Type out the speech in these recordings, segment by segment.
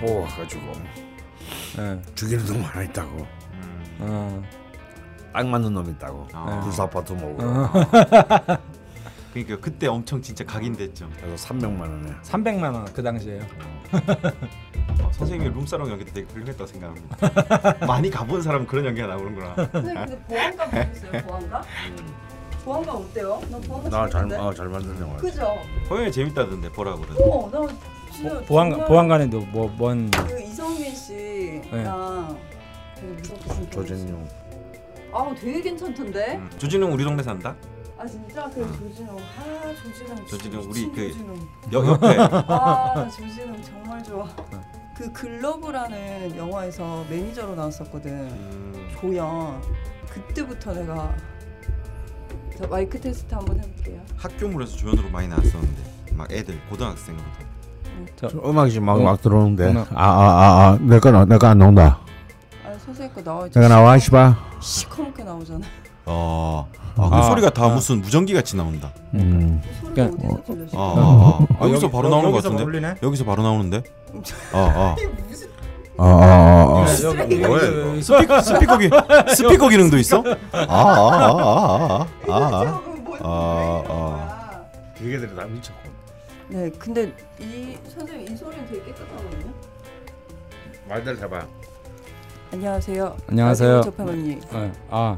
뽑아가지고 예. 죽이는 놈 하나 있다고 음. 어. 딱 맞는 놈 있다고 아. 불사 아파트 먹고 그러니까 그때 엄청 진짜 각인됐죠. 그래서 300만 원에 300만 원 그 당시에요. 아, 선생님이 룸사롱 연기 되게 훌륭했다고 생각합니다. 많이 가본 사람은 그런 연기가 나오는구나. 선생님 근데 보안가 보셨어요? 보안가? 보안가 어때요? 나 보안가 나잘 재밌는데? 아, 잘 만든 영화 그죠? 호영이 재밌다던데 보라 그러던데. 어머 나 진짜 보안 정말 보안관에도 뭐뭔. 그 이성민 씨랑 되게 무섭게 조진용. 아 되게 괜찮던데? 음. 조진웅 우리 동네 산다. 아 진짜? 그 조진웅 아 조진웅 조진웅, 우리 그- 조진웅. 여, 옆에. 아 조진웅 정말 좋아. 그 글러브라는 영화에서 매니저로 나왔었거든. 음, 조연. 그때부터 내가 자 마이크 테스트 한번 해볼게요. 학교물에서 조연으로 많이 나왔었는데 막 애들 고등학생부터. 저, 음악이 막, 어, 막 들어오는데 음악. 아아 아 아 내가 내가 안 나온다 아 선생님 거 나와야지 내가 나와 씨발 시커멓게 나오잖아 어. 아, 그 아, 소리가 다 아. 무슨 무전기 같이 나온다. 음그 소리가 그러니까- 어디서 들려 아, 아, 아. 아, 여기서 여기- 바로 나오는 것 여기서 같은데. 울리네? 여기서 바로 나오는데. 아, 아. 뭐야, 여기 이거? 스피커 스피커 기 스피커 기능도 있어? 아, 아, 아, 아, 아, 아. 뭐, 아, 아. 기계들이 다 미쳤고 네 근데 이 선생님 이 소리는 되게 깨끗하거든요 말들 해봐 안녕하세요 안녕하세요. 접하면님 예. 아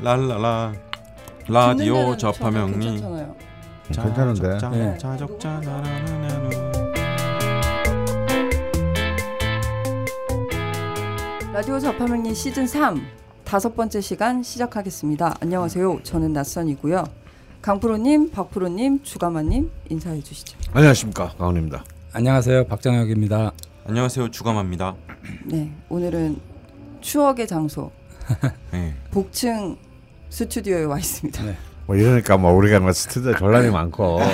랄랄라. 라디오 접하명리. 괜찮잖아요 괜찮은데 자적자, 네. 자적자 나라는. 라디오 접하명리 시즌 3 다섯 번째 시간 시작하겠습니다. 안녕하세요. 저는 낯선이고요. 강프로님, 박프로님, 주가마님 인사해 주시죠. 안녕하십니까 강원입니다 안녕하세요 박정혁입니다. 안녕하세요 주감합니다. 네, 오늘은 추억의 장소 네. 복층 스튜디오에 와 있습니다. 네. 뭐 이러니까 뭐 우리가 뭐 스튜디오 졸라리 많고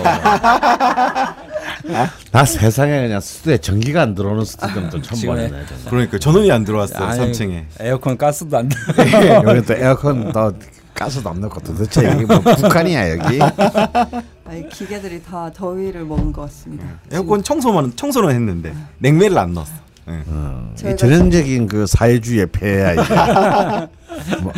나 세상에 그냥 스튜디오에 전기가 안 들어오는 스튜디오는 또 처음 정말. 그러니까 전원이 안 들어왔어요 아니, 3층에. 에어컨 가스도 안 돼. 여기 또 에어컨 또 가스도 안 넣고 도대체 여기 뭐 북한이야 여기 아이, 기계들이 다 더위를 먹은 것 같습니다. 에어컨 청소만 청소는 했는데 냉매를 안 넣었어. 네. 어, 이 전형적인 그 사회주의의 폐해야 이게 뭐,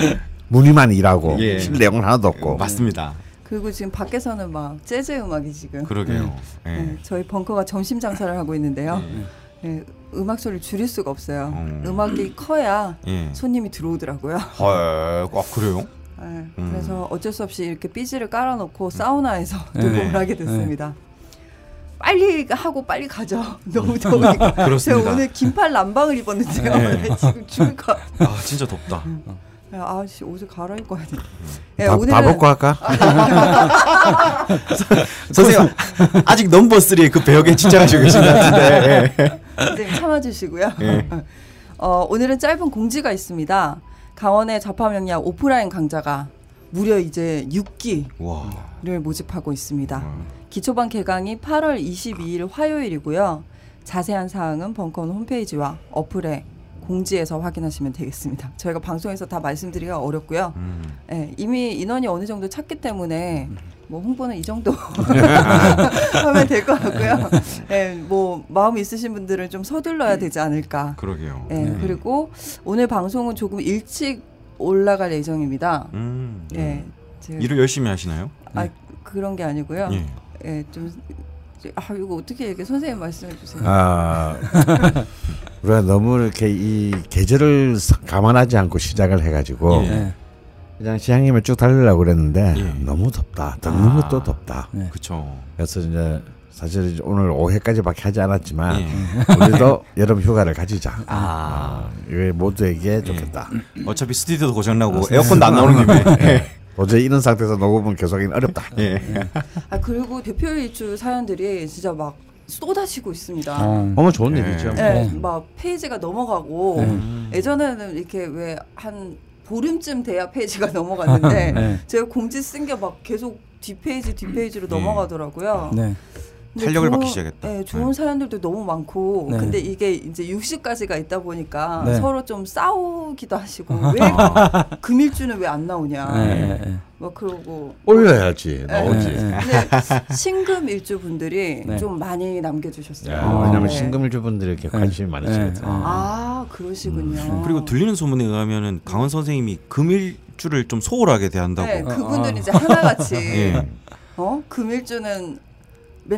무늬만 일하고 예. 실내용은 하나도 없고 맞습니다. 그리고 지금 밖에서는 막 재즈 음악이 지금 그러게요. 예. 네, 저희 벙커가 점심 장사를 하고 있는데요. 네, 음악 소리를 줄일 수가 없어요. 음. 음악이 커야 예. 손님이 들어오더라고요. 헐, 아 그래요? 네, 음. 그래서 어쩔 수 없이 이렇게 삐지를 깔아놓고 사우나에서 네. 녹음을 하게 됐습니다. 빨리 하고 빨리 가죠. 너무 더우니까. 그렇습니다. 제가 오늘 긴팔 남방을 입었는데요. 네. 지금 죽을 것. 아 진짜 덥다. 아씨 옷을 갈아입고 와야 돼. 네, 다, 다 벗고 할까? 선생님 아직 넘버 3의 그 배역에 집착하시고 계신 것 같은데. 예. 선생님 참아주시고요. 예. 어, 오늘은 짧은 공지가 있습니다. 강원의 좌파명리학 오프라인 강좌가 무려 이제 6기를 와. 모집하고 있습니다. 기초반 개강이 8월 22일 화요일이고요. 자세한 사항은 벙커원 홈페이지와 어플에 공지에서 확인하시면 되겠습니다. 저희가 방송에서 다 말씀드리기가 어렵고요. 음. 예, 이미 인원이 어느 정도 찼기 때문에 뭐 홍보는 이 정도 하면 될 것 같고요. 예, 뭐 마음 있으신 분들은 좀 서둘러야 되지 않을까. 그러게요. 예, 그리고 오늘 방송은 조금 일찍 올라갈 예정입니다. 음. 예, 제가 일을 열심히 하시나요? 아 그런 게 아니고요. 예. 예, 좀 아, 이거 어떻게 얘기 선생님 말씀해 주세요. 아, 우리가 너무 이렇게 이 계절을 사- 감안하지 않고 시작을 해가지고 예. 예. 그냥 시장님을 쭉 달리려고 그랬는데 예. 너무 덥다. 덥는 아. 것도 덥다. 네. 그쵸. 그래서 이제 사실 이제 오늘 5회까지밖에 하지 않았지만 예. 우리도 여름 휴가를 가지자. 아. 아, 이게 모두에게 좋겠다. 어차피 스튜디오도 고장나고 에어컨도 안 나오는 김에. 도저히 이런 상태에서 녹음은 계속하기는 어렵다. 예. 아 그리고 대표 일주 사연들이 진짜 막 쏟아지고 있습니다. 어. 어머 좋은 네. 일이죠. 예, 네. 막 페이지가 넘어가고 음. 예전에는 이렇게 왜 한 보름쯤 돼야 페이지가 넘어갔는데 네. 제가 공지 쓴 게 막 계속 뒷페이지 뒷페이지로 네. 넘어가더라고요. 네. 탄력을 좋은- 받기 시작했다. 네, 좋은 사연들도 너무 많고 네. 근데 이게 이제 60까지가 있다 보니까 네. 서로 좀 싸우기도 하시고 왜 아. 금일주는 왜 안 나오냐. 예, 예, 예. 뭐 그러고 올려야지 나오지. 네, 네. 근데 신금 일주 분들이 네. 좀 많이 남겨주셨어요. 야, 아. 왜냐면 네. 신금일주 분들이 이렇게 관심이 많으시거든. 네. 아 그러시군요. 음. 그리고 들리는 소문에 의하면은 강원 선생님이 금일주를 좀 소홀하게 대한다고. 네, 그분들이 아. 이제 하나같이 예. 어 금일주는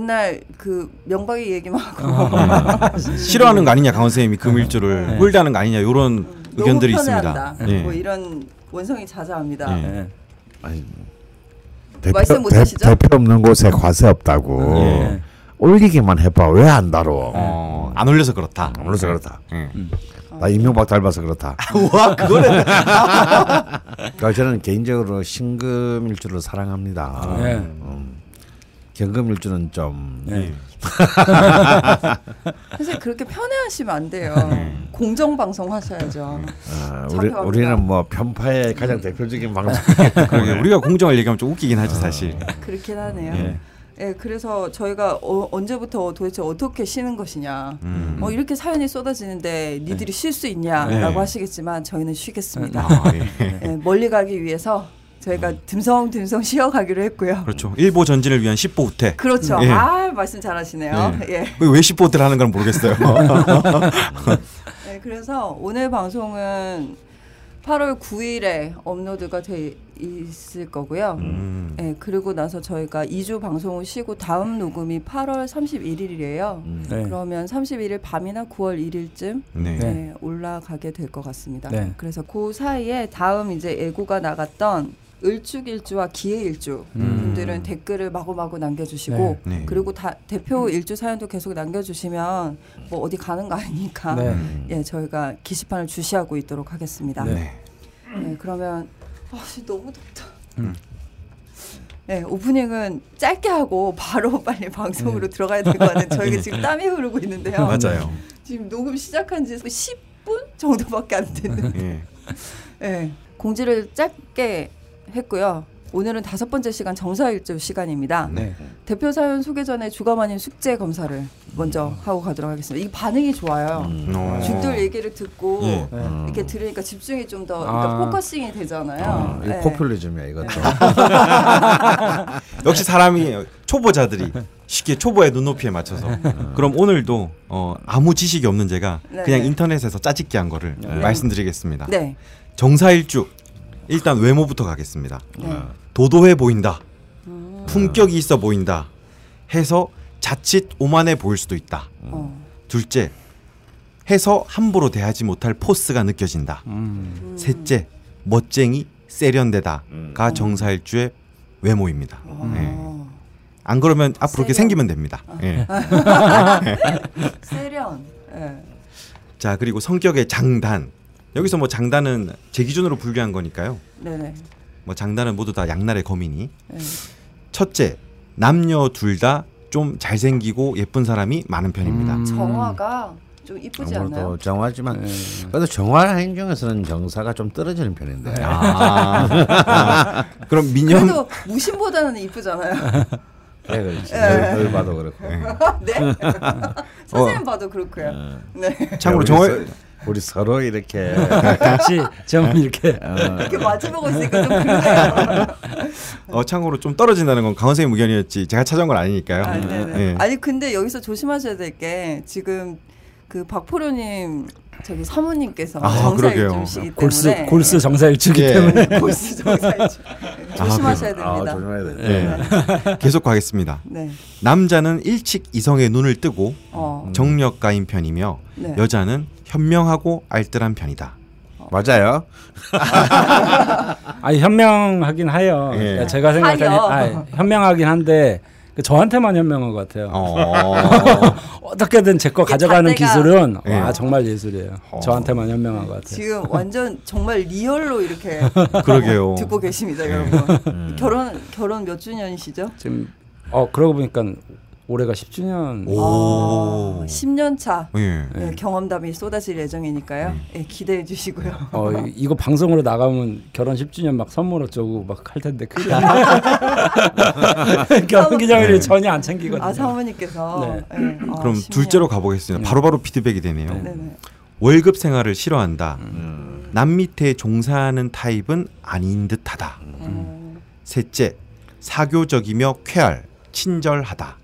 맨날 그 명박이 얘기만 하고 아. 싫어하는 거 아니냐 강원 선생님이 금일주를 네. 홀대하는 거 아니냐 이런 의견들이 있습니다. 편애한다. 예. 뭐 이런 원성이 자자합니다. 예. 네. 아니, 말씀 못 대, 하시죠? 대 표 없는 곳에 과세 없다고 예. 올리기만 해봐 왜 안 다뤄? 어, 안 올려서 그렇다. 아무래도 그렇다. 예. 나 이명박 닮아서 그렇다. 와 그거는 그러니까 저는 개인적으로 신금일주를 사랑합니다. 네. 음, 경금일주는 좀 네. 사실 그렇게 편애하시면 안 돼요. 네. 공정 방송 하셔야죠. 어, 우리 잡혀갑니다. 우리는 뭐 편파의 가장 대표적인 방송. 그러게 우리가 공정을 얘기하면 좀 웃기긴 하죠 사실. 그렇긴 하네요. 예. 예, 그래서 저희가 어, 언제부터 도대체 어떻게 쉬는 것이냐. 음. 어, 이렇게 사연이 쏟아지는데 니들이 쉴수 있냐라고 네. 하시겠지만 저희는 쉬겠습니다. 아, 예. 예, 멀리 가기 위해서 저희가 듬성듬성 쉬어가기로 했고요. 그렇죠. 일보 전진을 위한 10보 후퇴. 그렇죠. 예. 아 말씀 잘하시네요. 예. 왜 10보 후퇴를 하는 건 모르겠어요. 네, 그래서 오늘 방송은 8월 9일에 업로드가 돼 있을 거고요. 음. 네, 그리고 나서 저희가 2주 방송을 쉬고 다음 녹음이 8월 31일이에요. 네. 그러면 31일 밤이나 9월 1일쯤 네. 네, 올라가게 될 것 같습니다. 네. 그래서 그 사이에 다음 이제 예고가 나갔던 을축일주와 기해일주 음. 분들은 댓글을 마구마구 남겨주시고 네. 네. 그리고 다, 대표 일주 사연도 계속 남겨주시면 뭐 어디 가는 거 아니니까 네. 예 저희가 게시판을 주시하고 있도록 하겠습니다. 네. 네. 네, 그러면 아씨 너무 덥다. 음. 네 오프닝은 짧게 하고 바로 빨리 방송으로 들어가야 될 것 같아요. 저희가 지금 땀이 흐르고 있는데요. 맞아요. 지금 녹음 시작한 지 10분 정도밖에 안 됐는데 예. 네, 공지를 짧게 했고요. 오늘은 다섯 번째 시간 정사일주 시간입니다. 네. 대표 사연 소개 전에 주감 아닌 숙제 검사를 먼저 하고 가도록 하겠습니다. 이 반응이 좋아요. 음. 어. 죽들 얘기를 듣고 예. 네. 음. 이렇게 들으니까 집중이 좀더 그러니까 아. focusing이 되잖아요. 어, 이거 네. 포퓰리즘이야 이것도. 역시 사람이 초보자들이 쉽게 초보의 눈높이에 맞춰서 그럼 오늘도 어, 아무 지식이 없는 제가 네, 그냥 네. 인터넷에서 짜집기 한 거를 네. 말씀드리겠습니다. 네. 정사일주 일단 외모부터 가겠습니다. 네. 도도해 보인다. 음. 품격이 있어 보인다. 해서 자칫 오만해 보일 수도 있다. 어. 둘째, 해서 함부로 대하지 못할 포스가 느껴진다. 음. 음. 셋째, 멋쟁이 세련되다가 음. 정사일주의 외모입니다. 어. 예. 안 그러면 앞으로 이렇게 세련. 생기면 됩니다. 예. 세련. 예. 자 그리고 성격의 장단. 여기서 뭐 장단은 제 기준으로 분류한 거니까요. 네네. 뭐 장단은 모두 다 양날의 검이니. 네. 첫째, 남녀 둘 다 좀 잘생기고 예쁜 사람이 많은 편입니다. 음. 정화가 좀 이쁘지 않나요? 아무래도 정화지만 네. 그래도 정화 행중에서는 정사가 좀 떨어지는 편인데. 아, 아. 그럼 민영 그래도 무신보다는 이쁘잖아요. 그래 그렇지. 예. 널, 널 봐도 그렇고. 네. 선생님 봐도 그렇고요. 네. 참고로 우리 정화 서- 우리 서로 이렇게 같이 좀 이렇게 어, 이렇게 마주보고 있으니까 좀 그러네요. 어, 참고로 좀 떨어진다는 건 강원 선생님 의견이었지 제가 찾아온 건 아니니까요. 아, 네네. 예. 아니 근데 여기서 조심하셔야 될 게 지금 그 박포로님 저기 사모님께서 아, 그러게요. 정사일주시기 때문에 골스 골스 정사일주기 예. 때문에 골수 정사일주 조심하셔야 아, 됩니다. 조심해야 돼. 예. 계속 가겠습니다. 네. 남자는 일찍 이성의 눈을 뜨고 어. 정력가인 편이며 네. 여자는 현명하고 알뜰한 편이다. 맞아요. 아니 현명하긴 해요. 예. 제가 생각하니 하여. 아, 현명하긴 한데 그 저한테만 현명한 것 같아요. 어. 어떻게든 제 거 가져가는 기술은 예. 와 정말 예술이에요. 어. 저한테만 현명한 것 같아요. 지금 완전 정말 리얼로 이렇게 그러게요. 듣고 계십니다, 네. 여러분. 음. 결혼 결혼 몇 주년이시죠? 지금 어 그러고 보니까 올해가 10주년. 오. 아, 10년 차 예. 네, 경험담이 쏟아질 예정이니까요. 네, 기대해 주시고요. 어 이- 이거 방송으로 나가면 결혼 10주년 막 선물 어쩌고 막 할 텐데 그게 결혼 기념일을 전혀 안 챙기거든요. 아 사모님께서 네. 네. 아, 그럼 10년. 둘째로 가보겠습니다. 바로바로 피드백이 되네요. 네네. 월급 생활을 싫어한다. 음. 남 밑에 종사하는 타입은 아닌 듯하다. 음. 셋째, 사교적이며 쾌활, 친절하다.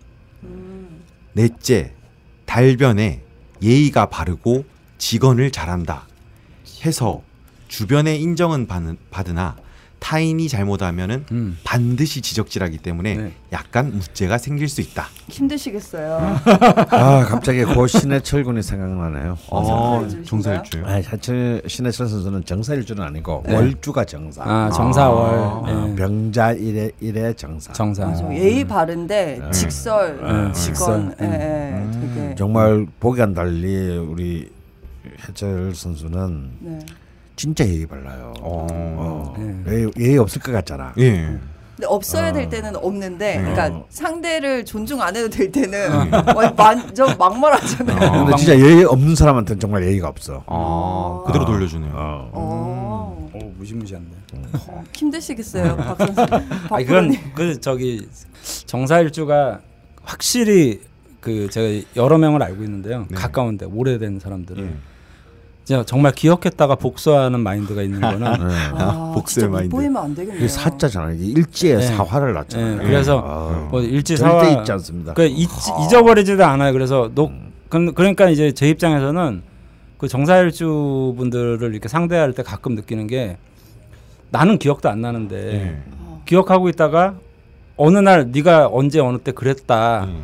음. 넷째, 달변에 예의가 바르고 직언을 잘한다. 해서 주변의 인정은 받으- 받으나 타인이 잘못하면은 음. 반드시 지적질하기 때문에 네. 약간 문제가 생길 수 있다. 힘드시겠어요. 아 갑자기 고 신해철 군이 생각나네요. 어, 정사일주이신가요? 정사일주요. 아, 사실 신해철 선수는 정사일주는 아니고 네. 월주가 정사. 아 정사월 아. 어, 예. 병자 일의 일의 정사. 정사. 맞아. 예의 바른데 네. 직설, 네, 직권, 직설. 예, 예, 되게 정말 보기와는 달리 우리 해철 선수는 네. 진짜 예의 발라요. 어. 어, 네. 예의, 예의 없을 것 같잖아. 예. 근데 없어야 어. 될 때는 없는데, 네. 그러니까 어. 상대를 존중 안 해도 될 때는 완전 막말하잖아요. 어. 근데 진짜 예의 없는 사람한테는 정말 예의가 없어. 아, 그대로 어. 돌려주네요. 어. 어, 오 무시무시한데. 힘드시겠어요, 박 선수. 아 이건 그 저기 정사일주가 확실히 그 제가 여러 명을 알고 있는데요. 네. 가까운데 오래된 사람들은 예. 정말 기억했다가 복수하는 마인드가 있는 거는 네. 아, 복수의 진짜 못 마인드. 보이면 안 되겠네요. 이게 사자잖아. 이게 일지에 네. 사화를 낳잖아요. 네, 그래서 아, 뭐 절대 일지사화 잊지 않습니다. 그 잊, 잊어버리지도 않아요. 그래서 녹 그- 그러니까 이제 제 입장에서는 그 정사일주 분들을 이렇게 상대할 때 가끔 느끼는 게 나는 기억도 안 나는데 예. 기억하고 있다가 어느 날 네가 언제 어느 때 그랬다 예.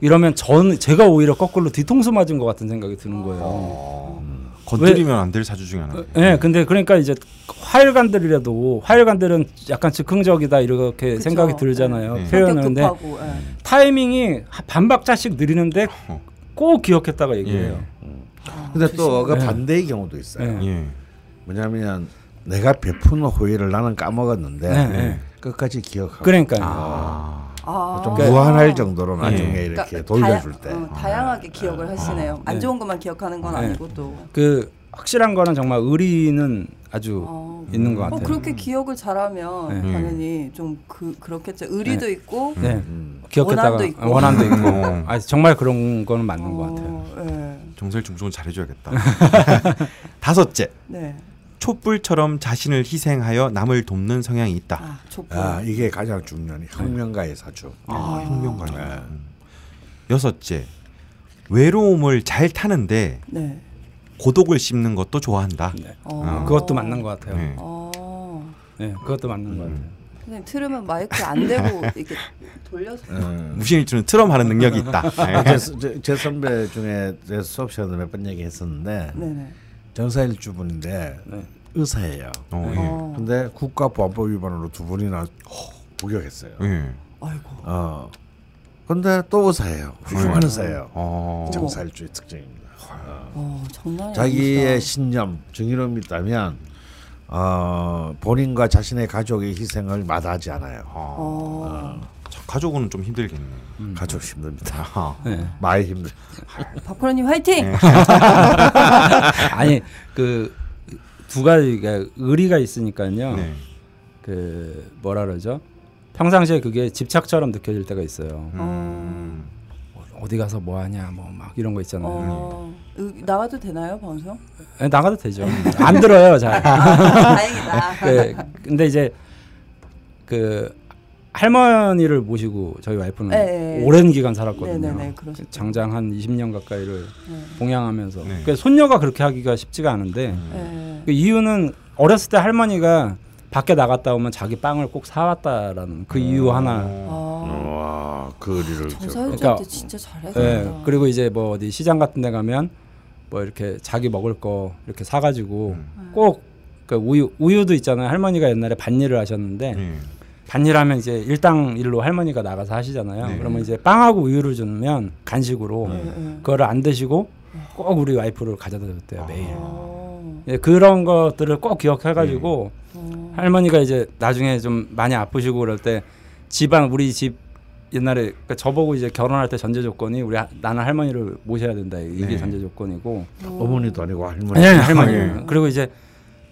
이러면 전 제가 오히려 거꾸로 뒤통수 맞은 것 같은 생각이 드는 거예요. 어. 건드리면 안 될 사주 중에 하나. 예, 네, 근데 그러니까 이제 화일관들이라도 화일관들은 약간 즉흥적이다 이렇게 그쵸. 생각이 들잖아요. 네. 급하고. 예. 타이밍이 반박자씩 느리는데 어. 꼭 기억했다가 얘기해요. 근데 또그 네. 반대의 경우도 있어요. 네. 예. 뭐냐면 내가 베푼 호의를 나는 까먹었는데. 끝까지 기억하고 그러니까요. 아. 아. 좀 그러니까- 무한할 정도로 네. 나중에 그러니까 이렇게 돌려줄 때. 다양, 어, 다양하게 기억을 하시네요. 안 네. 좋은 것만 기억하는 건 네. 아니고 또. 그 확실한 거는 정말 의리는 아주 어, 있는 것 어, 같아요. 그렇게 기억을 잘하면 네. 당연히 좀 그 그렇겠죠. 의리도 있고. 네. 음. 기억했다가 원한도 있고. 원한도 있고. 어. 아 정말 그런 거는 맞는 것 같아요. 어, 네. 정사일주 무조건 잘해줘야겠다. 다섯째, 네. 촛불처럼 자신을 희생하여 남을 돕는 성향이 있다. 아. 아 이게 가장 중요한 혁명가의 사주. 아, 혁명가네. 네. 음. 여섯째, 외로움을 잘 타는데 네. 고독을 씹는 것도 좋아한다. 네. 어. 그것도 맞는 것 같아요. 네. 어. 네, 그것도 맞는 것 같아요. 선생님 틀으면 마이크 안 대고 이렇게 돌려서. 음. 무신일주는 트럼 하는 능력이 있다. 네. 제, 제, 제 선배 중에 제 수업 시간에 몇 번 얘기했었는데 네네. 정사일 주 분인데 네. 의사예요. 어, 예. 어. 근데 국가보안법 위반으로 두 분이나 복역했어요. 예. 아이고. 어. 근데 또 의사예요. 훌륭한 네. 의사예요. 어. 정사일주의 특징입니다. 어, 장난이 자기의 아니다. 신념, 정의로움이 있다면 어, 본인과 자신의 가족의 희생을 마다하지 않아요. 어. 어. 자, 가족은 좀 힘들겠네. 가족 힘듭니다. 아. 네. 많이 힘들. 박프로님 화이팅. 네. 아니 그 두 가지가 의리가 있으니까요. 네. 그 뭐라 그러죠? 평상시에 그게 집착처럼 느껴질 때가 있어요. 음. 어디 가서 뭐 하냐 뭐 막 이런 거 있잖아요. 어. 으, 나가도 되나요 방송? 네, 나가도 되죠. 안 들어요, 잘. 아, 다행이다. 그, 근데 이제 그 할머니를 모시고 저희 와이프는 네, 네. 오랜 기간 살았거든요. 네네네, 그러시죠. 장장 한 20년 가까이를 네. 봉양하면서. 네. 그러니까 손녀가 그렇게 하기가 쉽지가 않은데 네. 그 이유는 어렸을 때 할머니가 밖에 나갔다 오면 자기 빵을 꼭 사왔다라는 그 이유 하나. 아, 와, 그 의리를 그러니까- 때 진짜 잘했다. 예. 그리고 이제 뭐 어디 시장 같은 데 가면 뭐 이렇게 자기 먹을 거 이렇게 사가지고 음. 꼭 그 우유 우유도 있잖아요. 할머니가 옛날에 밭일을 하셨는데 예. 밭일하면 이제 일당 일로 할머니가 나가서 하시잖아요. 네. 그러면 이제 빵하고 우유를 주면 간식으로 네, 네. 그거를 안 드시고 꼭 우리 와이프를 가져다 줬대요 매일. 어. 예, 그런 것들을 꼭 기억해가지고 어. 할머니가 이제 나중에 좀 많이 아프시고 그럴 때 집안 우리 집 옛날에 그러니까 저보고 이제 결혼할 때 전제 조건이 우리 하- 나는 할머니를 모셔야 된다 이게 네. 전제 조건이고 어머니도 아니고 할머니. 네, 할머니 예. 그리고 이제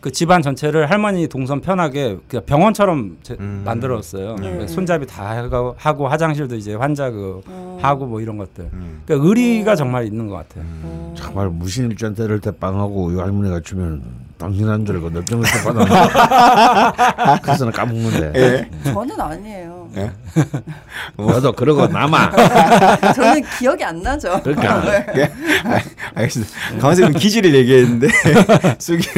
그 집안 전체를 할머니 동선 편하게 그냥 병원처럼 제- 음. 만들었어요. 네. 그러니까 손잡이 다 하고, 하고 화장실도 이제 환자 그 어. 하고 뭐 이런 것들. 음. 그러니까 의리가 정말 있는 것 같아요. 음. 정말 무신일주한테 이럴 때 빵하고 우유 할머니가 주면 당신 한 줄 알고 넓정넓정 받아. 그래서는 까먹는데. 예. 저는 아니에요. 예. 나도 그러고 남아. 저는 기억이 안 나죠. 그러니까. 예. 아, 알겠습니다. 강원생은 기질을 얘기했는데 수기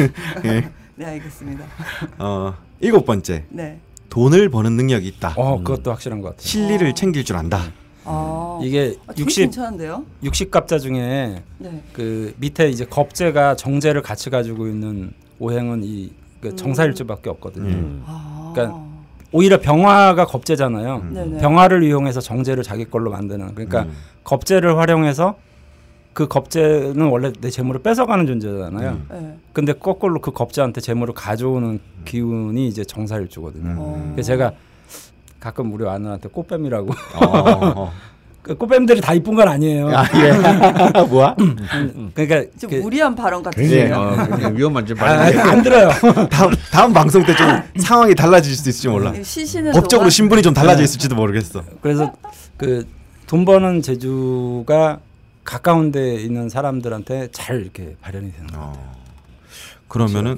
예. 네, 알겠습니다. 어 일곱 번째 네. 돈을 버는 능력이 있다. 어 그것도 확실한 것 같아요. 실리를 챙길 줄 안다. 아, 이게 아, 되게 60 괜찮은데요? 60 갑자 중에 네. 그 밑에 이제 겁재가 정제를 같이 가지고 있는 오행은 이그 정사일주밖에 없거든요. 음. 아. 그러니까 오히려 병화가 겁재잖아요. 네네. 병화를 이용해서 정제를 자기 걸로 만드는 그러니까 음. 겁재를 활용해서 그 겁재는 원래 내 재물을 뺏어가는 존재잖아요. 음. 네. 근데 거꾸로 그 겁재한테 재물을 가져오는 기운이 이제 정사일주거든요. 어. 그래서 제가 가끔 우리 아들한테 꽃뱀이라고 어, 어. 그 꽃뱀들이 다 이쁜 건 아니에요. 아 예. 뭐야? 그러니까 좀 그- 무리한 발언 같으세요. 어, 위험한 짓 아, 많이 해. 안 들어요. 다음 다음 방송 때 좀 상황이 달라질 수도 있을지 몰라. 쉬시는 법적으로 동안 신분이 좀 달라져 있을지도 모르겠어. 그래서 그 돈 버는 재주가 가까운 데 있는 사람들한테 잘 이렇게 발현이 되는 거예요. 어. 그러면은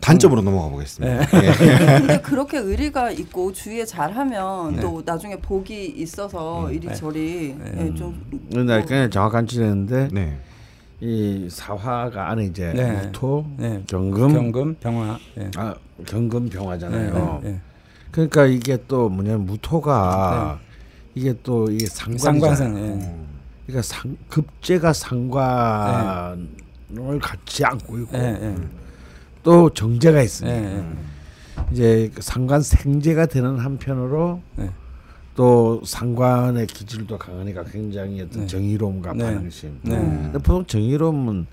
단점으로 넘어가 보겠습니다. 예. 근데 그렇게 의리가 있고 주위에 잘하면 네. 또 나중에 복이 있어서 이리저리 네. 예, 좀 근데 굉장히 정확한 지냈는데 네. 이 사화가 안에 이제 네. 무토, 네. 경금, 경금, 병화. 예. 아 경금 병화잖아요. 네, 네, 그러니까 이게 또 뭐냐면 무토가 이게 또 이게 네. 예. 그러니까 상, 급제가 상관을 갖지 않고 있고 예, 예. 또 정제가 예, 있으니까 예. 이제 그 상관 생제가 되는 한편으로 네. 또 상관의 기질도 강하니까 굉장히 어떤 네. 정의로움과 네. 반응심. 네. 근데 보통 정의로움은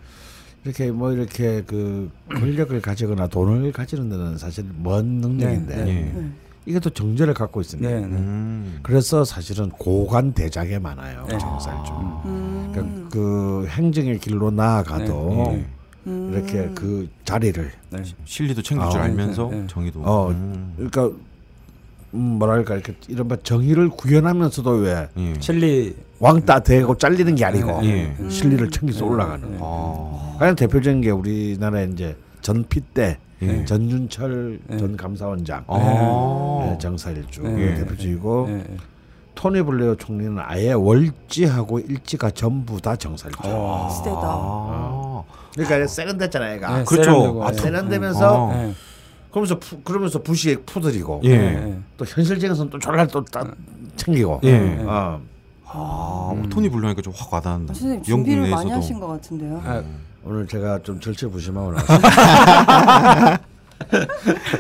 이렇게 뭐 이렇게 그 권력을 가지거나 돈을 가지는 데는 사실 먼 능력인데 네, 예. 네. 이게 또 정제를 갖고 있습니다. 네, 네. 음. 그래서 사실은 고관 대작에 많아요 네. 정살주. 음, 그러니까 그 행정의 길로 나아가도 네, 음. 이렇게 그 자리를 네. 실리도 챙길 아, 줄 네, 알면서 네, 네. 정의도. 어, 음. 그러니까 음, 뭐랄까 이렇게 이른바 정의를 구현하면서도 왜 예. 칠리 왕따 되고 잘리는 게 아니고 예. 음. 실리를 챙겨서 네. 올라가는. 네. 아. 가장 대표적인 게 우리나라 이제 전피 때 예. 전준철 네. 전 감사원장 아. 네, 정사일주 네. 대표적이고 예, 예. 토니 블레어 총리는 아예 월지하고 일지가 전부 다 정사일주. 어. 시대다. 아. 그러니까 세련됐잖아요, 얘가. 네, 그렇죠. 세련되고, 아, 예. 세련되면서 어. 예. 그러면서 푸, 그러면서 부시에 예. 예. 또 현실적에서는 또 졸라 또 딱 챙기고. 예. 어. 아, 뭐 토니 블루니까 좀 확 와닿는다. 아, 선생님 준비를 많이 내에서도. 하신 것 같은데요. 아, 오늘 제가 좀 절체부심하고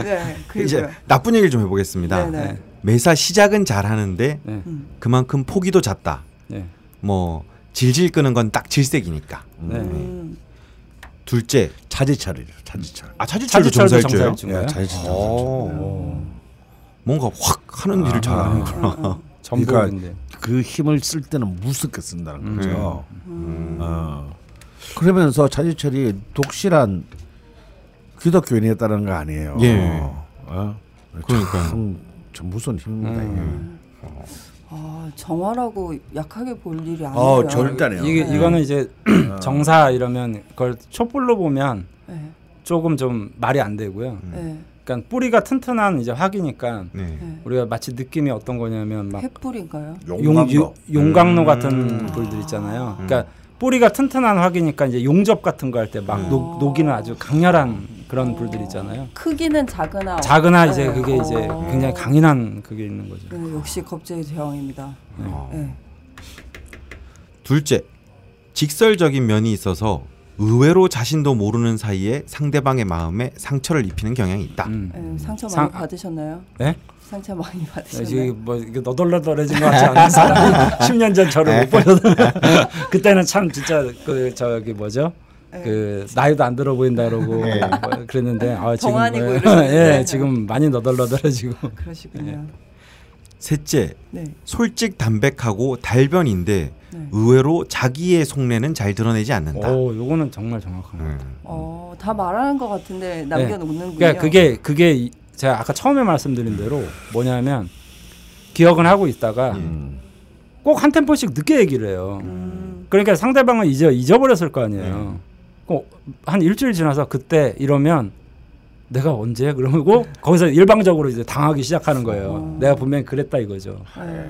네, 이제 그리고요. 나쁜 얘기를 좀 해보겠습니다. 네네. 네. 매사 시작은 잘하는데 네. 음. 그만큼 포기도 잦다. 네. 뭐 질질 끄는 건 딱 질색이니까. 네. 음. 둘째, 차지철이죠, 차지철. 아 차지철도 차지철도 정사일주예요? 정사일주인가요? 예, 차지철. 오. 뭔가 확 하는 일을 잘하는구나. 전복인데. 그 힘을 쓸 때는 무섭게 쓴다는 거죠. 음. 어. 그러면서 차지철이 독실한 기독교인이었다는 거 아니에요. 예. 어? 그러니까요. 참, 참 무서운 힘입니다. 음. 아, 정화라고 약하게 볼 일이 아니에요. 어, 절대 아니에요. 이게 네. 이거는 이제 정사 이러면 그걸 촛불로 보면 네, 조금 좀 말이 안 되고요. 네, 그러니까 뿌리가 튼튼한 이제 화기니까 네. 네. 우리가 마치 느낌이 어떤 거냐면 막 횃불인가요? 용. 용, 용광로 음. 같은 불들 있잖아요. 그러니까 뿌리가 튼튼한 화기니까 이제 용접 같은 거 할 때막 음. 녹이는 아주 강렬한 그런 불들 있잖아요. 크기는 작으나 작으나 이제 네. 그게 이제 어. 굉장히 강인한 그게 있는 거죠. 네, 역시 겁제의 대왕입니다. 어. 네. 둘째, 직설적인 면이 있어서 의외로 자신도 모르는 사이에 상대방의 마음에 상처를 입히는 경향이 있다. 음. 네, 상처 많이 상- 받으셨나요? 네? 상처 많이 받으셨나요? 지금 뭐 이게 너덜너덜해진 것 같지 않은 사람이 10년 전 저를 못 보셨던 그때는 참 진짜 그 저기 뭐죠? 네. 그 나이도 안 들어 보인다 그러고 네. 뭐 그랬는데 아 지금 동안이고 뭐-. 예 지금 많이 너덜너덜해지고 그러시군요. 셋째, 네, 솔직 담백하고 달변인데 네. 의외로 자기의 속내는 잘 드러내지 않는다. 오 요거는 정말 정확한 거 음. 어, 다 말하는 것 같은데 남겨놓는군요. 그러니까 그게 그게 이- 제가 아까 처음에 말씀드린 대로 뭐냐면 기억은 하고 있다가 음. 꼭한 템포씩 늦게 얘기를 해요. 음, 그러니까 상대방은 잊어 잊어버렸을 거 아니에요. 그한 일주일 지나서 그때 이러면 내가 언제 그러고 거기서 일방적으로 이제 당하기 시작하는 거예요. 어. 내가 분명히 그랬다 이거죠. 네.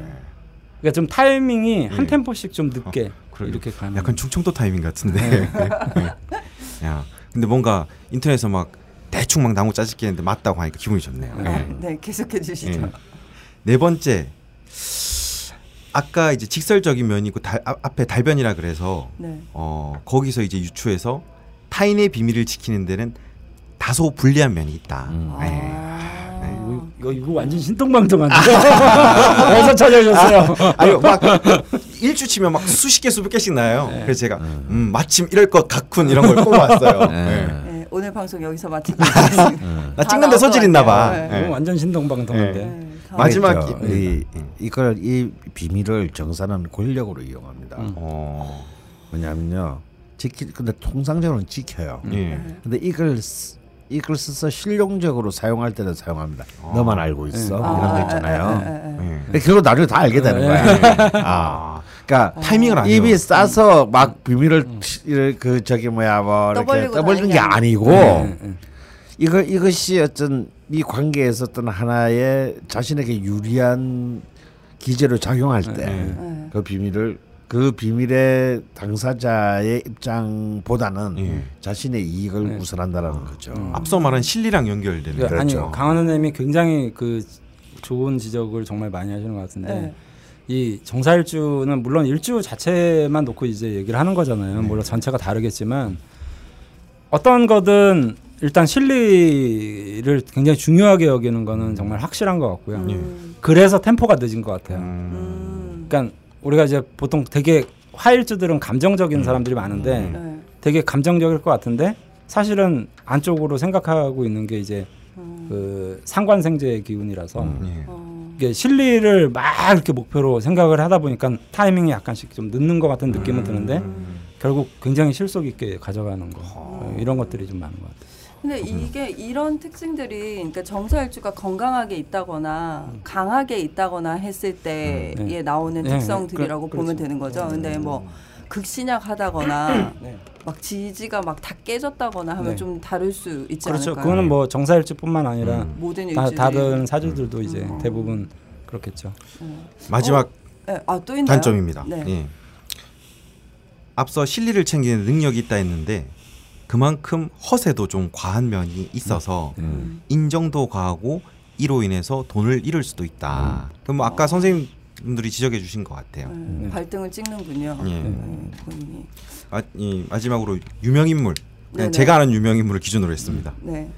그러니까 좀 타이밍이 한 예. 템포씩 좀 늦게 그러게요. 이렇게 가는. 약간 충청도 타이밍 같은데. 야, 근데 뭔가 인터넷에서 막 대충 막 나무 짜집기했는데 맞다고 하니까 기분이 좋네요. 아, 예. 네, 계속해 주시죠. 예. 네 번째, 아까 이제 직설적인 면이 있고 달, 앞- 앞에 달변이라 그래서 네. 어 거기서 이제 유추해서 타인의 비밀을 지키는 데는 다소 불리한 면이 있다. 음. 네. 아. 이거, 이거, 이거 완전 신동방통한데 어디서 찾아오셨어요? 아니요, 막 일주 치면 막 수십 개 수백 개씩 나요. 그래서 제가 음, 마침 이럴 것 같군 이런 걸 뽑아왔어요. 네. 네. 네, 오늘 방송 여기서. 음. 나다 찍는데 소질 것 있나 봐. 네. 네. 완전 신동방통한데. 네. 네, 다음- 마지막 저, 이- 이, 이걸 이 비밀을 정사는 권력으로 이용합니다. 음. 어, 뭐냐면요. 지키 근데 통상적으로는 지켜요. 예. 네. 근데 이걸 쓰- 이걸 써서 실용적으로 사용할 때는 사용합니다. 어. 너만 알고 있어 네. 이런 거 아, 있잖아요. 아, 아, 아, 아. 예. 근데 결국 나중에 다 알게 되는 네. 거야. 아, 아, 그러니까 타이밍을 안 해요. 입이 싸서 막 비밀을 치- 그 저기 뭐야 뭐 이렇게 떠벌리고 떠벌리는 게 다니는 아니고 네, 네. 이거 이것이 어떤 이 관계에서 어떤 하나의 자신에게 유리한 기제로 작용할 때그 네. 네. 비밀을 그 비밀의 당사자의 입장보다는 예. 자신의 이익을 네. 우선한다라는 거죠. 음. 앞서 말한 실리랑 연결되는. 그, 아니 그렇죠. 강한 선생님이 굉장히 그 좋은 지적을 정말 많이 하시는 것 같은데 네. 이 정사일주는 물론 일주 자체만 놓고 이제 얘기를 하는 거잖아요. 네. 물론 전체가 다르겠지만 어떤 거든 일단 실리를 굉장히 중요하게 여기는 거는 정말 확실한 것 같고요. 음. 그래서 템포가 늦은 것 같아요. 음. 음. 그러니까 우리가 이제 보통 되게 화일주들은 감정적인 사람들이 많은데 음. 네. 되게 감정적일 것 같은데 사실은 안쪽으로 생각하고 있는 게 이제 음. 그 상관생제의 기운이라서 음. 예. 어. 이게 실리를 막 이렇게 목표로 생각을 하다 보니까 타이밍이 약간씩 좀 늦는 것 같은 느낌은 드는데 음. 결국 굉장히 실속 있게 가져가는 거 어, 이런 것들이 좀 많은 것 같아요. 근데 이게 이런 특징들이 그러니까 정사일주가 건강하게 있다거나 강하게 있다거나 했을 때에 음, 네. 나오는 네, 특성들이라고 그- 보면 그렇죠. 되는 거죠. 근데 뭐 극신약하다거나 네. 막 지지가 막 다 깨졌다거나 하면 네. 좀 다를 수 있지 그렇죠. 않을까요? 그거는 뭐 정사일주뿐만 아니라 음. 모든 다, 다른 사주들도 이제 음. 대부분 그렇겠죠. 마지막 네, 아또 있나요? 단점입니다. 네. 예. 앞서 실리를 챙기는 능력이 있다 했는데 그만큼 허세도 좀 과한 면이 있어서 음. 인정도 과하고 이로 인해서 돈을 잃을 수도 있다. 그럼 뭐 아까 선생님 들이 지적해 주신 것 같아요. 네, 네. 발등을 찍는군요. 예. 네, 본인이. 마, 이, 마지막으로 유명 인물. 제가 아는 유명 인물을 기준으로 했습니다. 네.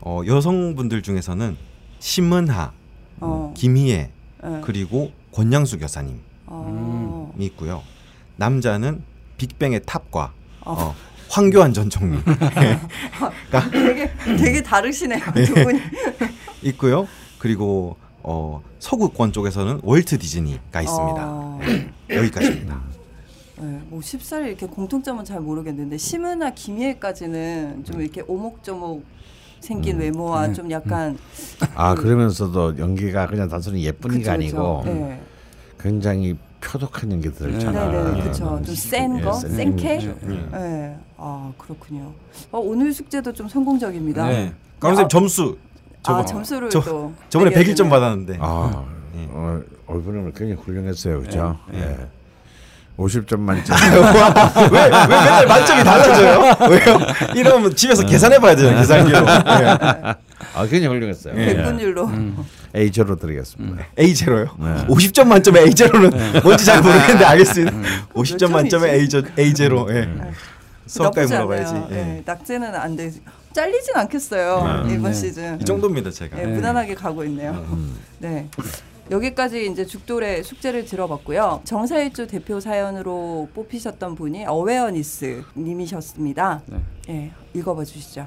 어, 여성분들 중에서는 신문하, 어. 김희애 네. 그리고 권양수 여사님이 어. 있고요. 남자는 빅뱅의 탑과 어. 어, 황교안 전 총리 되게 되게 다르시네요 두 분이. 있고요. 그리고 어, 서구권 쪽에서는 월트 디즈니가 있습니다. 어. 네, 여기까지입니다. 네, 뭐 쉽사리 이렇게 공통점은 잘 모르겠는데 심은아 김희애까지는 좀 이렇게 오목조목 생긴 음. 외모와 네. 좀 약간 아 그 러면서도 연기가 그냥 단순히 예쁜이가 그쵸, 아니고 그쵸. 네. 굉장히 표독한 연기들 네, 있잖아. 네네 예. 그렇죠. 좀센 예, 거, 센 센캐. 예. 네. 아 그렇군요. 어, 오늘 숙제도 좀 성공적입니다. 네. 강선생님 점수 아 저번- 점수를 저- 또 저번에 매겨주네요. 100점 받았는데 아, 예. 어, 얼굴은 굉장히 훌륭했어요, 그죠? 예. 예. 50점 만점. 왜, 왜 맨날 만점이 달라져요? 왜요? 이러면 집에서 계산해 봐야 돼요 계산기로 예. 아, 굉장히 훌륭했어요. 예. 백분율로. A 제로 드리겠습니다. A 제로요? 네. 50점 만점에 A 제로는 뭔지 잘 모르겠는데 알겠습니다. 50점 몇 만점에 A? 제 A 제로. 예. 수학과에 나쁘지 물어봐야지. 예. 네, 낙제는 안 돼. 잘리진 않겠어요 네. 이번 네. 시즌. 이 정도입니다 제가. 네, 무난하게 가고 있네요. 음. 네. 여기까지 이제 죽돌의 숙제를 들어봤고요. 정사일주 대표 사연으로 뽑히셨던 분이 어웨어니스 님이셨습니다. 네. 예, 읽어봐 주시죠.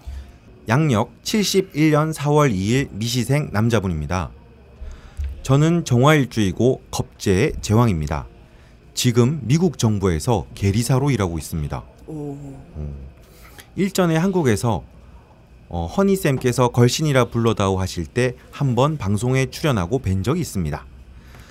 양력 71년 4월 2일 미시생 남자분입니다. 저는 정화일주이고 겁제의 제왕입니다. 지금 미국 정부에서 계리사로 일하고 있습니다. 오. 일전에 한국에서 어, 허니쌤께서 걸신이라 불러다오 하실 때 한 번 방송에 출연하고 뵌 적이 있습니다.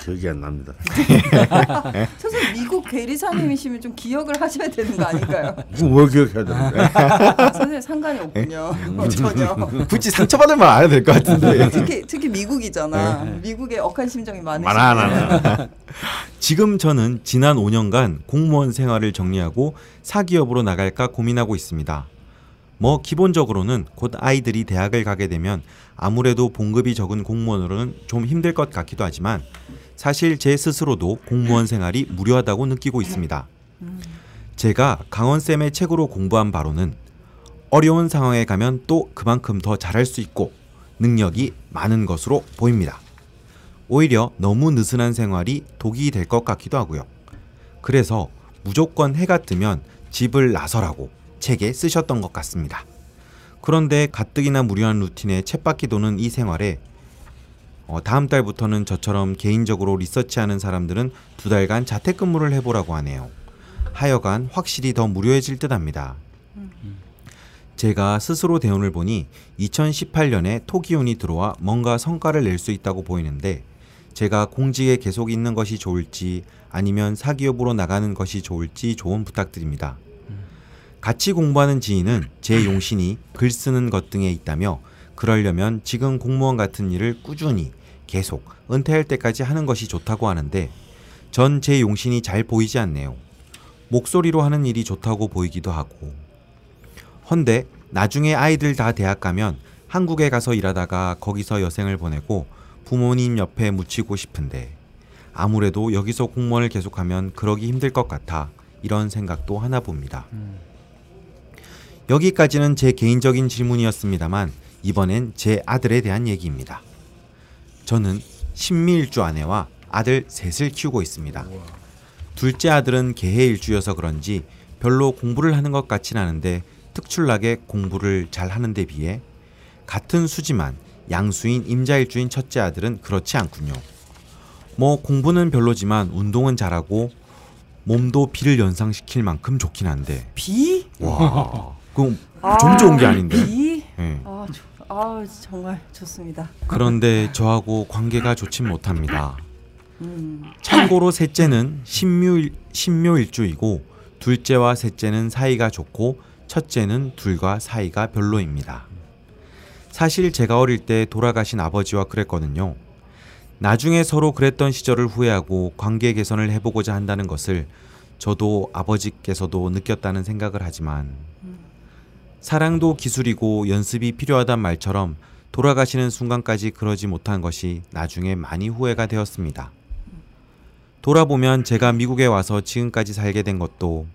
기억이 안 납니다. 선생님 미국 괴리사님이시면 좀 기억을 하셔야 되는 거 아닌가요? 뭘 기억해야 되는데? 아, 선생님 상관이 없군요. 음. 전혀. 굳이 상처받을 말 안 해도 될 것 같은데. 특히 특히 미국이잖아. 미국에 억한 심정이 많으시네. 많아 많아. 지금 저는 지난 5년간 공무원 생활을 정리하고 사기업으로 나갈까 고민하고 있습니다. 뭐 기본적으로는 곧 아이들이 대학을 가게 되면 아무래도 봉급이 적은 공무원으로는 좀 힘들 것 같기도 하지만 사실 제 스스로도 공무원 생활이 무료하다고 느끼고 있습니다. 제가 강원쌤의 책으로 공부한 바로는 어려운 상황에 가면 또 그만큼 더 잘할 수 있고 능력이 많은 것으로 보입니다. 오히려 너무 느슨한 생활이 독이 될 것 같기도 하고요. 그래서 무조건 해가 뜨면 집을 나서라고 책에 쓰셨던 것 같습니다. 그런데 가뜩이나 무료한 루틴에 챗바퀴 도는 이 생활에 어, 다음 달부터는 저처럼 개인적으로 리서치하는 사람들은 두 달간 자택근무를 해보라고 하네요. 하여간 확실히 더 무료해질 듯합니다. 제가 스스로 대운을 보니 2018년에 토기운이 들어와 뭔가 성과를 낼 수 있다고 보이는데 제가 공직에 계속 있는 것이 좋을지 아니면 사기업으로 나가는 것이 좋을지 조언 부탁드립니다. 같이 공부하는 지인은 제 용신이 글 쓰는 것 등에 있다며 그러려면 지금 공무원 같은 일을 꾸준히 계속 은퇴할 때까지 하는 것이 좋다고 하는데 전 제 용신이 잘 보이지 않네요. 목소리로 하는 일이 좋다고 보이기도 하고 헌데 나중에 아이들 다 대학 가면 한국에 가서 일하다가 거기서 여생을 보내고 부모님 옆에 묻히고 싶은데 아무래도 여기서 공무원을 계속하면 그러기 힘들 것 같아 이런 생각도 하나 봅니다. 여기까지는 제 개인적인 질문이었습니다만 이번엔 제 아들에 대한 얘기입니다. 저는 신미일주 아내와 아들 셋을 키우고 있습니다. 둘째 아들은 개해일주여서 그런지 별로 공부를 하는 것 같진 않은데 특출나게 공부를 잘 하는 데 비해 같은 수지만 양수인 임자일주인 첫째 아들은 그렇지 않군요. 뭐 공부는 별로지만 운동은 잘하고 몸도 비를 연상시킬 만큼 좋긴 한데 비? 와 그럼 좀 좋은 게 아닌데 비? 예. 아, 조, 아 정말 좋습니다. 그런데 저하고 관계가 좋진 못합니다. 음. 참고로 셋째는 신묘일, 신묘일주이고 둘째와 셋째는 사이가 좋고 첫째는 둘과 사이가 별로입니다. 사실 제가 어릴 때 돌아가신 아버지와 그랬거든요. 나중에 서로 그랬던 시절을 후회하고 관계 개선을 해보고자 한다는 것을 저도 아버지께서도 느꼈다는 생각을 하지만 사랑도 기술이고 연습이 필요하단 말처럼 돌아가시는 순간까지 그러지 못한 것이 나중에 많이 후회가 되었습니다. 돌아보면 제가 미국에 와서 지금까지 살게 된 것도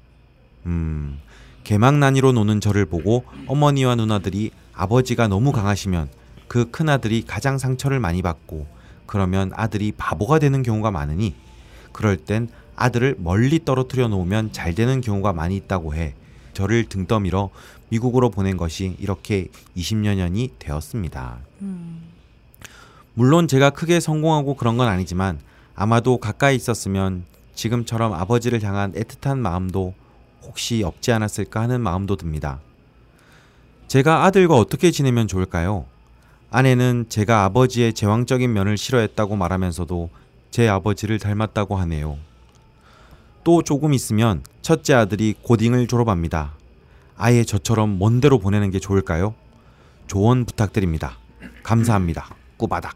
음 개망난이로 노는 저를 보고 어머니와 누나들이 아버지가 너무 강하시면 그 큰아들이 가장 상처를 많이 받고 그러면 아들이 바보가 되는 경우가 많으니 그럴 땐 아들을 멀리 떨어뜨려 놓으면 잘 되는 경우가 많이 있다고 해 저를 등 떠밀어 미국으로 보낸 것이 이렇게 20여 년이 되었습니다. 물론 제가 크게 성공하고 그런 건 아니지만 아마도 가까이 있었으면 지금처럼 아버지를 향한 애틋한 마음도 혹시 없지 않았을까 하는 마음도 듭니다. 제가 아들과 어떻게 지내면 좋을까요? 아내는 제가 아버지의 제왕적인 면을 싫어했다고 말하면서도 제 아버지를 닮았다고 하네요. 또 조금 있으면 첫째 아들이 고딩을 졸업합니다. 아예 저처럼 먼 데로 보내는 게 좋을까요? 조언 부탁드립니다. 감사합니다. 꾸바닥.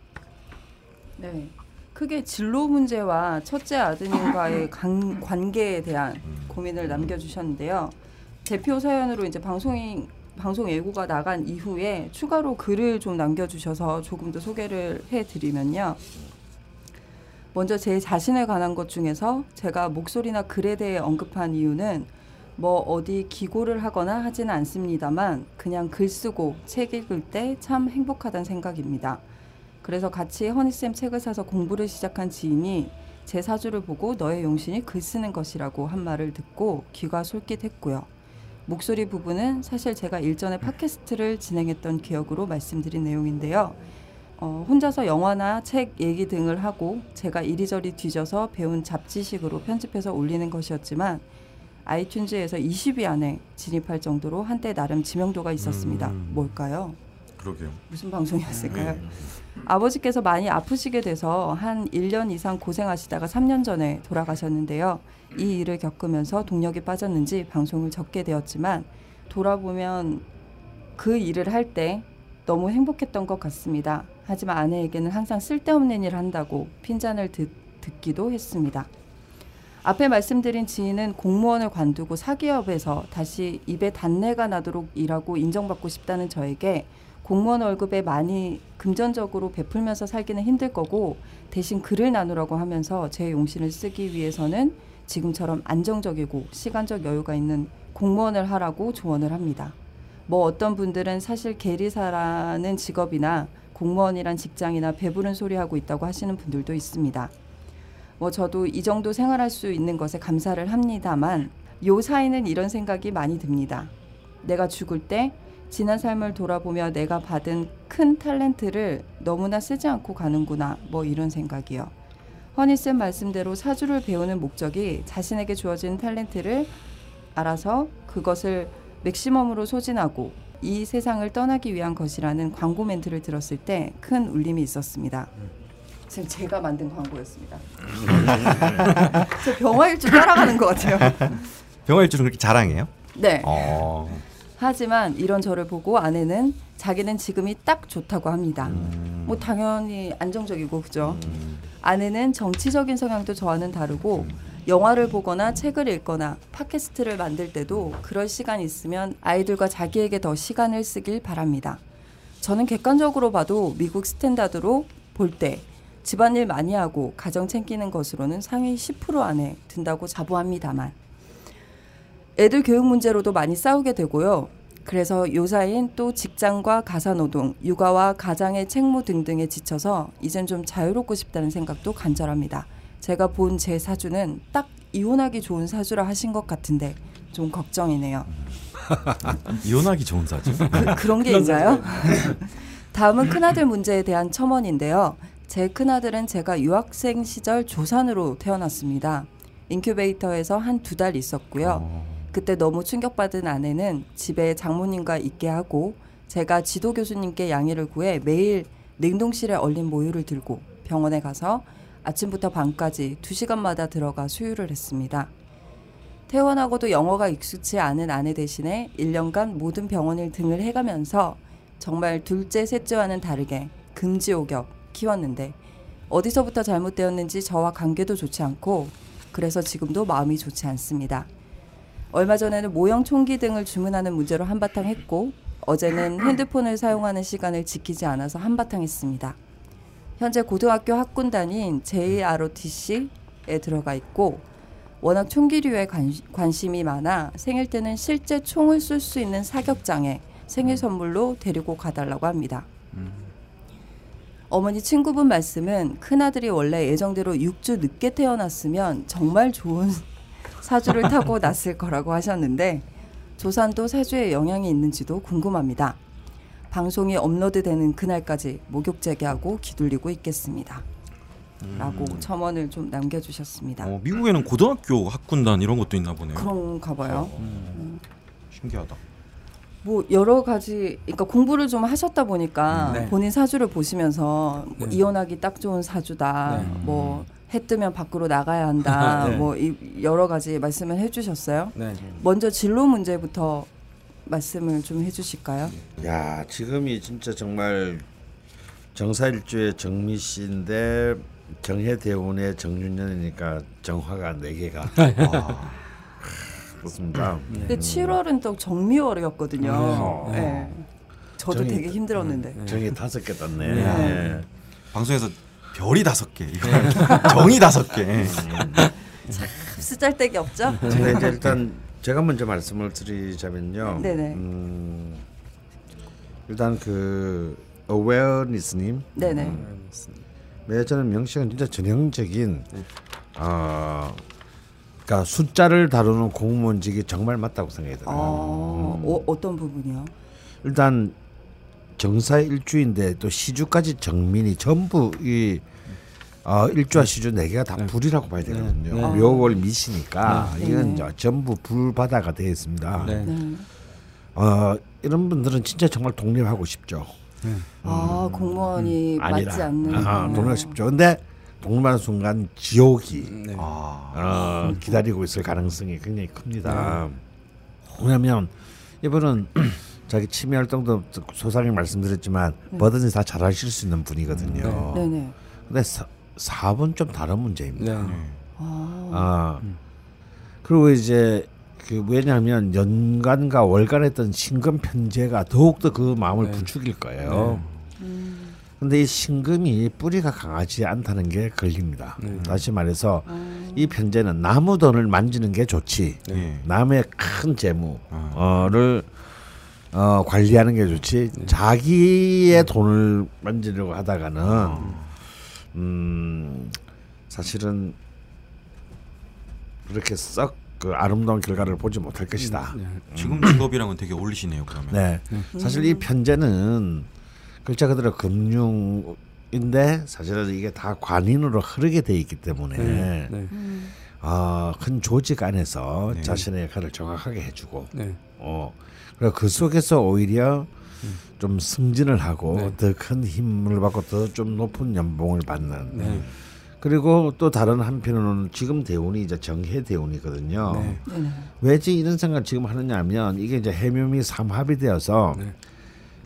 네. 크게 진로 문제와 첫째 아드님과의 관, 관계에 대한 고민을 남겨주셨는데요. 대표 사연으로 이제 방송이 방송 예고가 나간 이후에 추가로 글을 좀 남겨주셔서 조금 더 소개를 해드리면요. 먼저 제 자신에 관한 것 중에서 제가 목소리나 글에 대해 언급한 이유는 뭐 어디 기고를 하거나 하지는 않습니다만 그냥 글 쓰고 책 읽을 때 참 행복하다는 생각입니다. 그래서 같이 허니쌤 책을 사서 공부를 시작한 지인이 제 사주를 보고 너의 용신이 글 쓰는 것이라고 한 말을 듣고 귀가 솔깃했고요. 목소리 부분은 사실 제가 일전에 팟캐스트를 진행했던 기억으로 말씀드린 내용인데요. 어, 혼자서 영화나 책 얘기 등을 하고 제가 이리저리 뒤져서 배운 잡지식으로 편집해서 올리는 것이었지만 아이튠즈에서 20위 안에 진입할 정도로 한때 나름 지명도가 있었습니다. 음. 뭘까요? 그러게요. 무슨 방송이었을까요? 아버지께서 많이 아프시게 돼서 한 1년 이상 고생하시다가 3년 전에 돌아가셨는데요. 이 일을 겪으면서 동력이 빠졌는지 방송을 적게 되었지만 돌아보면 그 일을 할 때 너무 행복했던 것 같습니다. 하지만 아내에게는 항상 쓸데없는 일을 한다고 핀잔을 듣, 듣기도 했습니다. 앞에 말씀드린 지인은 공무원을 관두고 사기업에서 다시 입에 단내가 나도록 일하고 인정받고 싶다는 저에게 공무원 월급에 많이 금전적으로 베풀면서 살기는 힘들 거고 대신 글을 나누라고 하면서 제 용신을 쓰기 위해서는 지금처럼 안정적이고 시간적 여유가 있는 공무원을 하라고 조언을 합니다. 뭐 어떤 분들은 사실 계리사라는 직업이나 공무원이란 직장이나 배부른 소리 하고 있다고 하시는 분들도 있습니다. 뭐 저도 이 정도 생활할 수 있는 것에 감사를 합니다만 요 사이는 이런 생각이 많이 듭니다. 내가 죽을 때 지난 삶을 돌아보며 내가 받은 큰 탤런트를 너무나 쓰지 않고 가는구나 뭐 이런 생각이요. 허니쌤 말씀대로 사주를 배우는 목적이 자신에게 주어진 탤런트를 알아서 그것을 맥시멈으로 소진하고 이 세상을 떠나기 위한 것이라는 광고 멘트를 들었을 때 큰 울림이 있었습니다. 지금 제가 만든 광고였습니다. 저 병화일주 따라가는 것 같아요. 병화일주는 그렇게 자랑해요? 네. 어. 하지만 이런 저를 보고 아내는 자기는 지금이 딱 좋다고 합니다. 음. 뭐 당연히 안정적이고 그죠. 아내는 정치적인 성향도 저와는 다르고 영화를 보거나 책을 읽거나 팟캐스트를 만들 때도 그럴 시간 있으면 아이들과 자기에게 더 시간을 쓰길 바랍니다. 저는 객관적으로 봐도 미국 스탠다드로 볼 때 집안일 많이 하고 가정 챙기는 것으로는 상위 10% 안에 든다고 자부합니다만 애들 교육 문제로도 많이 싸우게 되고요. 그래서 요사인 또 직장과 가사노동, 육아와 가장의 책무 등등에 지쳐서 이젠 좀 자유롭고 싶다는 생각도 간절합니다. 제가 본 제 사주는 딱 이혼하기 좋은 사주라 하신 것 같은데 좀 걱정이네요. 이혼하기 좋은 사주. 그, 그런 게 있나요? 다음은 큰아들 문제에 대한 첨언인데요. 제 큰아들은 제가 유학생 시절 조산으로 태어났습니다. 인큐베이터에서 한 두 달 있었고요. 그때 너무 충격받은 아내는 집에 장모님과 있게 하고 제가 지도 교수님께 양해를 구해 매일 냉동실에 얼린 모유를 들고 병원에 가서 아침부터 밤까지 두 시간마다 들어가 수유를 했습니다. 퇴원하고도 영어가 익숙치 않은 아내 대신에 1년간 모든 병원을 등을 해가면서 정말 둘째, 셋째와는 다르게 금지옥역 키웠는데 어디서부터 잘못되었는지 저와 관계도 좋지 않고 그래서 지금도 마음이 좋지 않습니다. 얼마 전에는 모형 총기 등을 주문하는 문제로 한바탕 했고 어제는 핸드폰을 사용하는 시간을 지키지 않아서 한바탕 했습니다. 현재 고등학교 학군단인 JROTC에 들어가 있고 워낙 총기류에 관, 관심이 많아 생일 때는 실제 총을 쏠 수 있는 사격장에 생일 선물로 데리고 가달라고 합니다. 어머니 친구분 말씀은 큰아들이 원래 예정대로 6주 늦게 태어났으면 정말 좋은 사주를 타고 났을 거라고 하셨는데 조산도 사주에 영향이 있는지도 궁금합니다. 방송이 업로드되는 그날까지 목욕 재개하고 기둘리고 있겠습니다. 라고 첨언을 좀 남겨주셨습니다. 어, 미국에는 고등학교 학군단 이런 것도 있나 보네요. 그런가 봐요. 신기하다. 뭐 여러 가지 그러니까 공부를 좀 하셨다 보니까 네. 본인 사주를 보시면서 뭐 네. 이혼하기 딱 좋은 사주다. 네. 뭐해 뜨면 밖으로 나가야 한다. 네. 뭐 이, 여러 가지 말씀을 해 주셨어요. 네. 먼저 진로 문제부터 말씀을 좀 해 주실까요? 야 지금이 진짜 정말 정사일주의 정미 씨인데 정해대운의 정윤년이니까 정화가 네 개가 와, 그렇습니다. 근데 7월은 또 정미월이었거든요. 어. 네. 저도 정이- 되게 힘들었는데. 정이 다섯 개 떴네. 네. 네. 방송에서 별이 다섯 개, 정이 다섯 개. 쓰잘데기 없죠? 근데 이제 일단 제가 먼저 말씀을 드리자면요. 네네. 음, 일단 그 awareness님 네네. 네, 저는 명식은 진짜 전형적인 어, 그러니까 숫자를 다루는 공무원직이 정말 맞다고 생각이 들어요. 어, 어, 어떤 부분이요? 일단 정사 일주인데 또 시주까지 정민이 전부 이 어, 일주와 시주 네 개가 다 불이라고 봐야 되거든요. 네. 묘월 미시니까 네. 이건 네. 전부 불바다가 되어 있습니다. 네. 네. 어, 이런 분들은 진짜 정말 독립하고 싶죠. 아 공무원이 맞지 음. 아니라 않는. 아, 네. 동료가 쉽죠. 근데 동료만 순간 지옥이 네. 아, 어, 기다리고 있을 가능성이 굉장히 큽니다. 왜냐하면 이분은 자기 취미 활동도 소상히 말씀드렸지만 뭐든지 다 잘하실 수 있는 분이거든요. 네 네. 근데 사, 사업은 좀 다른 문제입니다. 네. 아, 아 그리고 이제 그 왜냐하면 연간과 월간 했던 신금 편제가 더욱더 그 마음을 네. 부추길 거예요. 근데 이 신금이 뿌리가 강하지 않다는 게 걸립니다. 네. 다시 말해서 이 편제는 나무 돈을 만지는 게 좋지. 네. 남의 큰 재무를 어, 관리하는 게 좋지. 자기의 돈을 만지려고 하다가는 음, 사실은 그렇게 썩그 아름다운 결과를 보지 못할 것이다. 지금 직업이랑은 되게 어울리시네요. 그러면. 네. 사실 이 편제는 글자 그대로 금융인데 사실은 이게 다 관인으로 흐르게 돼 있기 때문에 네. 네. 어, 큰 조직 안에서 네. 자신의 역할을 정확하게 해주고 네. 어, 그리고 그 속에서 오히려 좀 승진을 하고 네. 더큰 힘을 받고 더 좀 높은 연봉을 받는 네. 그리고 또 다른 한편으로는 지금 대운이 이제 정해 대운이거든요. 네. 왜지 이런 생각을 지금 하느냐 하면 이게 이제 해묘미 삼합이 되어서 네.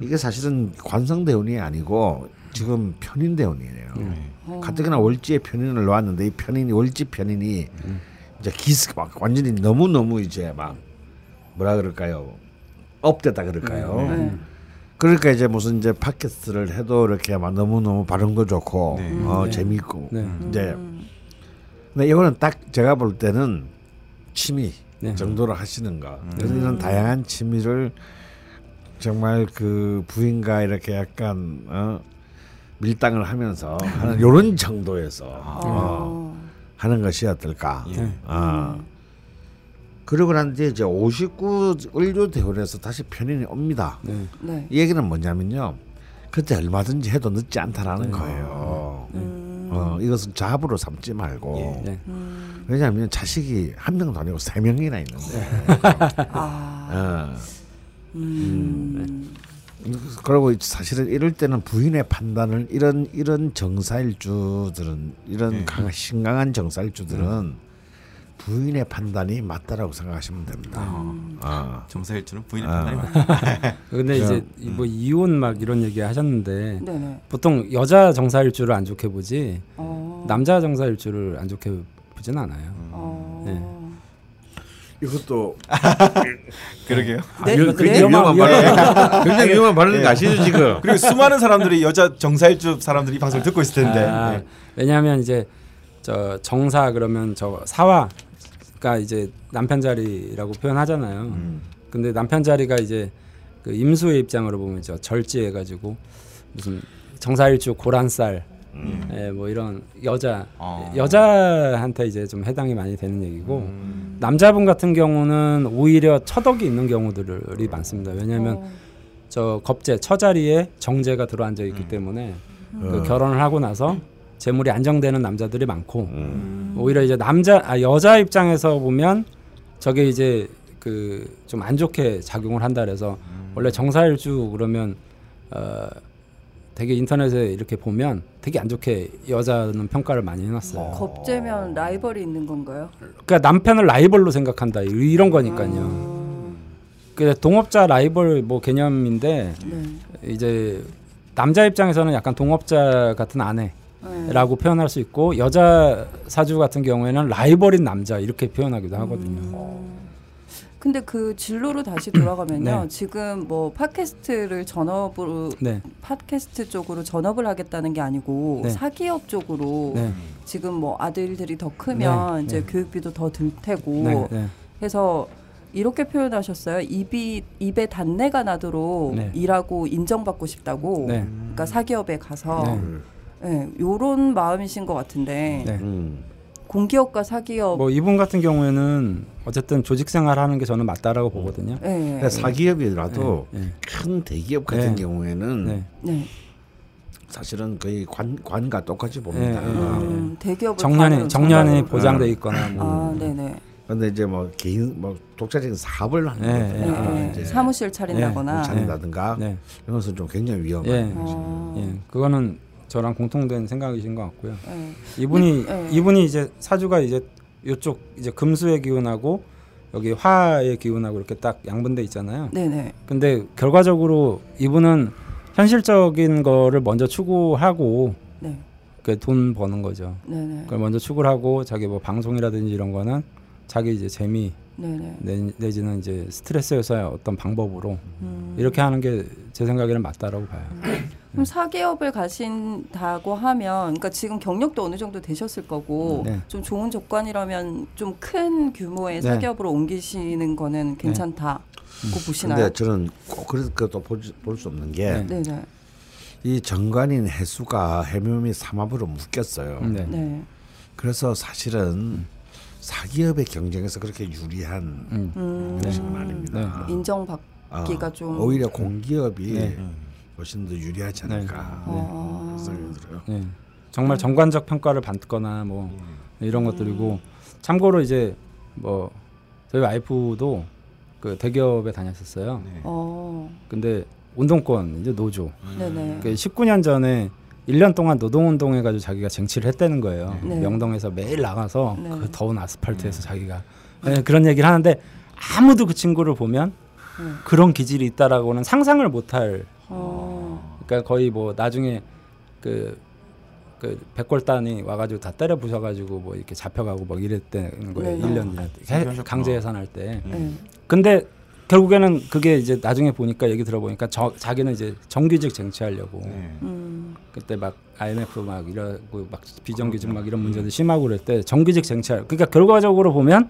이게 사실은 관성 대운이 아니고 지금 편인 대운이에요. 네. 어. 가뜩이나 월지에 편인을 놓았는데 이 편인이 월지 편인이 음. 이제 기스 막 완전히 너무 너무 이제 막 뭐라 그럴까요? 업됐다 그럴까요? 네. 그러니까 이제 무슨 이제 팟캐스트를 해도 이렇게 막 너무 너무 발음도 좋고 네. 어 네. 재미있고 네. 이제 음. 근데 이거는 딱 제가 볼 때는 취미 네. 정도로 하시는 거. 그래서 이런 다양한 취미를 정말 그 부인과 이렇게 약간 어, 밀당을 하면서 하는 이런 정도에서 어, 어. 하는 것이 어떨까. 예. 어. 그러고 난 뒤에 이제 59 을류 대원에서 다시 편인이 옵니다. 네. 네. 이 얘기는 뭐냐면요. 그때 얼마든지 해도 늦지 않다라는 거예요. 음. 어, 이것은 잡으로 삼지 말고. 예. 네. 음. 왜냐하면 자식이 한 명도 아니고 세 명이나 있는데. 아. 어. 음. 그리고 사실은 이럴 때는 부인의 판단을 이런 이런 정사일주들은 이런 네. 강, 신강한 정사일주들은 부인의 판단이 맞다라고 생각하시면 됩니다. 어. 정사일주는 부인의 아. 판단이 맞다. 근데 이제 이뭐 이혼 막 이런 얘기 하셨는데 네네. 보통 여자 정사일주를 안 좋게 보지 어. 남자 정사일주를 안 좋게 보진 않아요. 어. 네. 이것도 그러게요. 네, 이거 그래요? 굉장히 위험한 발언, 굉장히 위험한 발언인 거 아시죠 지금? 그리고 수많은 사람들이 여자 정사일주 사람들이 이 방송을 듣고 있을 텐데. 아, 네. 왜냐하면 이제 저 정사 그러면 저 사화가 이제 남편 자리라고 표현하잖아요. 음. 근데 남편 자리가 이제 그 임수의 입장으로 보면 저 절지해가지고 무슨 정사일주 고란 살 예, 뭐 이런 여자 어. 여자한테 이제 좀 해당이 많이 되는 얘기고 음. 남자분 같은 경우는 오히려 처덕이 있는 경우들이 많습니다. 왜냐하면 어. 저 겁재 처자리에 정제가 들어앉아 있기 때문에 그 결혼을 하고 나서 재물이 안정되는 남자들이 많고 오히려 이제 남자 아 여자 입장에서 보면 저게 이제 그 좀 안 좋게 작용을 한다 그래서 원래 정사일주 그러면 어 되게 인터넷에 이렇게 보면 되게 안 좋게 여자는 평가를 많이 해놨어요. 겁재면 라이벌이 있는 건가요? 그러니까 남편을 라이벌로 생각한다 이런 거니까요. 어. 그 동업자 라이벌 뭐 개념인데 네. 이제 남자 입장에서는 약간 동업자 같은 네. 아내 라고 표현할 수 있고 여자 사주 같은 경우에는 라이벌인 남자 이렇게 표현하기도 하거든요. 음. 근데 그 진로로 다시 돌아가면요. 네. 지금 뭐 팟캐스트를 전업으로 네, 팟캐스트 쪽으로 전업을 하겠다는 게 아니고 네. 사기업 쪽으로 네, 지금 뭐 아들들이 더 크면 네, 이제 네. 교육비도 더 들 테고. 해서 이렇게 표현하셨어요. 입이 입에 단내가 나도록 네. 일하고 인정받고 싶다고. 네. 그러니까 사기업에 가서 네. 네, 요런 마음이신 것 같은데 네. 음. 공기업과 사기업 뭐 이분 같은 경우에는 어쨌든 조직 생활하는 게 저는 맞다라고 보거든요. 네. 그러니까 사기업이라도 네, 네. 큰 대기업 같은 네. 경우에는 네. 네. 사실은 거의 관 관과 똑같이 봅니다. 네, 네. 음, 대기업을 정년이 정년이 보장돼 있거나 뭐 아, 네네. 근데 이제 뭐 개인 뭐 독자적인 사업을 하는 네, 것들 네, 네, 이제 사무실 차린다거나. 네. 네. 네. 이런 것은 좀 굉장히 위험한 예. 어. 예, 그거는 저랑 공통된 생각이신 것 같고요. 네. 이분이 네. 이분이 이제 사주가 이제 이쪽 이제 금수의 기운하고 여기 화의 기운하고 이렇게 딱 양분돼 있잖아요. 네네. 근데 결과적으로 이분은 현실적인 거를 먼저 추구하고 네. 그돈 버는 거죠. 네네. 그걸 먼저 추구를 하고 자기 뭐 방송이라든지 이런 거는 자기 이제 재미 네네. 내, 내지는 이제 스트레스 해소의 어떤 방법으로 음. 이렇게 하는 게 제 생각에는 맞다라고 봐요. 그럼 사기업을 가신다고 하면, 그러니까 지금 경력도 어느 정도 되셨을 거고, 네. 좀 좋은 조건이라면 좀 큰 규모의 네. 사기업으로 옮기시는 거는 괜찮다고 보시나요? 근데 저는 꼭 그렇게도 볼수 없는 게 네. 네네. 이 정관인 해수가 해묘미 삼합으로 묶였어요. 네. 네. 그래서 사실은 사기업의 경쟁에서 그렇게 유리한 음. 음. 것은 아닙니다. 인정받기가 아, 좀. 오히려 공기업이 네. 훨씬 더 유리하지 않을까 네. 어. 생각이 들어요. 예. 정말 정관적 평가를 받거나 뭐 이런 것들이고 참고로 이제 뭐 저희 와이프도 그 대기업에 다녔었어요. 어. 근데 운동권 이제 노조. 네네. 그 19년 전에 1년 동안 노동운동 해가지고 자기가 쟁취를 했다는 거예요. 네. 명동에서 매일 나가서 네. 그 더운 아스팔트에서 자기가 예, 그런 얘기를 하는데 아무도 그 친구를 보면 네. 그런 기질이 있다라고는 상상을 못할. 어. 그러니까 거의 뭐 나중에 그, 그 백골단이 와가지고 다 때려 부셔가지고 뭐 이렇게 잡혀가고 막 이랬다는 거예요. 네. 1년 이날 때 그러셨구나. 강제 해산할 때. 네. 근데 결국에는 그게 이제 나중에 보니까 얘기 들어보니까 저, 자기는 이제 정규직 쟁취하려고 네. 음. 그때 막 IMF 막 이러고 막 비정규직 막 이런 문제도 심하고 그럴 때 정규직 쟁취할 그러니까 결과적으로 보면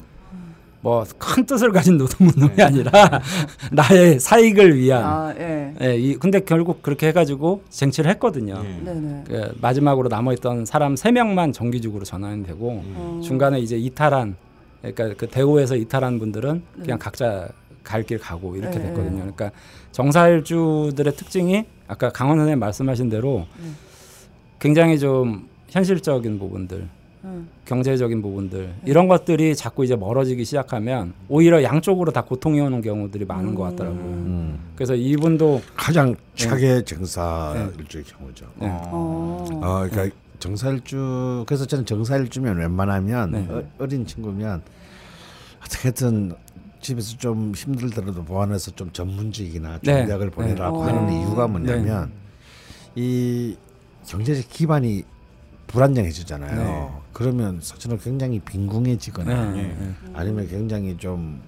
뭐 큰 뜻을 가진 노동운동이 아니라 나의 사익을 위한 아, 예. 예, 이 근데 결국 그렇게 해가지고 쟁취를 했거든요. 네. 네네. 그 마지막으로 남아있던 사람 세 명만 정규직으로 전환이 되고 어. 중간에 이제 이탈한 그러니까 그 대우에서 이탈한 분들은 네. 그냥 각자 갈 길 가고 이렇게 네. 됐거든요. 그러니까 정사일주들의 특징이 아까 강원 선생님 말씀하신 대로 네. 굉장히 좀 현실적인 부분들, 음. 경제적인 부분들 네. 이런 것들이 자꾸 이제 멀어지기 시작하면 오히려 양쪽으로 다 고통이 오는 경우들이 많은 것 같더라고요. 음. 그래서 이분도 가장 최악의 정사일주의 경우죠. 네. 어. 어, 그러니까 정사일주 그래서 저는 정사일주면 웬만하면 네. 어, 어린 친구면 어떻게든 집에서 좀 힘들더라도 보완해서 좀 전문직이나 네. 좋은 대학을 보내라고 네. 하는 어. 이유가 뭐냐면 이 경제적 기반이 불안정해지잖아요. 네. 그러면 사실은 굉장히 빈궁해지거나 네, 네. 아니면 굉장히 좀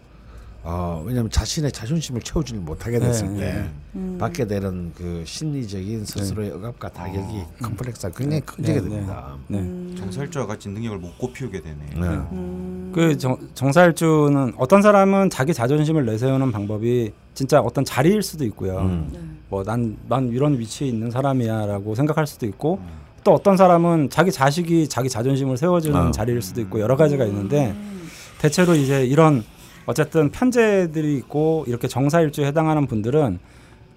어, 왜냐하면 자신의 자존심을 채우지 못하게 됐을 네, 때 네. 음. 받게 되는 그 심리적인 스스로의 억압과 타격이 컴플렉스가 굉장히 커지게 네, 네. 됩니다. 네. 음. 정설주와 같이 능력을 못 곱히게 되네. 네. 음. 그 정, 정사일주는 어떤 사람은 자기 자존심을 내세우는 방법이 진짜 어떤 자리일 수도 있고요. 음. 네. 뭐난난 이런 위치에 있는 사람이야라고 생각할 수도 있고 또 어떤 사람은 자기 자식이 자기 자존심을 세워주는 아. 자리일 수도 있고 여러 가지가 있는데 음. 대체로 이제 이런 어쨌든 편제들이 있고 이렇게 정사일주에 해당하는 분들은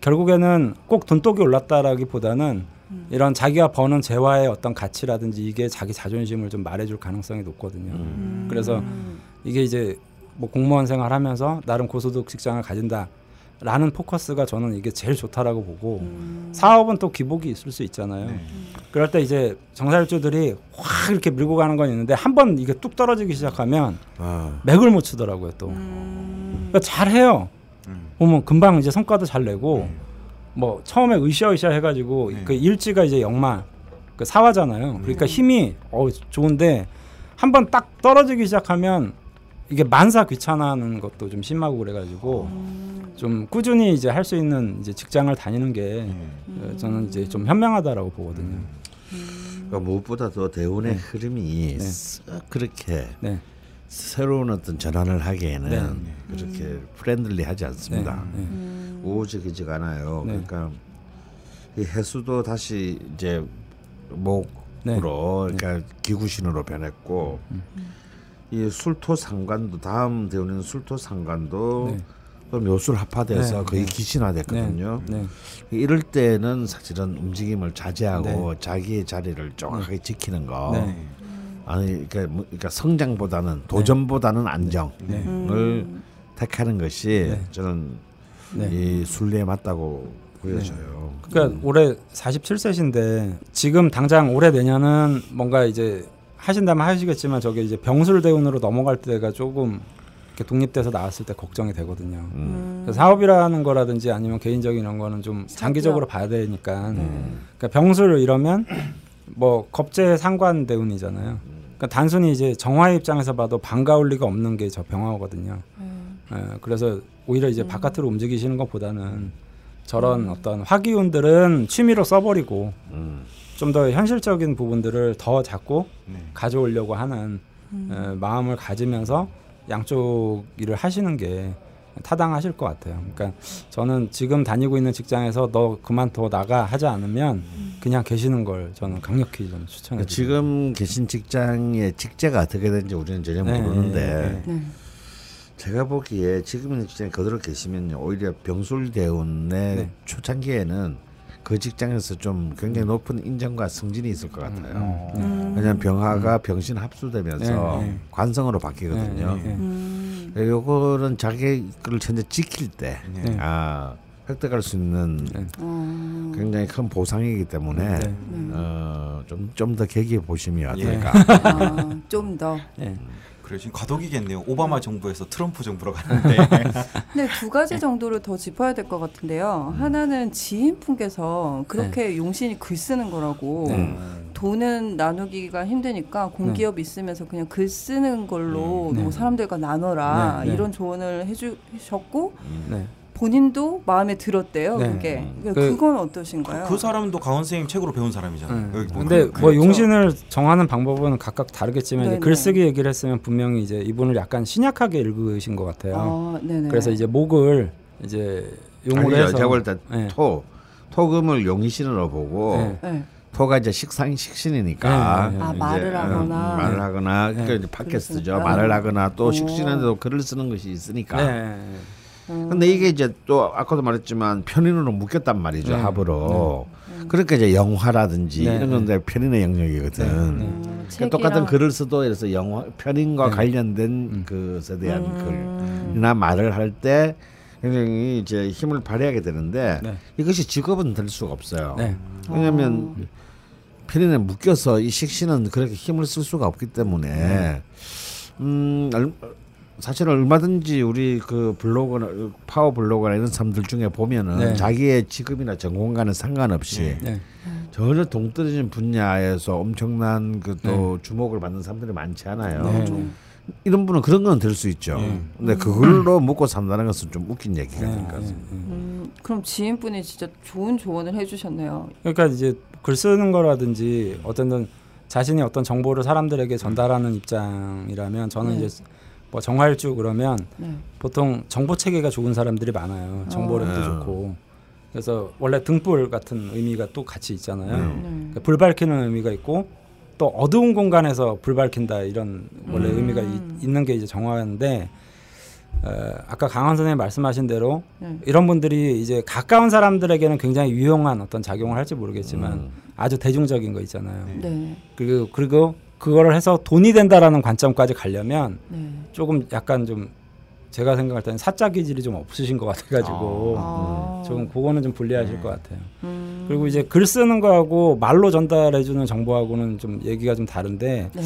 결국에는 꼭 돈독이 올랐다라기보다는 음. 이런 자기가 버는 재화의 어떤 가치라든지 이게 자기 자존심을 좀 말해줄 가능성이 높거든요. 음. 그래서 이게 이제 뭐 공무원 생활하면서 나름 고소득 직장을 가진다 라는 포커스가 저는 이게 제일 좋다라고 보고 음. 사업은 또 기복이 있을 수 있잖아요. 네. 그럴 때 이제 정사일주들이 확 이렇게 밀고 가는 건 있는데 한 번 이게 뚝 떨어지기 시작하면 아, 맥을 못 추더라고요 또. 음. 그러니까 잘해요. 음. 보면 금방 이제 성과도 잘 내고 뭐 처음에 으쌰으쌰 해가지고 네. 그 일지가 이제 역마 그 사화잖아요. 그러니까 힘이 어 좋은데 한 번 딱 떨어지기 시작하면 이게 만사 귀찮아하는 것도 좀 심하고 그래가지고 음. 좀 꾸준히 이제 할 수 있는 이제 직장을 다니는 게 어, 저는 이제 좀 현명하다라고 보거든요. 그러니까 무엇보다도 대운의 흐름이 네. 쓱 그렇게 네, 새로운 어떤 전환을 하기에는 네. 그렇게 프렌들리하지 네, 않습니다. 네. 음. 우호적이지가 않아요. 네. 그러니까 이 해수도 다시 이제 목으로 네. 그러니까 기구신으로 변했고 음. 이 술토 상관도 다음 대운인 술토 상관도 네. 또 묘술 합화돼서 네, 거의 네. 기신화됐거든요. 네, 이럴 때는 사실은 움직임을 자제하고 자기의 자리를 정확하게 지키는 거 네. 아니 그러니까, 뭐- 그러니까 성장보다는 도전보다는 안정을 네. 음. 택하는 것이 네. 저는 네. 이 순리에 맞다고 보여져요. 그러니까 올해 47세신데 지금 당장 올해 내년은 뭔가 이제 하신다면 하시겠지만 저게 이제 병술 대운으로 넘어갈 때가 조금 이렇게 독립돼서 나왔을 때 걱정이 되거든요. 음. 그래서 사업이라는 거라든지 아니면 개인적인 이런 거는 좀 장기적으로 봐야 되니까. 그러니까 병술 이러면 뭐 겁재 상관 대운이잖아요. 그러니까 단순히 이제 정화의 입장에서 봐도 반가울 리가 없는 게 저 병화거든요. 음. 예, 그래서 오히려 이제 바깥으로 움직이시는 것보다는 저런 어떤 화기운들은 취미로 써버리고 음. 좀더 현실적인 부분들을 더 자꾸 네. 가져오려고 하는 에, 마음을 가지면서 양쪽 일을 하시는 게 타당하실 것 같아요. 그러니까 저는 지금 다니고 있는 직장에서 너 그만 둬 나가 하지 않으면 그냥 계시는 걸 저는 강력히 좀 추천해 그러니까 지금 계신 직장의 직제가 어떻게 되는지 우리는 전혀 네, 모르는데 네, 네. 제가 보기에 지금 있는 직장에 그대로 계시면 오히려 병술 대운의 네. 초창기에는 그 직장에서 좀 굉장히 높은 인정과 승진이 있을 것 같아요. 음. 왜냐하면 병화가 병신 합수되면서 네, 네. 관성으로 바뀌거든요. 네, 네. 음. 요거는 자기 걸 현재 지킬 때, 네. 아 획득할 수 있는 네. 어. 굉장히 큰 보상이기 때문에 네. 어, 좀좀 더 계기해 보시면 예. 어떨까. 아, 좀 더. 네. 그래 지금 과도기겠네요. 오바마 정부에서 트럼프 정부로 가는데 근데 두 가지 정도를 더 짚어야 될 것 같은데요. 하나는 지인분께서 그렇게 용신이 글 쓰는 거라고 네. 돈은 나누기가 힘드니까 공기업 있으면서 그냥 글 쓰는 걸로 네. 뭐 사람들과 나눠라 네, 네. 이런 조언을 해주셨고 네. 본인도 마음에 들었대요. 네. 그게 그- 그, 건 어떠신가요? 그 사람도 가원 선생님 책으로 배운 사람이잖아요. 음. 여기 보면. 근데 그- 뭐 그렇죠. 용신을 정하는 방법은 각각 다르겠지만 네네. 글쓰기 얘기를 했으면 분명히 이제 이분을 약간 신약하게 읽으신 것 같아요. 아, 네네. 그래서 이제 목을 이제 용으로 아니요, 해서 제가 볼때 네. 토, 토금을 용신으로 보고 네. 네. 토가 이제 식상 식신이니까 네, 네, 아, 네. 말을 하거나. 음, 말을 하거나 네. 그러니까 이제 팟캐스트죠. 그렇습니까? 말을 하거나 또 오. 식신한데도 글을 쓰는 것이 있으니까. 네. 음. 근데 이게 이제 또 아까도 말했지만 편인으로 묶였단 말이죠 네. 합으로. 그러니까 이제 영화라든지 네. 이런 건데 편인의 영역이거든. 네. 음, 그러니까 똑같은 글을 써도 그래서 영화 편인과 네. 관련된 것에 대한 음. 글이나 말을 할 때 굉장히 이제 힘을 발휘하게 되는데 네. 이것이 직업은 될 수가 없어요. 네. 왜냐하면 편인에 묶여서 이 식신은 그렇게 힘을 쓸 수가 없기 때문에 음 얼- 사실 얼마든지 우리 그 블로거나 파워 블로거나 이런 사람들 중에 보면은 네. 자기의 직업이나 전공과는 상관없이 네. 전혀 동떨어진 분야에서 엄청난 그 또 주목을 받는 사람들이 많지 않아요. 네. 이런 분은 그런 건 될 수 있죠. 근데 그걸로 먹고 산다는 것은 좀 웃긴 얘기가 네. 된것 같습니다. 음, 그럼 지인분이 진짜 좋은 조언을 해주셨네요. 그러니까 이제 글 쓰는 거라든지 어떤 자신이 어떤 정보를 사람들에게 전달하는 입장이라면 저는 네. 이제 뭐 정화일주 그러면 네. 보통 정보 체계가 좋은 사람들이 많아요. 정보력도 어. 좋고. 그래서 원래 등불 같은 의미가 또 같이 있잖아요. 네. 네. 그러니까 불 밝히는 의미가 있고 또 어두운 공간에서 불 밝힌다 이런 원래 음. 의미가 이- 있는 게 이제 정화인데 어, 아까 강원 선생님 말씀하신 대로 네. 이런 분들이 이제 가까운 사람들에게는 굉장히 유용한 어떤 작용을 할지 모르겠지만 음. 아주 대중적인 거 있잖아요. 네. 그리고 그리고 그거를 해서 돈이 된다라는 관점까지 가려면 네. 조금 약간 좀 제가 생각할 때는 사짜 기질이 좀 없으신 것 같아가지고 아. 좀 그거는 좀 불리하실 것 같아요. 음. 그리고 이제 글 쓰는 거하고 말로 전달해주는 정보하고는 좀 얘기가 좀 다른데 네.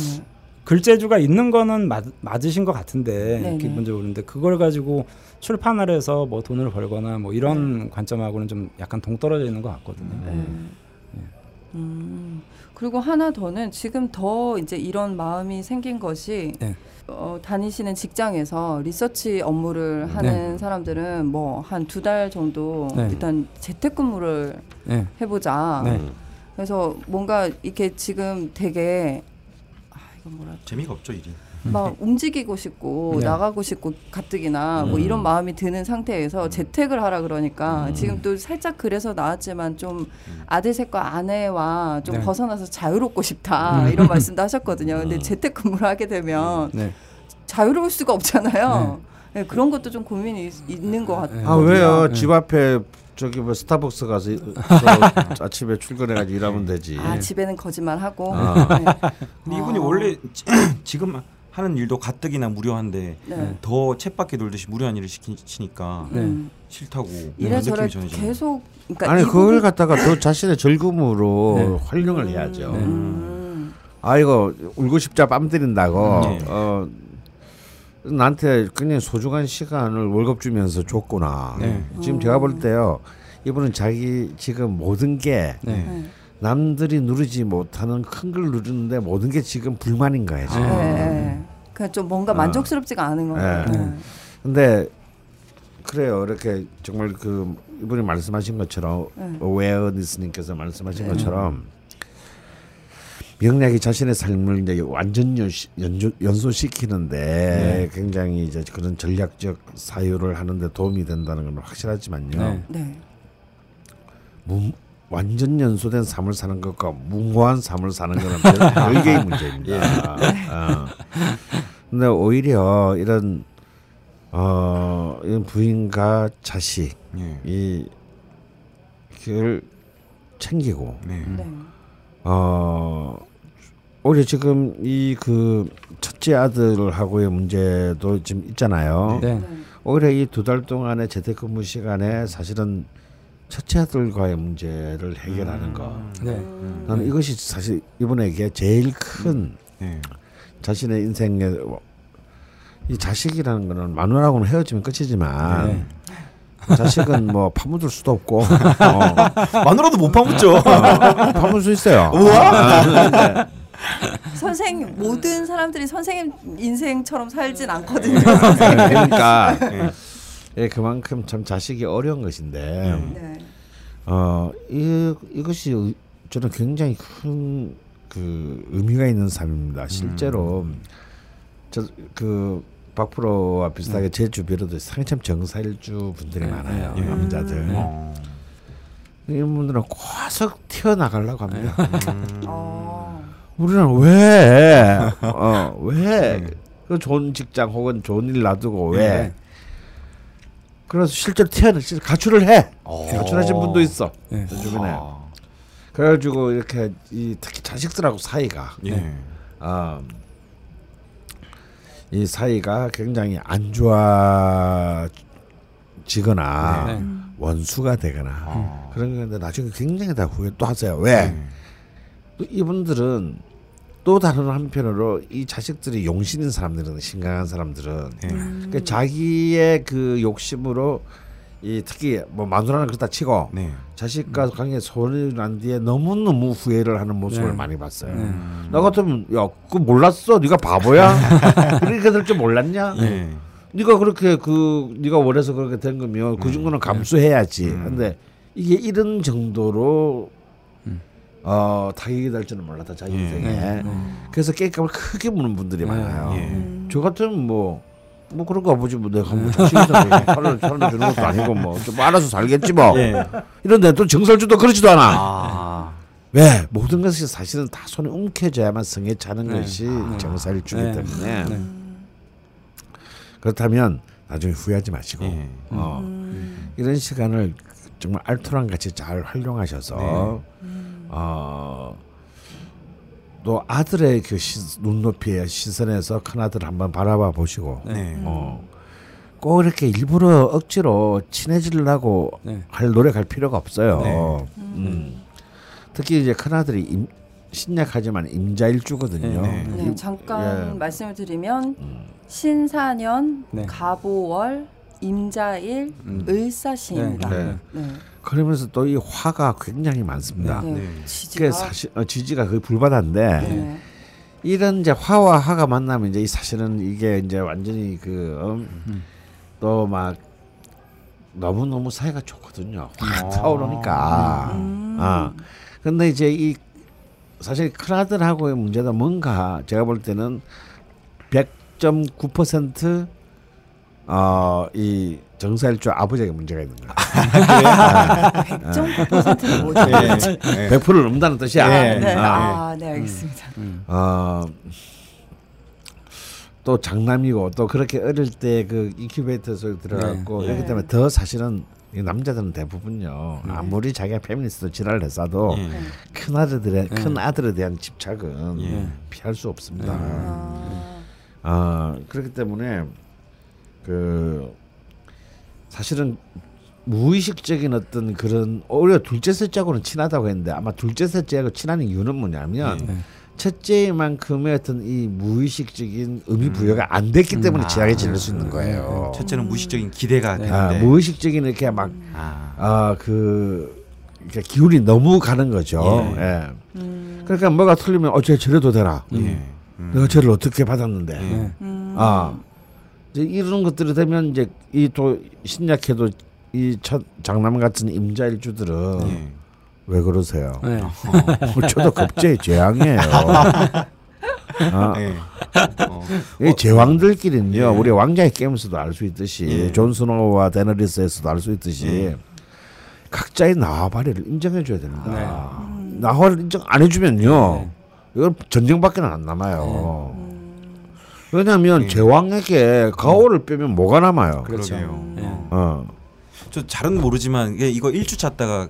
글재주가 있는 거는 맞, 맞으신 것 같은데 네네. 기본적으로 근데 그걸 가지고 출판을 해서 뭐 돈을 벌거나 뭐 이런 관점하고는 좀 약간 동떨어져 있는 것 같거든요. 네. 음. 그리고 하나 더는 지금 더 이제 이런 마음이 생긴 것이 네. 어, 다니시는 직장에서 리서치 업무를 하는 사람들은 뭐 한 두 달 정도 네. 일단 재택근무를 네. 해보자. 네. 그래서 뭔가 이렇게 지금 되게 아 이건 뭐라 재미가 없죠 일이. 막 움직이고 싶고 네. 나가고 싶고 가뜩이나 뭐 음. 이런 마음이 드는 상태에서 재택을 하라 그러니까 음. 지금 또 살짝 그래서 나왔지만 좀 아들 셋과 아내와 좀 네. 벗어나서 자유롭고 싶다 이런 말씀도 하셨거든요. 근데 음. 재택근무를 하게 되면 네. 자유로울 수가 없잖아요. 네, 그런 것도 좀 고민이 있, 있는 것 같아요. 네. 아 왜요? 네. 집 앞에 저기 뭐 스타벅스 가서 저 아침에 출근해가지고 일하면 되지. 아 집에는 거짓말 하고. 아. 네. 근데 이분이 아. 원래 지금 하는 일도 가뜩이나 무료한데 네. 더 챗밖에 놀듯이 무료한 일을 시키니까 네. 음. 싫다고 이래저래. 계속 그러니까 아니 이 그걸 갖다가 더 자신의 즐거움으로 네. 활용을 해야죠. 네. 음. 아 이거 울고 싶자 뺨 때린다고 네. 어 나한테 그냥 소중한 시간을 월급 주면서 줬구나. 네. 지금 제가 볼 때요. 이분은 자기 지금 모든 게 네. 네. 남들이 누르지 못하는 큰 걸 누르는데 모든 게 지금 불만인 거예요. 지금. 네. 네. 그냥 좀 뭔가 만족스럽지가 않은 거예요. 네. 네. 근데 그래요. 이렇게 정말 그 이분이 말씀하신 것처럼 네. 오웨어니스님께서 말씀하신 것처럼 명략이 자신의 삶을 이제 완전 연조, 연소시키는데 굉장히 이제 그런 전략적 사유를 하는데 도움이 된다는 건 확실하지만요. 네. 네. 무, 완전 연소된 삶을 사는 것과 무모한 삶을 사는 것은 별- 별개의 문제입니다. 어. 근데 오히려 이런 어 이런 부인과 자식 예. 이 그걸 챙기고 네. 네. 어 오히려 지금 이 그 첫째 아들하고의 문제도 지금 있잖아요. 네. 네. 오히려 이 두 달 동안의 재택근무 시간에 사실은 첫째 아들과의 문제를 해결하는 거. 네. 음. 나는 이것이 사실 이분에게 제일 큰 네. 자신의 인생에 이 자식이라는 거는 마누라하고는 헤어지면 끝이지만 네. 자식은 뭐 파묻을 수도 없고 어, 마누라도 못 파묻죠. 파묻을 수 있어요. 선생 모든 사람들이 선생님 인생처럼 살진 않거든요. 그러니까 네. 예, 그만큼 참 자식이 어려운 것인데 네. 어, 이, 이것이 의- 저는 굉장히 큰 그 의미가 있는 삶입니다. 실제로 저그 박프로와 비슷하게 제 주변에도 상당히 참 정사일주 분들이 네, 많아요. 네. 남자들. 어. 이런 분들은 과속 튀어나가려고 합니다. 어. 우리는 왜? 어, 왜? 그 좋은 직장 혹은 좋은 일 놔두고 왜? 네. 그래서 실제로 튀어나 가출을 해. 어. 가출하신 분도 있어. 네. 제 주변에. 아. 그래가지고 이렇게 이 특히 자식들하고 사이가 예. 어, 이 사이가 굉장히 안 좋아지거나 네. 원수가 되거나 아. 그런 건데 나중에 굉장히 다 후회 또 하세요. 왜? 네. 또 이분들은 또 다른 한편으로 이 자식들이 용신인 사람들은 심각한 사람들은 네. 그러니까 자기의 그 욕심으로 이 특히 뭐 마누라는 그렇다 치고 네. 자식과 관계 소원이 난 뒤에 너무 너무 후회를 하는 모습을 네. 많이 봤어요. 네. 나 같으면 야, 그 몰랐어? 네가 바보야? 그렇게 될 줄 몰랐냐? 네. 네가 그렇게 그 네가 원해서 그렇게 된 거면 그 정도는 감수해야지. 음. 근데 이게 이런 정도로 어 타격이 될 줄은 몰랐다 자기 예. 인생에. 네. 그래서 깨값을 크게 무는 분들이 많아요. 예. 음. 저 같으면 뭐. 뭐 그런 거 아버지 뭐 내가 뭐 자식이다 차를 차를 주는 것도 아니고 뭐 좀 알아서 살겠지 뭐 예. 이런데 또 정설주도 그렇지도 않아 아. 왜 모든 것이 사실은 다 손에 움켜져야만 성에 차는 네. 것이 네. 정살주기 네. 때문에 네. 그렇다면 나중에 후회하지 마시고 예. 어, 음. 이런 시간을 정말 알토란 같이 잘 활용하셔서 네. 어, 또 아들의 그 시, 눈높이의 시선에서 큰 아들 한번 바라봐 보시고 네. 어, 꼭 이렇게 일부러 억지로 친해지려고 네. 할 노력할 필요가 없어요. 네. 음. 특히 이제 큰 아들이 임, 신약하지만 임자일주거든요. 네, 네, 이- 잠깐 예. 말씀을 드리면 신사년, 네. 가보월, 임자일, 음. 을사시입니다. 그러면서 또 이 화가 굉장히 많습니다. 네. 네. 지지가 그게 사실 어, 지지가 거의 불바다인데 네. 이런 이제 화와 화가 만나면 이제 이 사실은 이게 이제 완전히 그또막 너무 너무 사이가 좋거든요. 확 아. 타오르니까. 음. 아 근데 이제 이 사실 큰아들하고의 문제도 뭔가 제가 볼 때는 100.9% 어이 정사일주 아버지에게 문제가 있는 거야. 100.9%는 뭐죠? 네. 네. 100%를 넘다는 뜻이야. 아, 네. 아. 아, 네, 알겠습니다. 어, 또 장남이고 또 그렇게 어릴 때 그 인큐베이터에 들어갔고 네. 그렇기 네. 때문에 더 사실은 이 남자들은 대부분요 아무리 자기가 페미니스트 지랄을 했어도 예. 큰 아들들의 큰 아들에 대한 집착은 예. 피할 수 없습니다. 아, 아 그렇기 때문에 그 사실은 무의식적인 어떤 그런 오히려 둘째 셋째하고는 친하다고 했는데 아마 둘째 셋째하고 친한 이유는 뭐냐면 네. 첫째만큼의 어떤 이 무의식적인 의미 부여가 안 됐기 때문에 친하게 지낼 수 있는 거예요. 첫째는 무의식적인 기대가 네. 아, 되는데 무의식적인 이렇게 막 아, 아그 이렇게 기운이 너무 가는 거죠. 예. 예. 음, 그러니까 뭐가 틀리면 어쟤 저래도 되나? 예. 음. 내가 쟤를 어떻게 받았는데? 네. 음. 아 이제 이런 것들이 되면 이제 이 또 신약해도 이 첫 장남 같은 임자일주들은 예. 왜 그러세요? 네. 뭐 저도 겁재의 제왕이에요. 아, 예. 어. 이 제왕들끼리는요, 예. 우리 왕좌의 게임에서도 알 수 있듯이 예. 존 스노우와 데너리스에서도 알 수 있듯이 예. 각자의 나와바리를 인정해줘야 됩니다. 네. 나와를 인정 안 해주면요, 네. 이건 전쟁밖에 안 남아요. 음. 왜냐하면 예. 제왕에게 가오를 빼면 뭐가 남아요? 그렇죠. 예. 어. 어. 저 잘은 모르지만 이거 일주 찾다가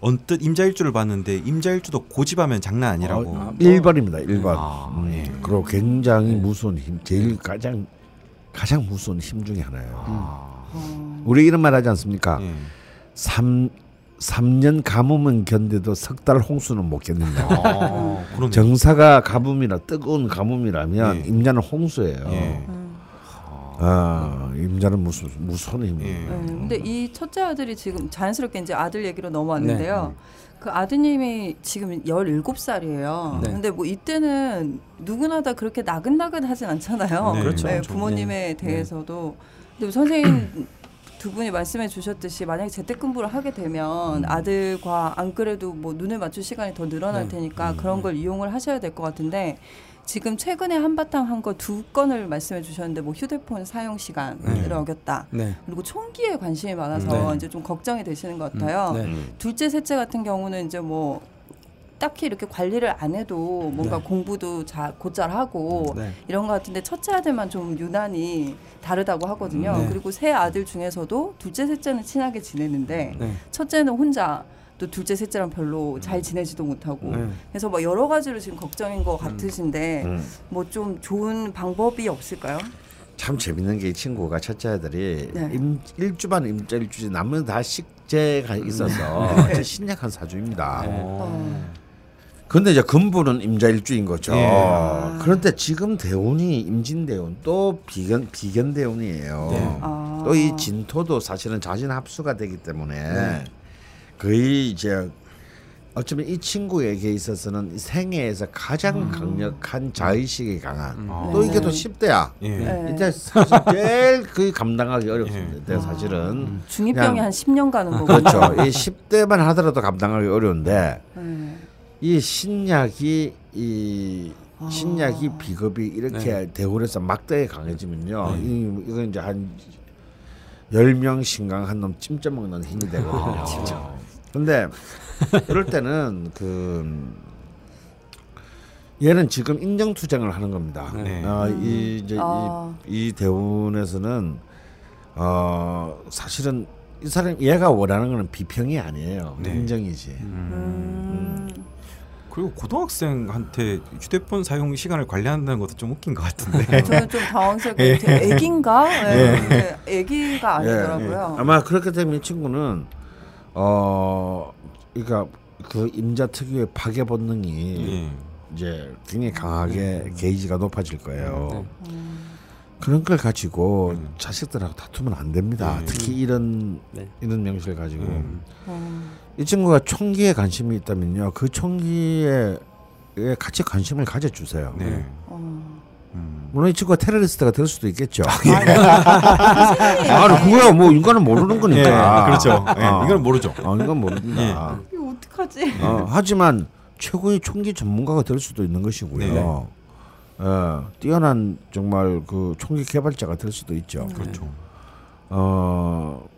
언뜻 임자일주를 봤는데 임자일주도 고집하면 장난 아니라고. 어, 1번입니다. 1번. 아, 음, 예. 그리고 굉장히 무서운 힘, 제일 가장 가장 무서운 힘 중에 하나예요. 아. 어. 우리 이런 말 하지 않습니까? 예. 삼 3년 가뭄은 견뎌도 석 달 홍수는 못 견딘다. 아. 정사가 가뭄이라 뜨거운 가뭄이라면 예. 임자는 홍수예요. 예. 음. 아, 임자는 무슨 무서운 힘이에요. 예. 네, 근데 이 첫째 아들이 지금 자연스럽게 이제 아들 얘기로 넘어왔는데요. 그 아드님이 지금 17살이에요. 네. 근데 뭐 이때는 누구나 다 그렇게 나긋나긋하진 않잖아요. 네, 그렇죠. 네, 좀, 부모님에 네. 대해서도. 근데 선생님 두 분이 말씀해 주셨듯이 만약에 재택근무를 하게 되면 아들과 안 그래도 뭐 눈을 맞출 시간이 더 늘어날 네. 테니까 그런 걸 이용을 하셔야 될 것 같은데 지금 최근에 한바탕 한 거 두 건을 말씀해 주셨는데 뭐 휴대폰 사용 시간을 네. 어겼다. 네. 그리고 총기에 관심이 많아서 네. 이제 좀 걱정이 되시는 것 같아요. 네. 음. 둘째, 셋째 같은 경우는 이제 뭐 딱히 이렇게 관리를 안 해도 뭔가 네. 공부도 잘 곧잘 하고 네. 이런 것 같은데 첫째 아들만 좀 유난히 다르다고 하거든요. 네. 그리고 세 아들 중에서도 둘째, 셋째는 친하게 지내는데 네. 첫째는 혼자 또 둘째, 셋째랑 별로 잘 지내지도 못하고 네. 그래서 뭐 여러 가지로 지금 걱정인 것 같으신데 음. 뭐좀 좋은 방법이 없을까요? 참 재밌는 게 이 친구가 첫째 아들이 네. 임, 일주만 임자 일주지 남은 다 식재가 있어서 네. 진짜 신약한 사주입니다. 어. 근데 이제 근본은 임자 일주인 거죠. 예. 그런데 지금 대운이 임진 대운 또 비견 비견 대운이에요. 네. 아. 또이 진토도 사실은 자진 합수가 되기 때문에 네. 거의 이제 어쩌면 이 친구에게 있어서는 생애에서 가장 강력한 자의식이 강한 음. 또 이게 네. 또 10대야. 예. 네. 이때 사실 제일 그 감당하기 어렵습니다. 예. 사실은 중이병이 그냥- 한 10년 가는 거고. 그렇죠. 이 10대만 하더라도 감당하기 어려운데 네. 이 신약이 이 아. 신약이 비겁이 이렇게 대원에서 막대에 강해지면요. 네. 이 이건 이제 한 10명 신강 한 놈 찜쪄 먹는 힘이 되거든요. 근데 그럴 때는 그 얘는 지금 인정 투쟁을 하는 겁니다. 네. 어, 이 이제 아. 이, 이 대운에서는 어 사실은 이 사람 얘가 원하는 거는 비평이 아니에요. 네. 인정이지. 음. 그리고 고등학생한테 휴대폰 사용 시간을 관리한다는 것도 좀 웃긴 것 같은데. 저는 좀 당황스럽게 예. 애기인가? 네. 네. 애기가 아니더라고요. 예, 아마 그렇게 되면 이 친구는 어 그러니까 그 임자 특유의 파괴 본능이 예. 이제 굉장히 강하게 게이지가 높아질 거예요. 네. 음. 그런 걸 가지고 음. 자식들하고 다투면 안 됩니다. 네. 특히 이런 네. 이런 명시를 가지고 음. 음. 이 친구가 총기에 관심이 있다면요, 그 총기에 에 같이 관심을 가져주세요. 네. 어. 음. 물론 이 친구가 테러리스트가 될 수도 있겠죠. 아니, 아, 그거야 뭐 인간은 모르는 거니까. 예, 그렇죠. 예, 어. 이건 모르죠. 어, 이건 모른다. 이거 어떡하지? 어, 하지만 최고의 총기 전문가가 될 수도 있는 것이고요. 네. 어, 뛰어난 정말 그 총기 개발자가 될 수도 있죠. 그렇죠. 어,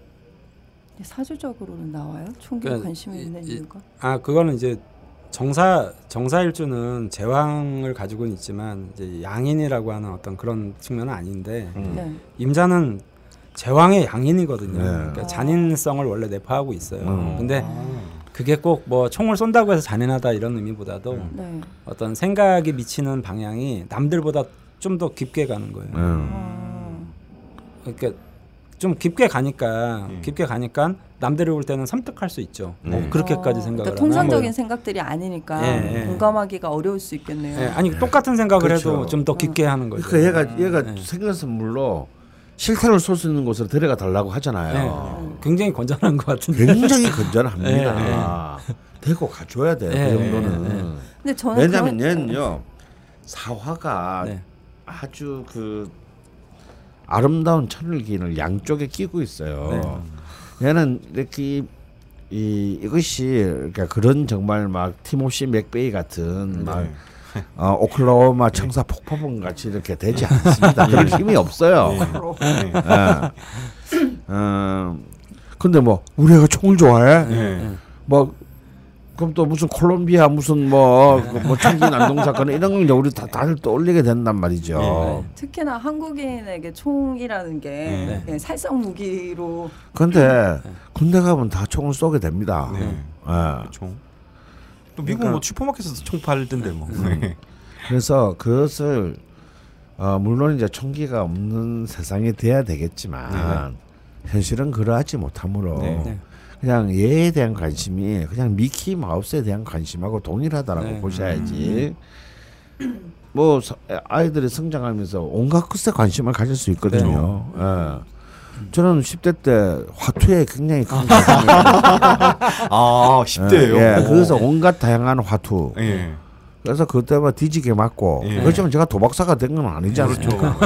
사주적으로는 나와요? 총기에 그러니까 관심이 이- 있는 이- 이유가? 아 그거는 이제 정사 정사일주는 제왕을 가지고는 있지만 이제 양인이라고 하는 어떤 그런 측면은 아닌데 음. 네. 임자는 제왕의 양인이거든요. 네. 그러니까 잔인성을 원래 내포하고 있어요. 음. 근데 그게 꼭 뭐 총을 쏜다고 해서 잔인하다 이런 의미보다도 네. 어떤 생각이 미치는 방향이 남들보다 좀 더 깊게 가는 거예요. 음. 아, 그러니까 좀 깊게 가니까 음. 깊게 가니까 남들이 볼 때는 섬뜩할 수 있죠. 어, 네. 그렇게까지 어, 생각을 그러니까 하면. 통상적인 생각들이 아니니까 예, 예. 공감하기가 어려울 수 있겠네요. 예, 아니 똑같은 생각을 그렇죠. 해도 좀 더 깊게 하는 거죠. 그러니까 얘가 얘가 네. 생일 선물로 실탄을 쏠 수 있는 곳으로 데려가 달라고 하잖아요. 네. 굉장히 건전한 것 같은데. 굉장히 건전합니다. 네, 데리고 가줘야 돼. 네, 그 정도는. 근데 저는 왜냐면 그런- 얘는요 사화가 네. 아주 그 아름다운 천을기인을 양쪽에 끼고 있어요. 얘는 이렇게 이 이것이 그러니까 그런 정말 막 티모시 맥베이 같은 막 어, 오클라호마 청사 폭포봉 같이 이렇게 되지 않습니다. 그런 힘이 없어요. 예. 어, 근데 뭐 우리 애가 총을 좋아해? 네. 뭐 그럼 또 무슨 콜롬비아 무슨 뭐뭐 총기 난동 사건 이런 걸 이제 우리 다 다들 떠올리게 된단 말이죠. 네. 특히나 한국인에게 총이라는 게 네. 예, 살상 무기로 근데 군대 가면 다 총을 쏘게 됩니다. 네. 예. 총. 또 미국 뭐 슈퍼마켓에서 총 팔던데 뭐. 네. 그래서 그것을 어, 물론 이제 총기가 없는 세상이 돼야 되겠지만 현실은 그러하지 못하므로 네. 네. 그냥 얘에 대한 관심이 그냥 미키 마우스에 대한 관심하고 동일하다라고 네. 보셔야지. 뭐 서- 아이들이 성장하면서 온갖 것에 관심을 가질 수 있거든요. 예. 저는 10대 때 화투에 굉장히 큰 관심을 아, 10대예요. 예, 그래서 온갖 다양한 화투. 예. 그래서 그때만 뒤지게 맞고. 예. 그렇지만 제가 도박사가 된 건 아니지 그렇죠. 않습니까?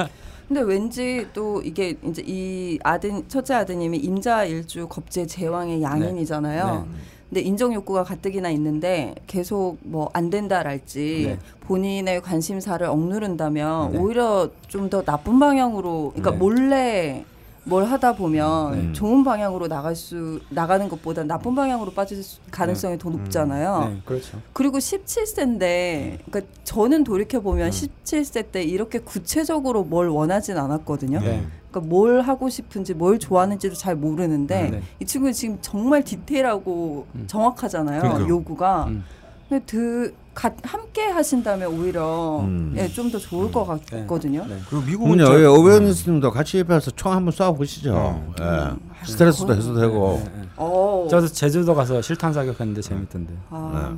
예. 근데 왠지 또 이게 이제 이 아들 첫째 아드님이 임자 일주 겁제 제왕의 양인이잖아요. 네. 근데 인정 욕구가 가뜩이나 있는데 계속 뭐 안 된다랄지 네. 본인의 관심사를 억누른다면 네. 오히려 좀 더 나쁜 방향으로 그러니까 네. 몰래 뭘 하다 보면 네. 좋은 방향으로 나갈 수 나가는 것보다 나쁜 방향으로 빠질 수- 가능성이 더 높잖아요. 네, 그렇죠. 그리고 17세인데 그러니까 저는 돌이켜 보면 17세 때 이렇게 구체적으로 뭘 원하진 않았거든요. 네. 그러니까 뭘 하고 싶은지 뭘 좋아하는지도 잘 모르는데 네. 이 친구는 지금 정말 디테일하고 음. 정확하잖아요. 그러니까요. 요구가. 음. 근데 그 가, 함께 하신다면 오히려 음. 예, 좀 더 좋을 것 같거든요. 네. 그리고 미국은. 저- 예, 오베어니스님도 같이 옆에서 총 한번 쏴 보시죠. 음. 예. 스트레스도 해소되고. 네, 네. 어. 저도 제주도 가서 실탄 사격했는데 재밌던데. 아,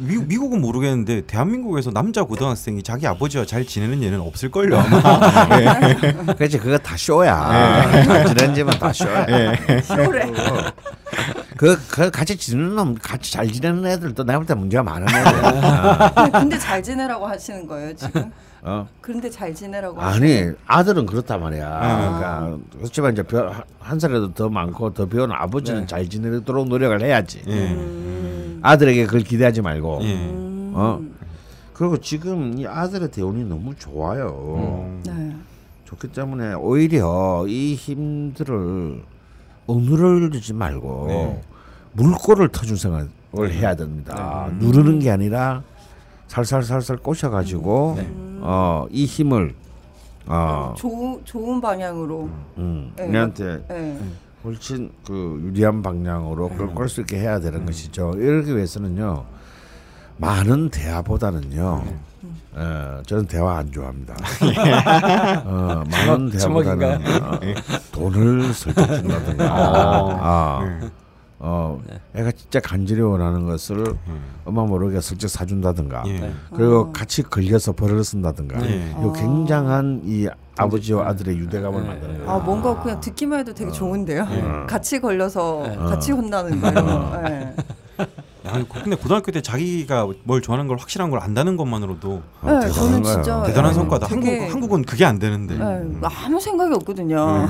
미, 미국은 모르겠는데 대한민국에서 남자 고등학생이 자기 아버지와 잘 지내는 예는 없을 걸요 아마. 그렇지 그거 다 쇼야. 잘 지내는 집은 다 쇼야. 쇼래. 그, 그 같이 지내는 놈, 같이 잘 지내는 애들도 내가 볼 때 문제가 많은 애들. 근데, 근데 잘 지내라고 하시는 거예요 지금? 어. 그런데 잘 지내라고 하시는 아니 아들은 그렇단 말이야. 그러니까 그렇지만 이제 벼- 한 살이라도 더 많고 더 배우는 아버지는 네. 잘 지내도록 노력을 해야지. 예. 음. 아들에게 그걸 기대하지 말고. 예. 음. 어. 그리고 지금 이 아들의 대운이 너무 좋아요. 어. 네. 좋기 때문에 오히려 이 힘들을 억누르지 말고 네. 물꼬를 터준 생각을 해야 됩니다. 누르는 게 아니라 살살살살 꼬셔가지고 네. 어, 이 힘을 어, 조, 좋은 방향으로. 음, 네. 얘한테 네. 훨씬 그 유리한 방향으로 그걸 꼴수 있게 해야 되는 것이죠. 이러기 위해서는요 많은 대화보다는요. 예, 저는 대화 안 좋아합니다. 어, 많은 대화보다는 어, 돈을 슬쩍 준다든가. 아, 어, 애가 진짜 간절히 원하는 것을 엄마 모르게 슬쩍 사준다든가. 예. 네. 그리고 같이 걸려서 벌을 쓴다든가. 네. 이 굉장한 이 아버지와 아들의 유대감을 네. 만드는 거예요. 아 뭔가 그냥 듣기만 해도 되게 좋은데요. 네. 같이 걸려서 네. 같이 혼나는 거예요. 네. 야, 근데 고등학교 때 자기가 뭘 좋아하는 걸 확실한 걸 안다는 것만으로도 어, 네, 대단한 저는. 진짜 대단한 네, 성과다. 되게- 한국 한국은 그게 안 되는데. 네, 음. 아무 생각이 없거든요.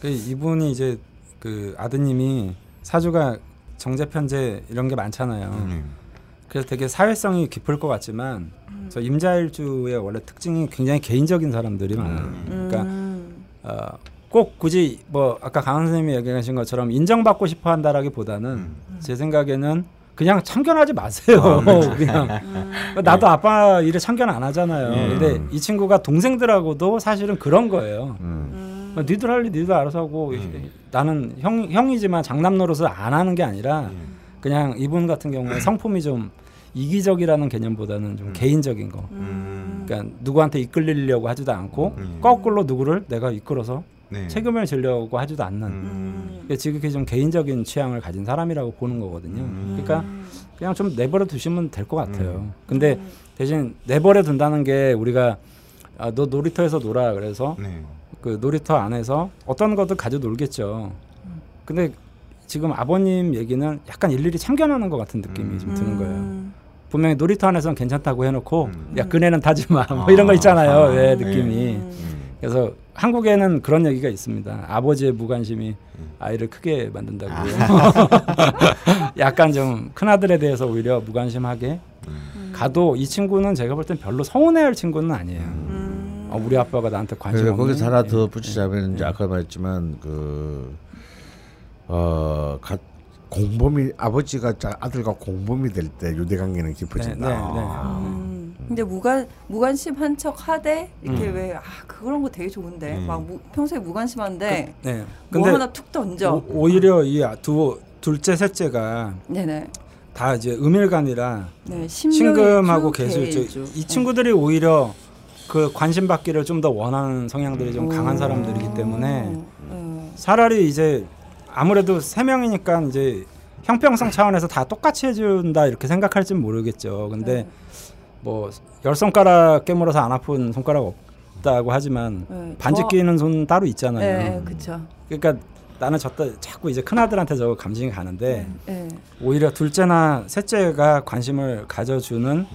그 이분이 이제 그 아드님이 사주가 정제 편제 이런 게 많잖아요. 음. 그래서 되게 사회성이 깊을 것 같지만 저 임자일주의 원래 특징이 굉장히 개인적인 사람들이 많아요. 그러니까 음. 어, 꼭 굳이 뭐 아까 강원 선생님이 얘기하신 것처럼 인정받고 싶어 한다라기보다는 음. 제 생각에는 그냥 참견하지 마세요. 그냥 음. 나도 아빠 일에 참견 안 하잖아요. 예. 근데 이 친구가 동생들하고도 사실은 그런 거예요. 음. 음. 어, 니들 할일 니들 알아서 하고 나는 형 형이지만 장남 노릇을 안 하는 게 아니라 그냥 이분 같은 경우에 성품이 좀 이기적이라는 개념보다는 좀 개인적인 거. 음. 그러니까 누구한테 이끌리려고 하지도 않고 음. 거꾸로 누구를 내가 이끌어서 네. 책임을 지려고 하지도 않는. 음. 그러니까 지극히 좀 개인적인 취향을 가진 사람이라고 보는 거거든요. 그러니까 그냥 좀 내버려 두시면 될 것 같아요. 근데 대신 내버려 둔다는 게 우리가 아, 너 놀이터에서 놀아 그래서 네. 그 놀이터 안에서 어떤 것들 가져 놀겠죠. 근데 지금 아버님 얘기는 약간 일일이 참견하는 것 같은 느낌이 좀 드는 거예요. 음. 분명히 놀이터 안에서는 괜찮다고 해놓고 음. 야 그네는 타지 마뭐 아, 이런 거 있잖아요. 아, 왜 네. 느낌이. 음. 그래서 한국에는 그런 얘기가 있습니다. 아버지의 무관심이 아이를 크게 만든다고. 약간 좀 큰아들에 대해서 오히려 무관심하게 가도 이 친구는 제가 볼 땐 별로 서운해할 친구는 아니에요. 음. 어, 우리 아빠가 나한테 관심 그래서 없는. 거기서 하나 예. 더 붙이자면 이제 아까 말했지만 그어 공범이 아버지가 자- 아들과 공범이 될 때 유대 관계는 깊어진다. 네, 네, 네. 음. 근데 무관 무관심한 척 하되 이렇게 음. 왜아 그런 거 되게 좋은데 음. 막 무, 평소에 무관심한데 네. 뭐 하나 툭 던져. 오, 오히려 이 두 둘째 셋째가 네네. 다 이제 음일간이라 네. 개술주 개일주. 이 친구들이 오히려 그 관심 받기를 좀 더 원하는 성향들이 좀 강한 오. 사람들이기 때문에 네. 차라리 이제 아무래도 세 명이니까 이제 형평성 차원에서 다 똑같이 해준다 이렇게 생각할진 모르겠죠. 근데 네. 뭐 열 손가락 깨물어서 안 아픈 손가락 없다고 하지만 네. 반지 저- 끼는 손 따로 있잖아요. 네, 그렇죠. 그러니까 나는 저때 자꾸 이제 큰 아들한테 저 감정이 가는데 네. 오히려 둘째나 셋째가 관심을 가져주는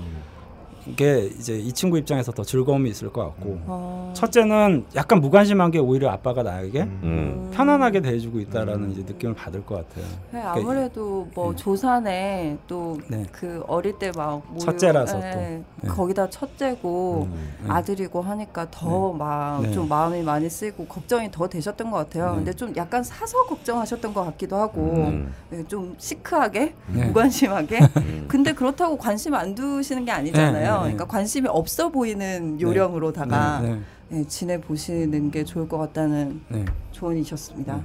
게 이제 이 친구 입장에서 더 즐거움이 있을 것 같고 어. 첫째는 약간 무관심한 게 오히려 아빠가 나에게 음. 편안하게 대해주고 있다라는 이제 느낌을 받을 것 같아요. 네, 아무래도 뭐 네. 조산에 또 네. 그 어릴 때 막 첫째라서 네, 또. 네. 거기다 첫째고 네. 아들이고 하니까 더 막좀 네. 마음이 많이 쓰이고 걱정이 더 되셨던 것 같아요. 네. 근데 좀 약간 사서 걱정하셨던 것 같기도 하고 음. 네, 좀 시크하게 네. 무관심하게. 근데 그렇다고 관심 안 두시는 게 아니잖아요. 네, 네, 네. 그러니까 관심이 없어 보이는 요령으로다가 네, 네, 지내 보시는 게 좋을 것 같다는 네, 조언이셨습니다.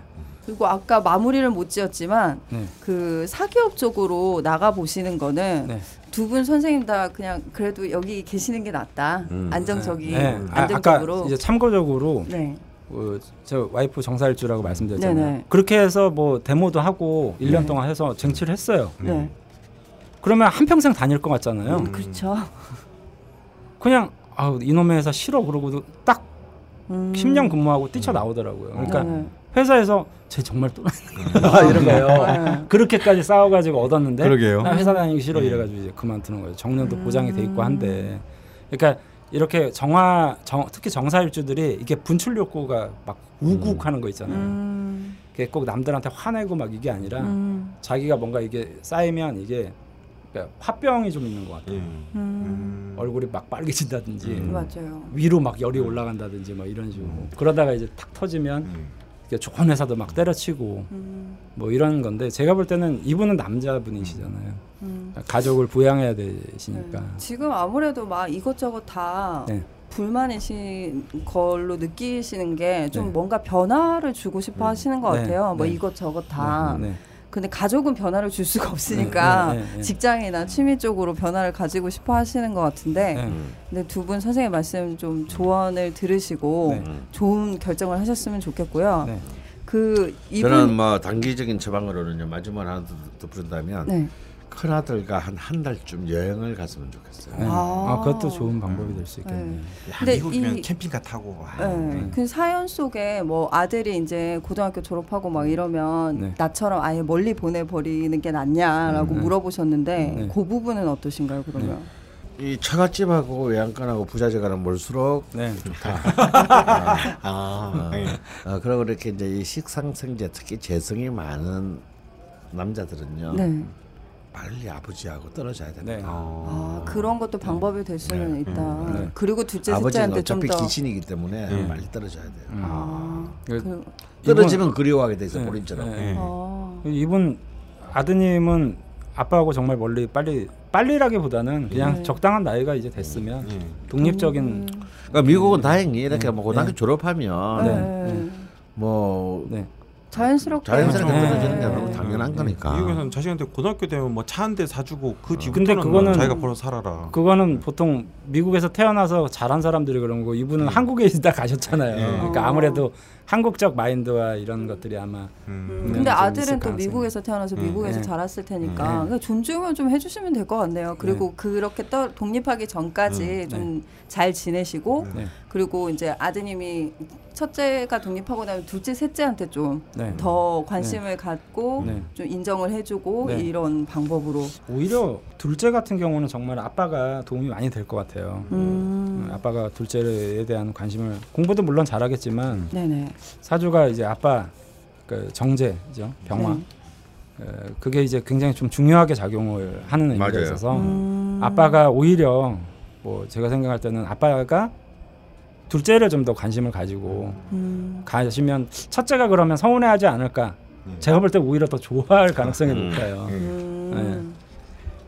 그리고 아까 마무리를 못 지었지만 네. 그 사기업 쪽으로 나가 보시는 거는 네. 두분 선생님 다 그냥 그래도 여기 계시는 게 낫다. 음. 안정적인 네. 아, 안정적으로. 아까 이제 참고적으로 네. 어, 저 와이프 정사일주라고 말씀드렸잖아요. 네네. 그렇게 해서 뭐 데모도 하고 일년 네. 동안 해서 쟁취를 했어요. 네. 그러면 한 평생 다닐 것 같잖아요. 음, 그렇죠. 그냥 아우 이놈의 회사 싫어 그러고도 딱 음. 10년 근무하고 뛰쳐 나오더라고요. 그러니까 네. 회사에서 쟤 정말 또 이런 거예요. 네. 그렇게까지 싸워가지고 얻었는데 그러게요. 나 회사 다니기 싫어 이래가지고 이제 그만두는 거예요. 정년도 보장이 돼 있고 한데 그러니까 이렇게 정화 정, 특히 정사일주들이 이게 분출 욕구가 막 우국하는 거 있잖아요. 음. 그게 꼭 남들한테 화내고 막 이게 아니라 음. 자기가 뭔가 이게 쌓이면 이게 그러니까 화병이 좀 있는 것 같아요. 음. 음. 얼굴이 막 빨개진다든지 음. 맞아요. 위로 막 열이 올라간다든지 막 이런 식으로 그러다가 이제 탁 터지면 음. 이게 좋은 회사도 막 때려치고 음. 뭐 이런 건데 제가 볼 때는 이분은 남자분이시잖아요. 음. 가족을 부양해야 되시니까. 네. 지금 아무래도 막 이것저것 다 네. 불만이신 걸로 느끼시는 게좀 네. 뭔가 변화를 주고 싶어 하시는 것 네. 같아요. 뭐 네. 이것저것 다. 네. 근데 가족은 변화를 줄 수가 없으니까 네, 네, 네, 네. 직장이나 취미 쪽으로 변화를 가지고 싶어 하시는 것 같은데 네. 근데 두 분 선생님 말씀 좀 조언을 들으시고 네. 좋은 결정을 하셨으면 좋겠고요. 네. 그 이분 저는 뭐 단기적인 처방으로는요 마지막 하나 더, 더 부른다면 네. 큰 아들과 한 한 달쯤 여행을 갔으면 좋겠어요. 네. 아. 아, 그것도 좋은 방법이 될 수 있겠네요. 네. 미국이면 이- 캠핑카 타고 와. 네. 네. 그 사연 속에 뭐 아들이 이제 고등학교 졸업하고 막 이러면 네. 나처럼 아예 멀리 보내버리는 게 낫냐라고 음, 네. 물어보셨는데 네. 그 부분은 어떠신가요 그러면? 이 처갓집하고 외양간하고 부자재가는 몰수록 네. 좋다. 아, 네. 어, 그리고 이렇게 이제 이 식상생제 특히 재성이 많은 남자들은요 네. 빨리 아버지하고 떨어져야 됩니다. 네. 어. 아 그런 것도 방법이 될 수는 있다. 음, 네. 그리고 둘째 아버지는 셋째한테 좀 어차피 더. 귀신이기 때문에 음. 빨리 떨어져야 돼요. 음. 아, 그- 그, 떨어지면 그리워하게 돼 있어 네. 본인처럼. 네. 네. 아, 이분 아드님은 아빠하고 정말 멀리 빨리 빨리라기보다는 그냥 네. 적당한 나이가 이제 됐으면 네. 독립적인 음, 그러니까 미국은 다행히 이렇게 네. 뭐 고등학교 네. 졸업하면 네. 네. 뭐 네. 자연스럽게 자연스럽게 네. 떨어지는 게 네. 너무 당연한 네. 거니까. 미국에서는 자식한테 고등학교 되면 뭐 차 한 대 사주고 그 어. 근데 뒤부터는 그거는 자기가 벌어 살아라. 그거는 보통 미국에서 태어나서 자란 사람들이 그런 거 이분은 한국에 있다 가셨잖아요. 네. 그러니까 아무래도 한국적 마인드와 이런 것들이 아마 음. 근데 좀 아들은 또. 미국에서 태어나서 네. 미국에서 네. 자랐을 테니까 네. 그러니까 존중을 좀 해주시면 될 것 같네요. 그리고 그렇게 떠, 독립하기 전까지 좀 잘 지내시고 네. 그리고 이제 아드님이 첫째가 독립하고 나면 둘째, 셋째한테 좀 네. 더 관심을 갖고 네. 좀 인정을 해주고 네. 이런 방법으로. 오히려 둘째 같은 경우는 정말 아빠가 도움이 많이 될 것 같아요. 음. 음, 아빠가 둘째에 대한 관심을 공부도 물론 잘하겠지만 네네. 사주가 이제 아빠 그 정제죠 병화 네. 어, 그게 이제 굉장히 좀 중요하게 작용을 하는 의미가 맞아요. 있어서 음. 아빠가 오히려 뭐 제가 생각할 때는 아빠가 둘째를 좀 더 관심을 가지고 음. 가시면 첫째가 그러면 서운해하지 않을까 제가 볼 때 오히려 더 좋아할 가능성이 음. 높아요. 음.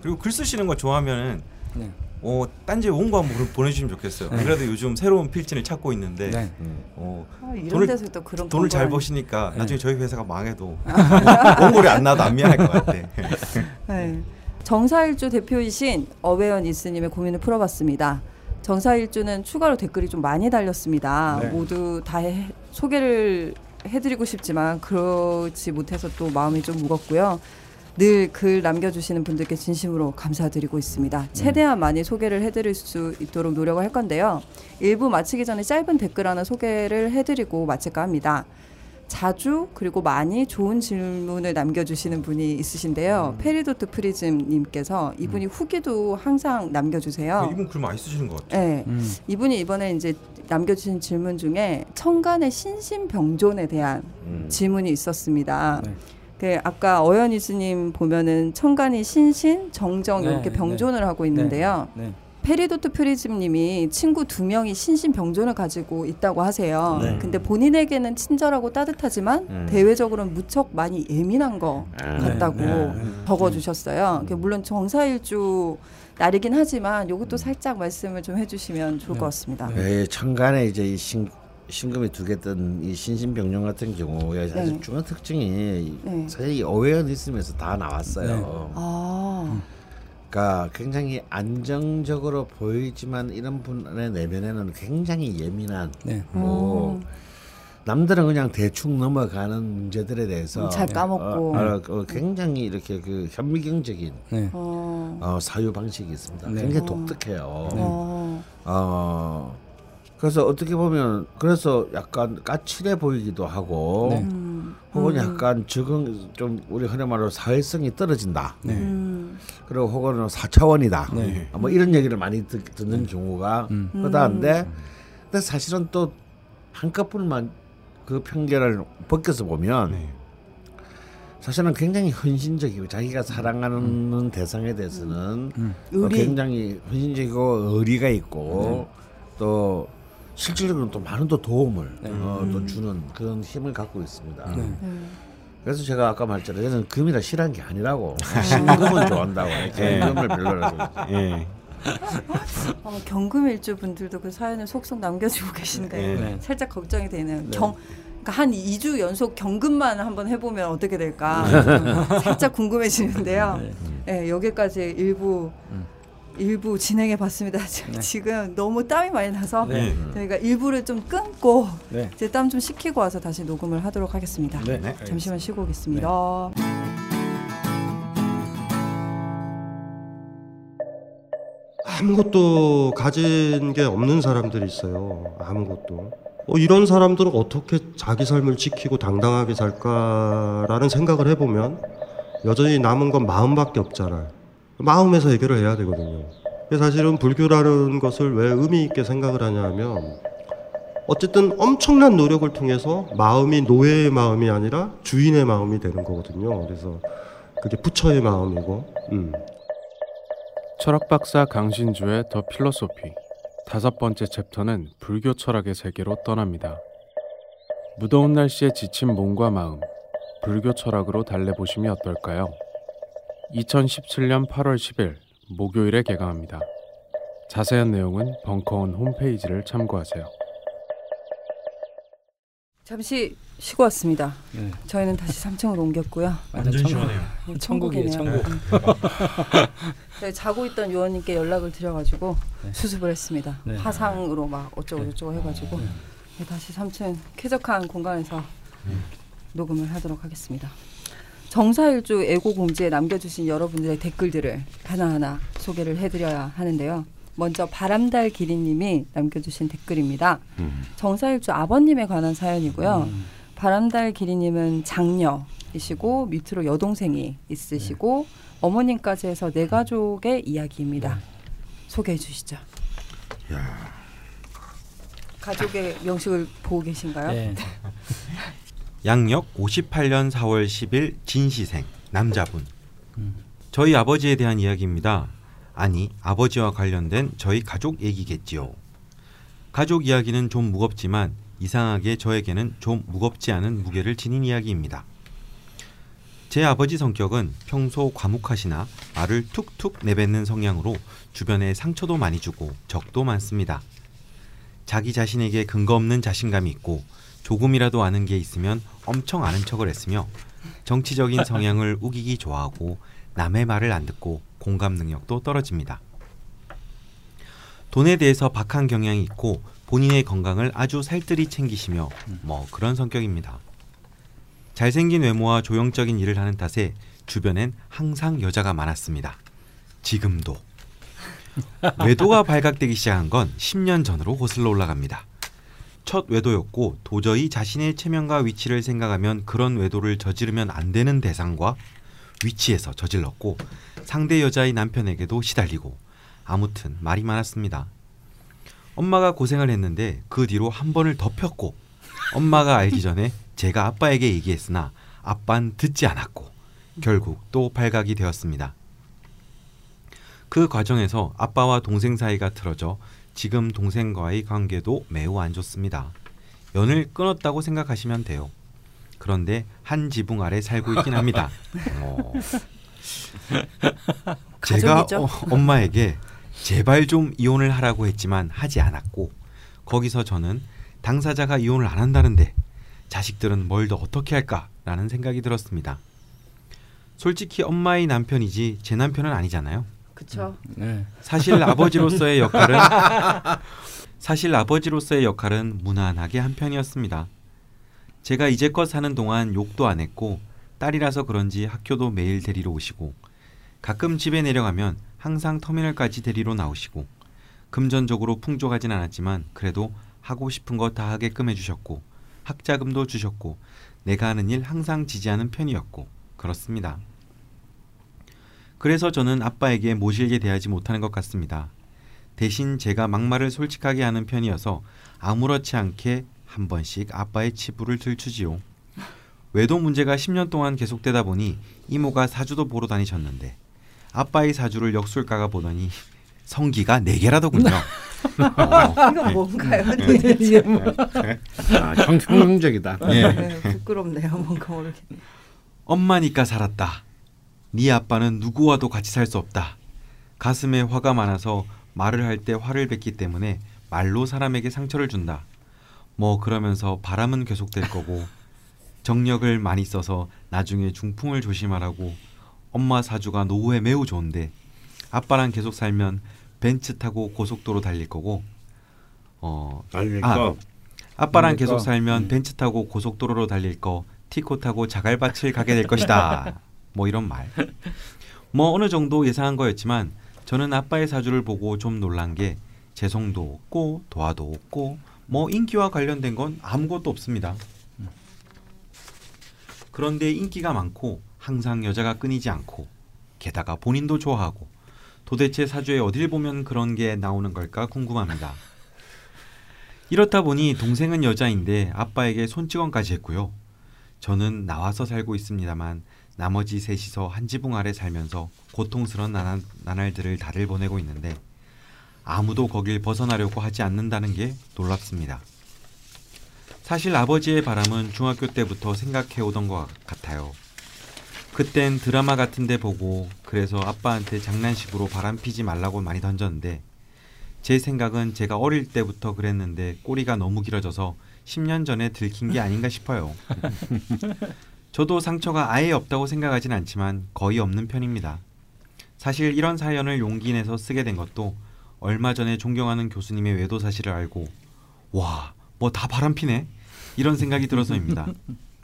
그리고 글 쓰시는 거 좋아하면은 네. 어 딴지 원고 한번 보내- 보내주시면 좋겠어요. 안 그래도 요즘 새로운 필진을 찾고 있는데 네. 어, 아, 이런 돈을- 데서 또 그런 돈을 잘 버시니까 네. 나중에 저희 회사가 망해도 원고리 안 나도 안 미안할 것 같아. 네. 정사일주 대표이신 어웨연 이스님의 고민을 풀어봤습니다. 정사일주는 추가로 댓글이 좀 많이 달렸습니다. 네. 모두 다 해- 소개를 해드리고 싶지만 그렇지 못해서 또 마음이 좀 무겁고요. 늘 글 남겨주시는 분들께 진심으로 감사드리고 있습니다. 최대한 많이 소개를 해드릴 수 있도록 노력을 할 건데요. 일부 마치기 전에 짧은 댓글 하나 소개를 해드리고 마칠까 합니다. 자주 그리고 많이 좋은 질문을 남겨주시는 분이 있으신데요. 페리도트 프리즘님께서 이분이 후기도 항상 남겨주세요. 이분 글 많이 쓰시는 것 같아요. 네, 음. 이분이 이번에 이제 남겨주신 질문 중에 천간의 신신병존에 대한 음. 질문이 있었습니다. 네. 그 아까 어연이 스님 보면은 천간이 신신, 정정 네, 이렇게 네. 병존을 하고 있는데요. 네. 페리도트 프리즘님이 친구 두 명이 신신병존을 가지고 있다고 하세요. 네. 근데 본인에게는 친절하고 따뜻하지만 음. 대외적으로는 무척 많이 예민한 것 아, 같다고 네. 적어주셨어요. 그 물론 정사일주 날이긴 하지만 이것도 살짝 말씀을 좀 해주시면 좋을 네. 것 같습니다. 예, 천간에 이제 이 신, 신금이 두 개 뜬 이 신신병용 같은 경우에 사실 네. 중요한 특징이 네. 사실 이 어웨어니즘에서 다 나왔어요. 네. 아, 그러니까 굉장히 안정적으로 보이지만 이런 분의 내면에는 굉장히 예민한 네. 뭐 음. 남들은 그냥 대충 넘어가는 문제들에 대해서 음, 잘 까먹고. 어, 어, 어, 굉장히 이렇게 그 현미경적인 네. 어, 어, 사유 방식이 있습니다. 네. 굉장히 어. 독특해요. 어, 어 그래서 어떻게 보면 그래서 약간 까칠해 보이기도 하고 네. 음, 혹은 음, 약간 적응 좀 우리 흔히 말로 사회성이 떨어진다. 네. 음, 그리고 혹은 사차원이다. 네. 아, 뭐 이런 얘기를 많이 듣, 듣는 경우가 음. 허다한데 근데 사실은 또 한꺼풀만 그 편견을 벗겨서 보면 네. 사실은 굉장히 헌신적이고 자기가 사랑하는 대상에 대해서는 어, 의리. 굉장히 헌신적이고 의리가 있고 또 실질적으로 또 많은 또 도움을 어, 또 주는 그런 힘을 갖고 있습니다. 네. 음. 그래서 제가 아까 말했잖아요. 저는 금이라 싫어한 게 아니라고 신금은 좋아한다고 경금을 별로라고 예. 아마 경금일주 분들도 그 사연을 속속 남겨주고 계신데 네. 살짝 걱정이 되네요. 경 그러니까 한 2주 연속 경금만 한번 해보면 어떻게 될까 살짝 궁금해지는데요. 네. 여기까지 일부 일부 진행해 봤습니다. 지금 너무 땀이 많이 나서 네. 저희가 일부를 좀 끊고 네. 이제 땀 좀 식히고 와서 다시 녹음을 하도록 하겠습니다. 네. 잠시만 쉬고 오겠습니다. 아무것도 가진 게 없는 사람들이 있어요. 아무것도. 어, 이런 사람들은 어떻게 자기 삶을 지키고 당당하게 살까라는 생각을 해보면 여전히 남은 건 마음밖에 없잖아요. 마음에서 해결을 해야 되거든요. 사실은 불교라는 것을 왜 의미 있게 생각을 하냐 하면 어쨌든 엄청난 노력을 통해서 마음이 노예의 마음이 아니라 주인의 마음이 되는 거거든요. 그래서 그게 부처의 마음이고, 음. 철학 박사 강신주의 더 필로소피 다섯 번째 챕터는 불교 철학의 세계로 떠납니다. 무더운 날씨에 지친 몸과 마음, 불교 철학으로 달래보심이 어떨까요? 2017년 8월 10일 목요일에 개강합니다. 자세한 내용은 벙커원 홈페이지를 참고하세요. 잠시 쉬고 왔습니다. 네. 저희는 다시 3층으로 옮겼고요. 완전 천국. 천국이에요, 천국이네요. 천국. 음. 네, 자고 있던 요원님께 연락을 드려가지고 네. 수습을 했습니다. 네. 화상으로 막 어쩌고 네. 저쩌고 해가지고 네. 네, 다시 3층 쾌적한 공간에서 음. 녹음을 하도록 하겠습니다. 정사일주 애고 공지에 남겨주신 여러분들의 댓글들을 하나하나 소개를 해드려야 하는데요. 먼저 바람달 기린님이 남겨주신 댓글입니다. 정사일주 아버님에 관한 사연이고요. 음. 바람달 기린님은 장녀이시고 밑으로 여동생이 있으시고 어머님까지 해서 네 가족의 이야기입니다. 소개해 주시죠. 가족의 명식을 보고 계신가요? 네. 양력 58년 4월 10일 진시생 남자분. 음. 저희 아버지에 대한 이야기입니다. 아니 아버지와 관련된 저희 가족 얘기겠지요. 가족 이야기는 좀 무겁지만 이상하게 저에게는 좀 무겁지 않은 무게를 지닌 이야기입니다. 제 아버지 성격은 평소 과묵하시나 말을 툭툭 내뱉는 성향으로 주변에 상처도 많이 주고 적도 많습니다. 자기 자신에게 근거 없는 자신감이 있고 조금이라도 아는 게 있으면 엄청 아는 척을 했으며 정치적인 성향을 우기기 좋아하고 남의 말을 안 듣고 공감 능력도 떨어집니다. 돈에 대해서 박한 경향이 있고 본인의 건강을 아주 살뜰히 챙기시며 뭐 그런 성격입니다. 잘생긴 외모와 조형적인 일을 하는 탓에 주변엔 항상 여자가 많았습니다. 지금도. 외도가 발각되기 시작한 건 10년 전으로 거슬러 올라갑니다. 첫 외도였고 도저히 자신의 체면과 위치를 생각하면 그런 외도를 저지르면 안 되는 대상과 위치에서 저질렀고 상대 여자의 남편에게도 시달리고 아무튼 말이 많았습니다. 엄마가 고생을 했는데 그 뒤로 한 번을 덮였고 엄마가 알기 전에 제가 아빠에게 얘기했으나 아빠는 듣지 않았고 결국 또 발각이 되었습니다. 그 과정에서 아빠와 동생 사이가 틀어져 지금 동생과의 관계도 매우 안 좋습니다. 연을 끊었다고 생각하시면 돼요. 그런데 한 지붕 아래 살고 있긴 합니다. 어. 제가? 어, 엄마에게 제발 좀 이혼을 하라고 했지만 하지 않았고 거기서 저는 당사자가 이혼을 안 한다는데 자식들은 뭘 더 어떻게 할까라는 생각이 들었습니다. 솔직히 엄마의 남편이지 제 남편은 아니잖아요. 그쵸. 네. 사실 아버지로서의 역할은 사실 아버지로서의 역할은 무난하게 한 편이었습니다. 제가 이제껏 사는 동안 욕도 안 했고 딸이라서 그런지 학교도 매일 데리러 오시고 가끔 집에 내려가면 항상 터미널까지 데리러 나오시고 금전적으로 풍족하진 않았지만 그래도 하고 싶은 거 다 하게끔 해주셨고 학자금도 주셨고 내가 하는 일 항상 지지하는 편이었고 그렇습니다. 그래서 저는 아빠에게 모실게 대하지 못하는 것 같습니다. 대신 제가 막말을 솔직하게 하는 편이어서 아무렇지 않게 한 번씩 아빠의 치부를 들추지요. 외도 문제가 10년 동안 계속되다 보니 이모가 사주도 보러 다니셨는데 아빠의 사주를 역술가가 보더니 성기가 4개라더군요. 어, 이건 뭔가요? 이게 뭐 아, 형, 형용적이다. 예. 네, 부끄럽네요. 뭔가 모르게. 엄마니까 살았다. 네 아빠는 누구와도 같이 살 수 없다. 가슴에 화가 많아서 말을 할 때 화를 뱉기 때문에 말로 사람에게 상처를 준다. 뭐 그러면서 바람은 계속될 거고 정력을 많이 써서 나중에 중풍을 조심하라고 엄마 사주가 노후에 매우 좋은데 아빠랑 계속 살면 벤츠 타고 고속도로 달릴 거고 어 알릴까? 아, 그러니까. 계속 살면 음. 벤츠 타고 고속도로로 달릴 거 티코 타고 자갈밭을 가게 될 것이다. 뭐 이런 말. 뭐 어느 정도 예상한 거였지만 저는 아빠의 사주를 보고 좀 놀란 게 재성도 없고 도화도 없고 뭐 인기와 관련된 건 아무것도 없습니다. 그런데 인기가 많고 항상 여자가 끊이지 않고 게다가 본인도 좋아하고 도대체 사주에 어딜 보면 그런 게 나오는 걸까 궁금합니다. 이렇다 보니 동생은 여자인데 아빠에게 손찌검까지 했고요. 저는 나와서 살고 있습니다만 나머지 셋이서 한 지붕 아래 살면서 고통스러운 나날, 나날들을 다들 보내고 있는데 아무도 거길 벗어나려고 하지 않는다는 게 놀랍습니다. 사실 아버지의 바람은 중학교 때부터 생각해 오던 것 같아요. 그땐 드라마 같은 데 보고 그래서 아빠한테 장난식으로 바람 피지 말라고 많이 던졌는데 제 생각은 제가 어릴 때부터 그랬는데 꼬리가 너무 길어져서 10년 전에 들킨 게 아닌가 싶어요. 저도 상처가 아예 없다고 생각하진 않지만 거의 없는 편입니다. 사실 이런 사연을 용기 내서 쓰게 된 것도 얼마 전에 존경하는 교수님의 외도 사실을 알고 와, 뭐 다 바람피네 이런 생각이 들어서입니다.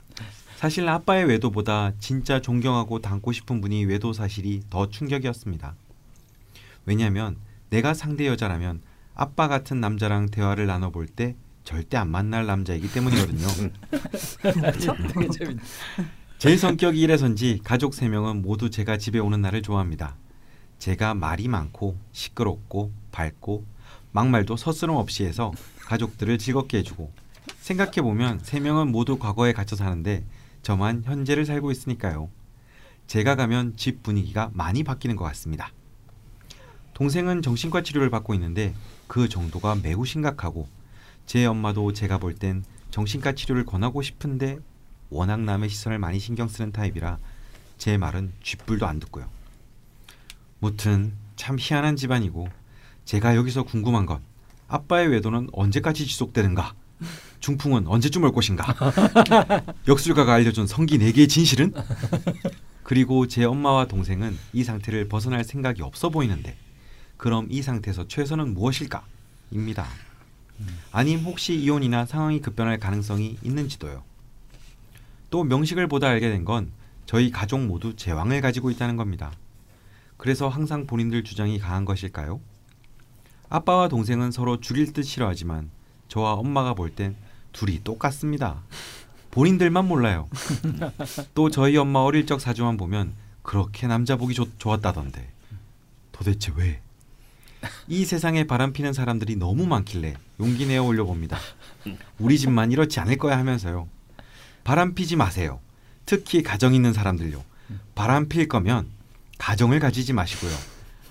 사실 아빠의 외도보다 진짜 존경하고 닮고 싶은 분이 외도 사실이 더 충격이었습니다. 왜냐하면 내가 상대 여자라면 아빠 같은 남자랑 대화를 나눠볼 때 절대 안 만날 남자이기 때문이거든요. 되게 재밌. 제 성격이 이래서인지 가족 세 명은 모두 제가 집에 오는 날을 좋아합니다. 제가 말이 많고 시끄럽고 밝고 막말도 서스럼 없이 해서 가족들을 즐겁게 해주고 생각해 보면 세 명은 모두 과거에 갇혀 사는데 저만 현재를 살고 있으니까요. 제가 가면 집 분위기가 많이 바뀌는 것 같습니다. 동생은 정신과 치료를 받고 있는데 그 정도가 매우 심각하고 제 엄마도 제가 볼 땐 정신과 치료를 권하고 싶은데 워낙 남의 시선을 많이 신경 쓰는 타입이라 제 말은 쥐뿔도 안 듣고요. 무튼 참 희한한 집안이고 제가 여기서 궁금한 건 아빠의 외도는 언제까지 지속되는가? 중풍은 언제쯤 올 것인가? 역술가가 알려준 성기 네 개의 진실은? 그리고 제 엄마와 동생은 이 상태를 벗어날 생각이 없어 보이는데 그럼 이 상태에서 최선은 무엇일까? 입니다. 아님 혹시 이혼이나 상황이 급변할 가능성이 있는지도요. 또 명식을 보다 알게 된 건 저희 가족 모두 제왕을 가지고 있다는 겁니다. 그래서 항상 본인들 주장이 강한 것일까요? 아빠와 동생은 서로 죽일 듯 싫어하지만 저와 엄마가 볼 땐 둘이 똑같습니다. 본인들만 몰라요. 또 저희 엄마 어릴 적 사주만 보면 그렇게 남자 보기 좋, 좋았다던데. 도대체 왜? 이 세상에 바람피는 사람들이 너무 많길래 용기 내어 올려봅니다. 우리 집만 이렇지 않을 거야 하면서요. 바람피지 마세요. 특히 가정 있는 사람들요. 바람필 거면 가정을 가지지 마시고요.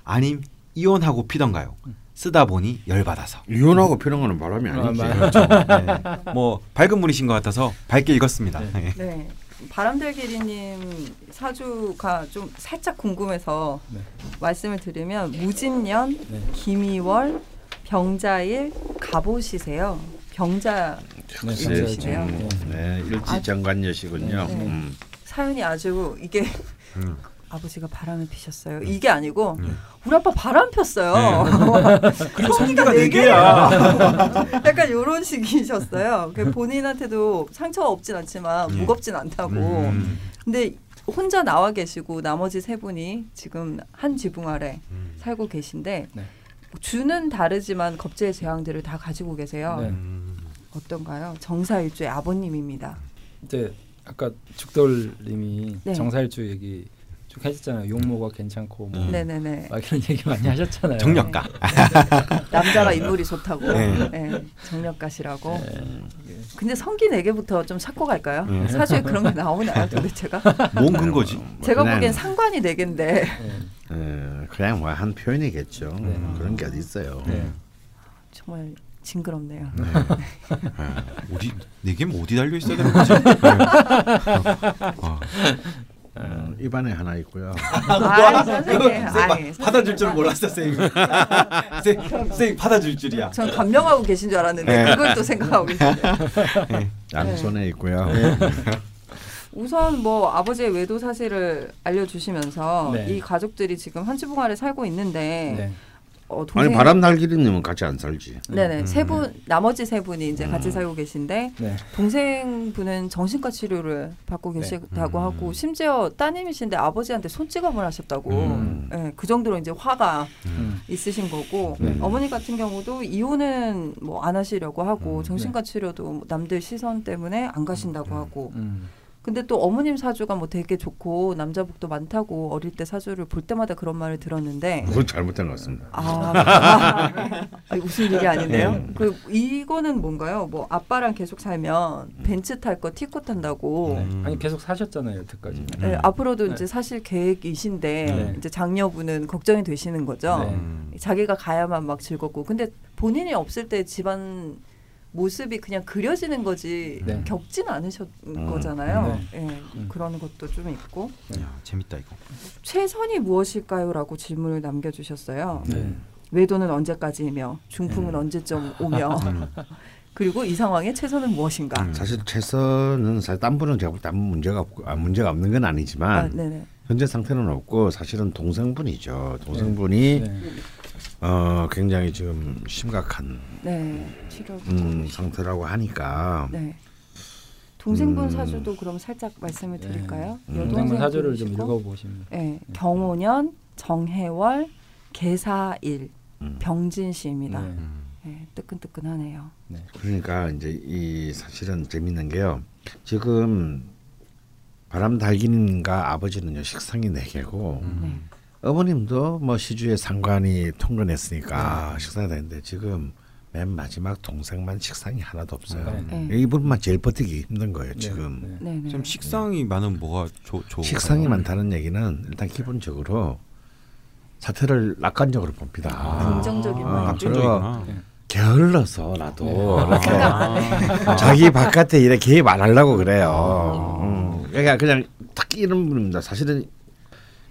아님 이혼하고 피던가요. 쓰다 보니 열받아서. 이혼하고 피는 거는 바람이 아니지. 네. 뭐 밝은 분이신 것 같아서 밝게 읽었습니다. 네. 네. 바람들기리님 사주가 좀 살짝 궁금해서 네. 말씀을 드리면 무진년, 네. 김이월, 병자일, 갑오시세요. 병자 네, 있으시네요. 음, 네, 일지정관여시군요. 네. 음. 사연이 아주 이게 음. 아버지가 바람을 피셨어요. 이게 아니고 음. 우리 아빠 바람 폈어요. 성기가 네 개야. 약간 이런 식이셨어요. 그 본인한테도 상처가 없진 않지만 예. 무겁진 않다고. 음. 근데 혼자 나와 계시고 나머지 세 분이 지금 한 지붕 아래 음. 살고 계신데 네. 주는 다르지만 겁제의 재앙들을 다 가지고 계세요. 네. 음. 어떤가요? 정사일주의 아버님입니다. 이제 아까 죽돌님이 네. 정사일주 얘기 쭉 하셨잖아요. 용모가 괜찮고 뭐 음. 네네네. 막 이런 얘기 많이 하셨잖아요. 정력가. 남자가 인물이 좋다고. 네. 네. 정력가시라고. 네. 근데 성기 네 개부터 좀 찾고 갈까요? 음. 사주에 그런 게 나오나요, 도대체가? 뭔 근거지? 뭐 제가 보기엔 상관이 네 개인데 네. 어, 그냥 뭐 한 표현이겠죠. 네. 그런 게 어디 있어요. 네. 정말 징그럽네요. 아, 어디 네 개면 어디 달려 있어야 되는 거지? 네. 어. 어, 입안에 하나 있고요. 아, 선생님. 아이, 받아줄 줄 몰랐어, 쌤. 쌤, 쌤 받아줄 줄이야. 전 감명하고 계신 줄 알았는데 네. 그걸 또 생각하고 계시네. 양손에 있고요. 우선 뭐 아버지의 외도 사실을 알려주시면서 네. 이 가족들이 지금 한 지붕 아래 살고 있는데 네. 어, 동생 아니 바람 날기리님은 같이 안 살지. 네네 음. 세분 나머지 세 분이 이제 같이 음. 살고 계신데 네. 동생분은 정신과 치료를 받고 네. 계시다고 음. 하고 심지어 따님이신데 아버지한테 손찌검을 하셨다고 음. 예, 그 정도로 이제 화가 음. 있으신 거고 네. 어머니 같은 경우도 이혼은 뭐 안 하시려고 하고 음. 정신과 치료도 뭐 남들 시선 때문에 안 가신다고 하고 음. 근데 또 어머님 사주가 뭐 되게 좋고 남자복도 많다고 어릴 때 사주를 볼 때마다 그런 말을 들었는데 그건 잘못된 것 같습니다. 아, 아, 아, 무슨 일이 아닌데요? 네. 그 이거는 뭔가요? 뭐 아빠랑 계속 살면 벤츠 탈 거 티코 탄다고. 네. 음. 아니 계속 사셨잖아요 여태까지. 네, 음. 앞으로도 네. 이제 사실 계획이신데 네. 이제 장녀분은 걱정이 되시는 거죠. 네. 음. 자기가 가야만 막 즐겁고 근데 본인이 없을 때 집안 모습이 그냥 그려지는 거지 네. 겪진 않으셨 음. 거잖아요. 예, 음. 그런 것도 좀 있고 야, 재밌다 이거. 최선이 무엇일까요?라고 질문을 남겨주셨어요. 네. 외도는 언제까지이며 중풍은 언제쯤 오며 그리고 이 상황의 최선은 무엇인가. 사실 최선은 사실 딴 분은 제가 볼때 아무 문제가 없고 아, 문제가 없는 건 아, 아니지만 네네. 현재 상태는 없고 사실은 동생분이죠. 동생분이 네. 어 굉장히 지금 심각한 네. 치료. 음, 상태라고 하니까 네. 동생분 음. 사주도 그럼 살짝 말씀을 드릴까요? 음. 동생분 사주를 좀 읽어보시면 네. 경호년, 정해월, 개사일, 음. 병진시입니다. 네. 네. 뜨끈뜨끈하네요. 그러니까 이제 이 사실은 재밌는 게요. 지금 바람 달기님과 아버지는요 식상이 네 개고 네. 어머님도 뭐 시주에 상관이 통근했으니까 식상이 되는데 지금 맨 마지막 동생만 식상이 하나도 없어요. 네. 네. 이분만 제일 버티기 힘든 거예요 지금. 네. 네. 네. 좀 식상이 많은 뭐가 좋 좋. 식상이 많다는 얘기는 일단 기본적으로 사태를 낙관적으로 봅니다. 긍정적인 아, 마인드. 긍정적이구나. 게을러서라도 이렇게 네. 자기 바깥에 일에 개입 안 하려고 그래요. 음. 그러니까 그냥 딱 이런 분입니다. 사실은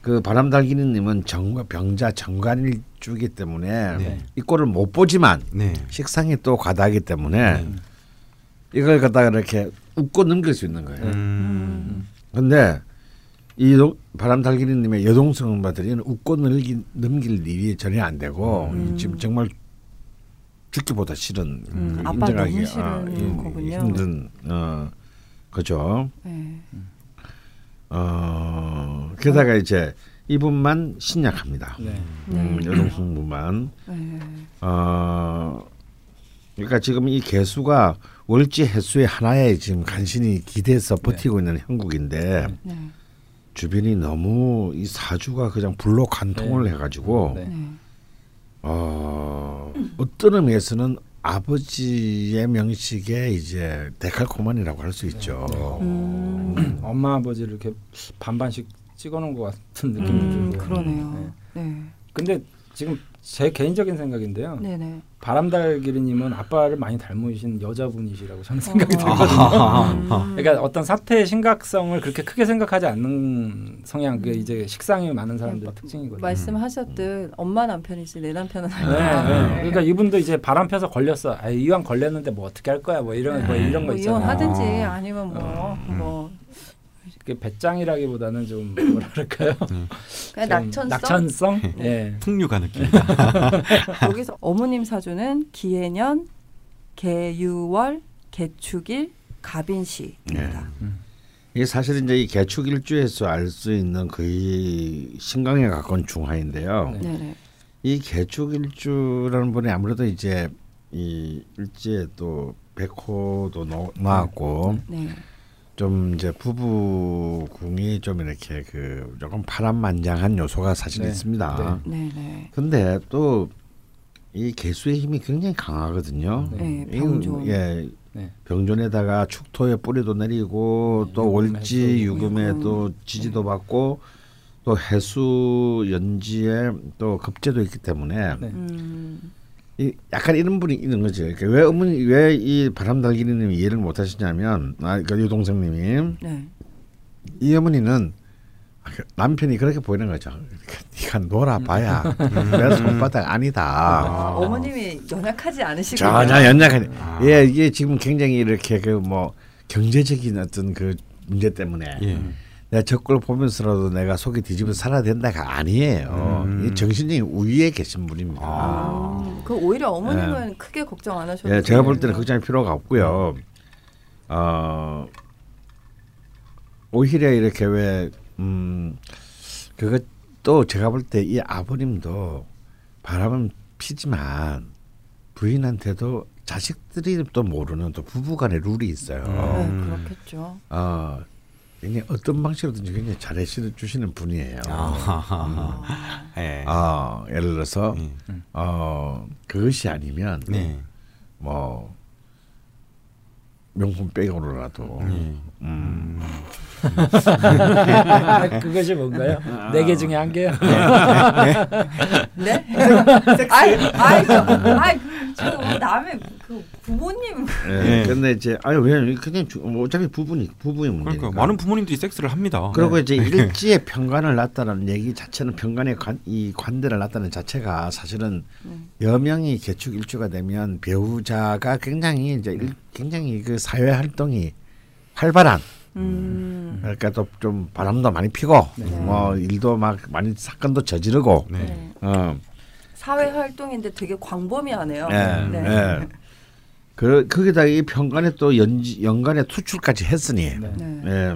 그 바람달기님은 정 병자 정관일 주기 때문에 네. 이 꼴을 못 보지만 네. 식상이 또 과다하기 때문에 이걸 갖다가 이렇게 웃고 넘길 수 있는 거예요. 음. 근데 이 도- 바람달기님의 여동생 엄마들이 웃고 넘길, 넘길 일이 전혀 안 되고 음. 지금 정말 죽기보다 싫은 음, 그 인정하기 싫은 이- 거군요. 힘든 어 그죠. 네. 어 게다가 이제 이분만 신약합니다. 네. 음, 여동생분만 네. 어 그러니까 지금 이 개수가 월지 해수의 하나에 지금 간신히 기대서 버티고 있는 형국인데 네. 주변이 너무 이 사주가 그냥 불로 간통을 네. 해가지고 네. 네. 어, 어떤 의미에서는 아버지의 명식에 이제 데칼코만이라고 할 수 있죠. 음, 엄마 아버지를 이렇게 반반씩 찍어놓은 것 같은 느낌이 음, 들고. 그러네요. 네. 근데 지금 제 개인적인 생각인데요. 네. 네. 바람달기리님은 아빠를 많이 닮으신 여자분이시라고 저는 어. 생각이 들거든요. 음. 그러니까 어떤 사태의 심각성을 그렇게 크게 생각하지 않는 성향, 그게 이제 식상이 많은 사람들의 뭐, 특징이거든요. 말씀하셨듯 엄마 남편이지 내 남편은 네, 아니다. 네. 그러니까 이분도 이제 바람 펴서 걸렸어. 아, 이왕 걸렸는데 뭐 어떻게 할 거야? 뭐 이런 뭐 이런 거뭐 있잖아요. 이혼하든지 아니면 뭐뭐그 배짱이라기보다는 좀 뭐라 그럴까요? 그냥 좀 낙천성. 낙천성? 예. 풍류가 느낌. 여기서 어머님 사주는 기해년, 개유월, 개축일, 갑인시입니다. 이게 사실 이제 이 개축 일주에서 알 수 있는 거의 신강에 가까운 중화인데요. 네. 네. 네. 이 개축 일주라는 분이 아무래도 이제 이 일지에 또 백호도 놓- 나왔고 네. 좀 이제 부부 궁이 좀 이렇게 그 조금 파란만장한 요소가 사실 네. 있습니다. 네. 네. 근데 또 이 개수의 힘이 굉장히 강하거든요. 네. 이- 병존. 예. 네. 병존에다가 축토에 뿌리도 내리고 또 월지 해수, 유금에 유금. 또 지지도 받고 또 해수 연지에 또 급제도 있기 때문에 네. 음. 이 약간 이런 분이 있는 거죠. 그러니까 왜 어머니 왜 이 바람달기님이 이해를 못 하시냐면 아 그러니까 유동생님이 네. 이 어머니는 남편이 그렇게 보이는 거죠. 네가 놀아봐야 그래서 오빠가 아니다. 아, 어머님이 연약하지 않으시군요. 전혀 연약한. 예, 이게 지금 굉장히 이렇게 그 뭐 경제적인 어떤 그 문제 때문에 예. 내가 저걸 보면서라도 내가 속이 뒤집어 살아야 된다가 아니에요. 음. 이 정신적인 우위에 계신 분입니다. 음, 그 오히려 어머님은 크게 걱정 안 하셔도 예, 제가 볼. 때는 걱정할 필요가 없고요. 어 오히려 이렇게 왜 음, 그거 또 제가 볼 때 이 아버님도 바람은 피지만 부인한테도 자식들이 또 모르는 또 부부간의 룰이 있어요. 네, 음. 그렇겠죠. 어, 굉장히 어떤 방식으로든지 굉장히 잘해 주시는 분이에요. 아. 예. 어, 예를 들어서 예. 어, 그것이 아니면 네. 뭐 명품 백으로라도 예. 음. 아, 그것이 뭔가요? 네 개 중에 한 개요? 네? 아이, 아이, 저, 아이, 지금 뭐 남의 그 부모님 예. 네. 근데 이제 아유 왜 그냥 주- 뭐 어차피 부분이 부부의 문제니까. 그러니까 많은 부모님들이 섹스를 합니다. 그리고 이제 일지에 편관을 놨다는 얘기 자체는 편관의 관, 이 관대를 놨다는 자체가 사실은 여명이 개축 일주가 되면 배우자가 굉장히 이제 일, 굉장히 그 사회 활동이 활발한 음. 그러니까 또 좀 바람도 많이 피고 뭐 일도 막 많이 사건도 저지르고 네. 네. 어 사회 활동인데 되게 광범위하네요. 예, 네. 예. 그 거기다 이 편관에 또 연지 연간에 투출까지 했으니 네. 네. 예.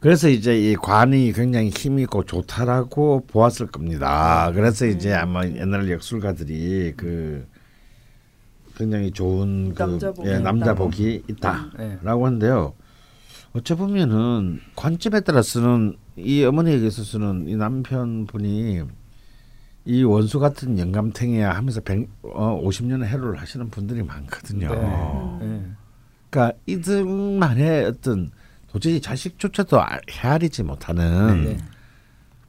그래서 이제 이 관이 굉장히 힘 있고 좋다라고 보았을 겁니다. 그래서 이제 아마 옛날 역술가들이 그 굉장히 좋은 그 남자 복이 예, 있다고. 남자 복이 네. 있다라고 하는데요. 어찌 보면은 관점에 따라서는 이 어머니에게 있어서는 이 남편분이 이 원수 같은 영감탱이야 하면서 100, 어, 50년의 해로를 하시는 분들이 많거든요. 네. 그러니까 이들만의 어떤 도저히 자식조차도 아- 헤아리지 못하는 네.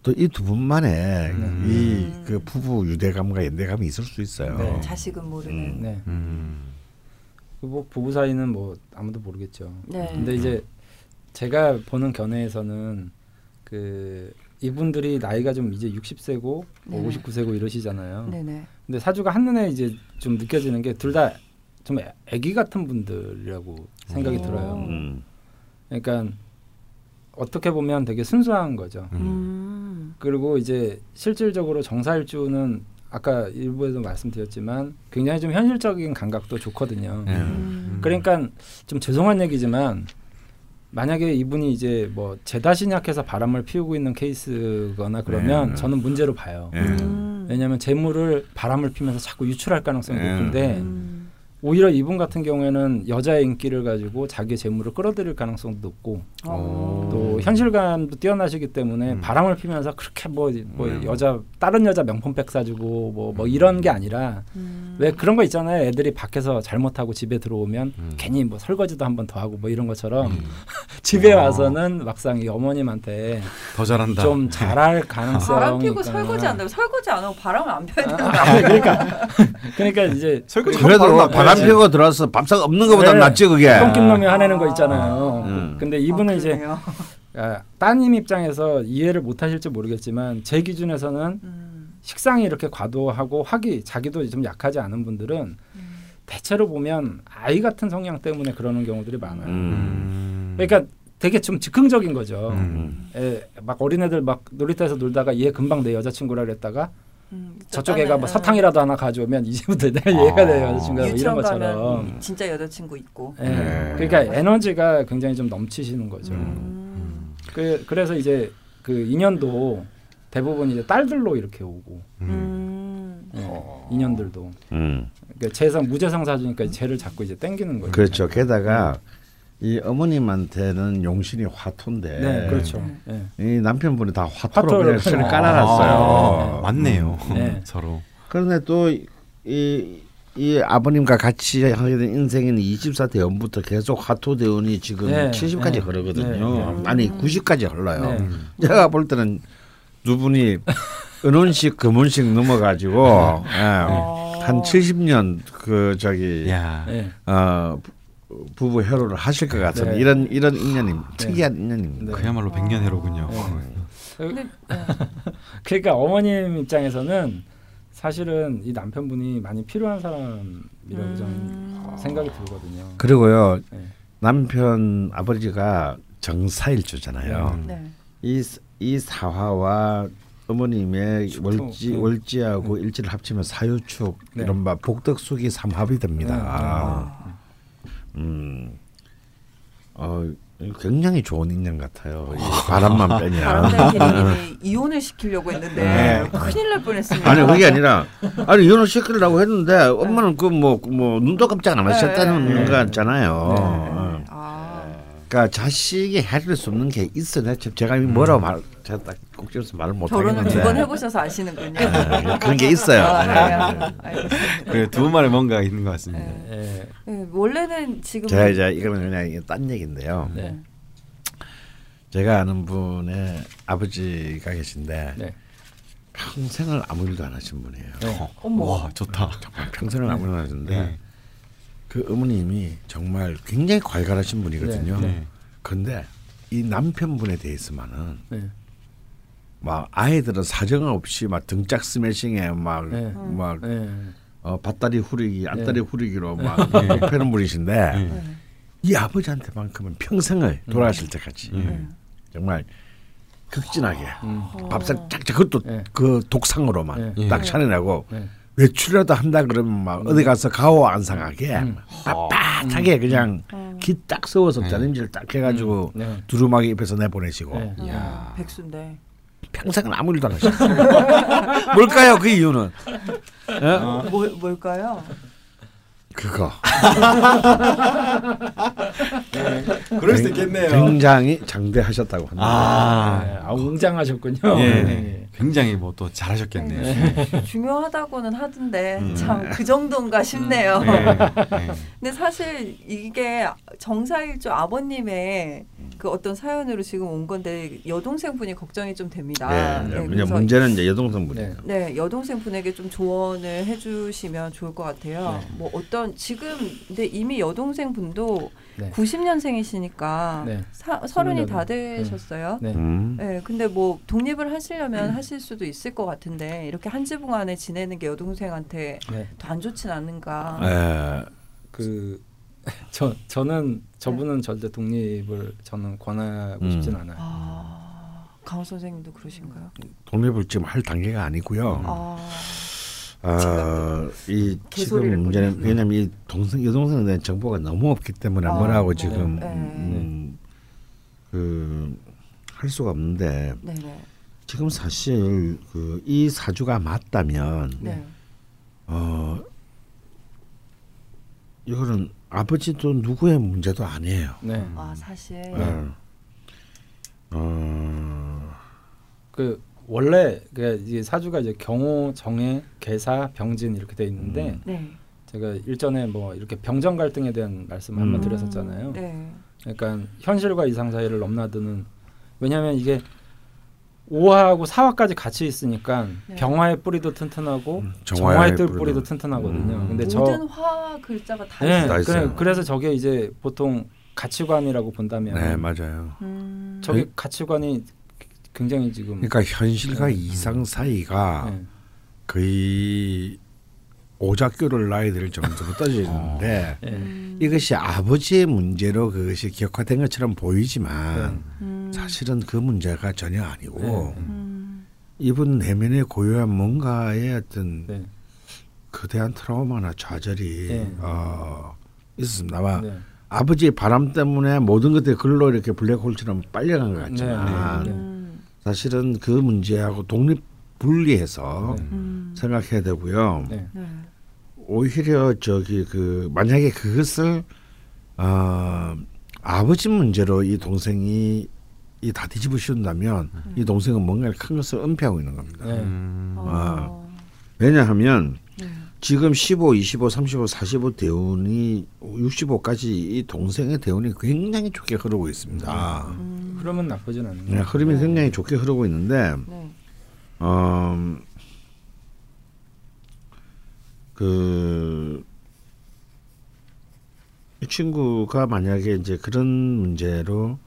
또이 두 분만의 이 그 부부 유대감과 연대감이 있을 수 있어요. 네. 자식은 모르는. 네. 음. 그뭐 부부 사이는 뭐 아무도 모르겠죠. 네. 근데 이제 제가 보는 견해에서는 그 이분들이 나이가 좀 이제 60세고 뭐 네. 59세고 이러시잖아요. 네네. 근데 사주가 한눈에 이제 좀 느껴지는 게 둘 다좀 애기 같은 분들이라고 생각이 오. 들어요. 음. 그러니까 어떻게 보면 되게 순수한 거죠. 음. 그리고 이제 실질적으로 정사일주는 아까 일부에도 말씀드렸지만 굉장히 좀 현실적인 감각도 좋거든요. 네. 음. 그러니까 좀 죄송한 얘기지만 만약에 이분이 이제 뭐 죄다 신약해서 바람을 피우고 있는 케이스거나 그러면 네. 저는 문제로 봐요. 예. 음. 왜냐하면 재물을 바람을 피면서 자꾸 유출할 가능성이 네. 높은데 음. 오히려 이분 같은 경우에는 여자의 인기를 가지고 자기의 재물을 끌어들일 가능성도 높고 어. 또 현실감도 뛰어나시기 때문에 바람을 피면서 그렇게 뭐, 뭐 음. 여자 다른 여자 명품백 사주고 뭐, 뭐 이런 게 아니라 음. 왜 그런 거 있잖아요 애들이 밖에서 잘못하고 집에 들어오면 음. 괜히 뭐 설거지도 한 번 더 하고 뭐 이런 것처럼 집에 와서는 막상 이 어머님한테 더 잘한다. 좀 잘할 가능성이 바람 피고. 설거지 안 되고 설거지 안 하고 바람을 안 펴야 되는 거 아? 그러니까 그러니까 이제 설거지 그래도 하고 바람 네. 피고 들어와서 밥상 없는 것보다 네. 낫지 그게. 똥낀 놈이 화내는 거 있잖아요. 음. 근데 이분은 아, 이제. 아, 따님 입장에서 이해를 못 하실지 모르겠지만 제 기준에서는 음. 식상이 이렇게 과도하고 화기 자기도 좀 약하지 않은 분들은 대체로 보면 아이 같은 성향 때문에 그러는 경우들이 많아요. 음. 그러니까 되게 좀 즉흥적인 거죠. 음. 에, 막 어린애들 막 놀이터에서 놀다가 얘 금방 내 여자친구라 그랬다가 음, 저쪽 애가 뭐 음. 사탕이라도 하나 가져오면 이제부터 내가 얘가 내 여자친구야 뭐 이런 것처럼. 가면 진짜 여자친구 있고. 예. 네. 그러니까 에너지가 굉장히 좀 넘치시는 거죠. 음. 그, 그래서 이제 그 인연도 대부분 이제 딸들로 이렇게 오고 음. 예, 어. 인연들도 음. 그러니까 재성 무재성 사주니까 쟤를 자꾸 이제 땡기는 거예요. 그렇죠. 게다가 이 어머님한테는 용신이 화토인데 네, 그렇죠. 예. 이 남편분이 다 화토로 화토를 그냥 그냥- 깔아놨어요. 아, 맞네요. 네. 서로. 그런데 또이 이 아버님과 같이 하게 된 인생에는 24대 연부터 계속 화토 대운이 지금 네, 70까지 네, 흐르거든요. 네, 아니 90까지 흘러요. 네. 제가 볼 때는 두 분이 은혼식 금혼식 넘어가지고 예, 어. 한 70년 그 저기 야. 예. 어, 부- 부부 협로를 하실 것 같은 네. 이런 이런 인연이 특이한 인연입니다. 네. 그야말로 백년 해로군요. 근데 네. 그러니까 어머님 입장에서는 사실은 이 남편분이 많이 필요한 사람이라고 저는 음. 생각이 들거든요. 그리고요 네. 남편 아버지가 정사일주잖아요. 음. 네. 이, 이 사화와 어머님의 축토. 월지 음. 월지하고 일지를 합치면 사유축 네. 이른바 복덕숙이 삼합이 됩니다. 아. 음, 어, 굉장히 좋은 인연 같아요. 이 바람만 기린님이 이혼을 시키려고 했는데 네. 큰일 날 뻔했습니다. 아니 그게 아니라 아니 이혼을 시키려고 했는데 엄마는 그 뭐 뭐 눈도 깜짝 안 하셨다는 네. 거 같잖아요. 어. 아. 그러니까 자식이 해줄 수 없는 게 있어. 내가 제가 뭐라고 말 제가 딱 꼭 집어서 말을 못 결혼을 하겠는데 두번 해보셔서 아시는군요. 네, 그런 게 있어요. 아, 네. 네. 그래 두 분만의 뭔가 있는 것 같습니다. 예. 네, 원래는 지금 제가 이제 이거는 그냥 딴 얘기인데요. 네. 제가 아는 분의 아버지가 계신데 네. 평생을 아무 일도 안 하신 분이에요. 네. 어머. 와 좋다. 정말 평생을 아무 일도 안 하셨는데 네. 그 어머님이 정말 굉장히 괄괄하신 분이거든요. 네. 네. 그런데 이 남편분에 대해서만은 네. 막 아이들은 사정 없이 막 등짝 스매싱에 막 네. 막 네. 어, 밭다리 후리기, 앞다리 네. 후리기로 막 패는 분이신데 네. 이 아버지한테만큼은 평생을 돌아가실 때까지 음. 정말 극진하게 음. 밥상 짝짝 그것도 네. 그 독상으로만 네. 딱 차려내고 네. 외출이라도 한다 그러면 막 어디 가서 가오 안 상하게 음. 빳빳하게 그냥 어. 기딱 세워서 짜림질 딱 해가지고 네. 두루마기 입에서 내보내시고 네. 어, 백수인데. 평생은 아무 일도 안 하셨어요. 뭘까요 그 이유는? 예? 뭐, 뭘까요? 그거 그럴 수 있겠네요. 굉장히 장대하셨다고 합니다. 아, 네. 아 웅장하셨군요. 예. 네. 굉장히 뭐 또 잘하셨겠네요. 중요하다고는 하던데 음. 참그 정도인가 싶네요. 네. 네. 근데 사실 이게 정사일조 아버님의 그 어떤 사연으로 지금 온 건데 여동생 분이 걱정이 좀 됩니다. 네, 네, 네, 문제는 이제 여동생 분이. 네. 네, 여동생 분에게 좀 조언을 해주시면 좋을 것 같아요. 네. 뭐 어떤 지금 근데 이미 여동생 분도 네. 90년생이시니까 네. 서른이 다 스물여덟. 되셨어요. 네. 음. 네, 근데 뭐 독립을 하시려면 하실 수도 있을 것 같은데 이렇게 한 지붕 안에 지내는 게 여동생한테 네. 더안 좋진 않은가. 에, 그 저 저는 저분은 절대 독립을 저는 권하고 음. 싶진 않아요. 아, 강호 선생님도 그러신가요? 독립을 지금 할 단계가 아니고요. 아, 아, 이 개소리를 지금 문제는. 왜냐면 이 동생 여동생에 대한 정보가 너무 없기 때문에 아, 뭐라고 네. 지금 네. 음, 그할 수가 없는데 네네. 지금 사실 그 이 사주가 맞다면 네. 어 이거는 아버지도 누구의 문제도 아니에요. 네. 아 사실 어, 어, 그 원래 그 사주가 이제 경호, 정해, 계사, 병진 이렇게 돼 있는데 음. 네. 제가 일전에 뭐 이렇게 병정 갈등에 대한 말씀 을 한번 음. 드렸었잖아요. 네. 그러니까 현실과 이상 사이를 넘나드는 왜냐하면 이게 오화하고 사화까지 같이 있으니까 네. 병화의 뿌리도 튼튼하고 음, 정화의 정화의 뜰 뿌리도. 뿌리도 튼튼하거든요. 음. 근데 저 모든 화 글자가 다 네, 있어요. 다 있어요. 그래, 그래 서 저게 이제 보통 가치관이라고 본다면 네 맞아요. 음. 저게 가치관이 굉장히 지금 그러니까 현실과 네. 이상 사이가 네. 거의 오작교를 낳아야 될 정도로 떨어지는데 네. 음. 이것이 아버지의 문제로 그것이 격화된 것처럼 보이지만 음. 사실은 그 문제가 전혀 아니고 네. 음. 이분 내면에 고유한 뭔가의 어떤 네. 거대한 트라우마나 좌절이 네. 어, 있었습니다. 아마 네. 아버지의 바람 때문에 모든 것들이 글로 이렇게 블랙홀처럼 빨려간 것 같지만 네, 네. 음. 사실은 그 문제하고 독립 분리해서 네. 음. 생각해야 되고요. 네. 네. 오히려 저기 그 만약에 그것을 어, 아버지 문제로 이 동생이 이 다 뒤집어 씌운다면 이 동생은 뭔가 큰 것을 은폐하고 있는 겁니다. 네. 음. 어. 왜냐하면 네. 지금 15, 25, 35, 45 대운이 65까지 이 동생의 대운이 굉장히 좋게 흐르고 있습니다. 음. 그러면 나쁘진 않은 네. 흐름이 굉장히 좋게 흐르고 있는데 네. 어, 그, 이 친구가 만약에 이제 그런 문제로,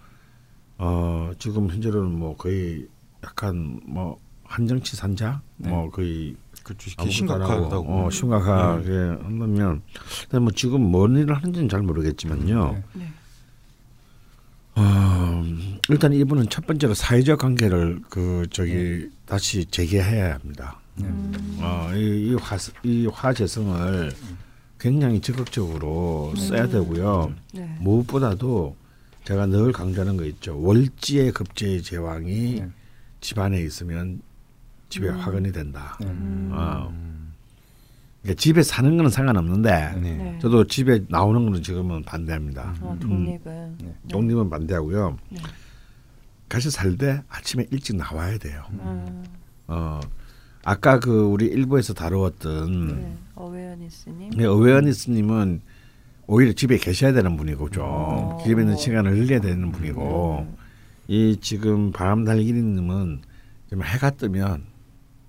어, 지금 현재로는 뭐 거의 약간 뭐 한정치 산자? 뭐 거의 그렇죠. 심각하다고. 어, 심각하게 한다면, 근데 뭐 지금 뭔 일을 하는지는 잘 모르겠지만요. 네. 네. 어, 일단 이분은 첫 번째로 사회적 관계를 그 저기 다시 재개해야 합니다. 네. 음. 어, 이, 이, 화, 이 화재성을 굉장히 적극적으로 써야 되고요. 네. 무엇보다도 제가 늘 강조하는 거 있죠. 월지의 급제의 제왕이 네. 집안에 있으면 집에 음. 화근이 된다. 네. 음. 어. 그러니까 집에 사는 거는 상관없는데 네. 네. 저도 집에 나오는 거는 지금은 반대합니다. 어, 독립은 네. 독립은 반대하고요. 네. 같이 살 때 아침에 일찍 나와야 돼요. 음. 어, 아까 그 우리 일부에서 다루었던 네. 어웨어니스님. 네, 어웨어니스님은 오히려 집에 계셔야 되는 분이고 좀 어. 집에 있는 시간을 흘려야 되는 분이고 음. 이 지금 바람 달기님은 지금 해가 뜨면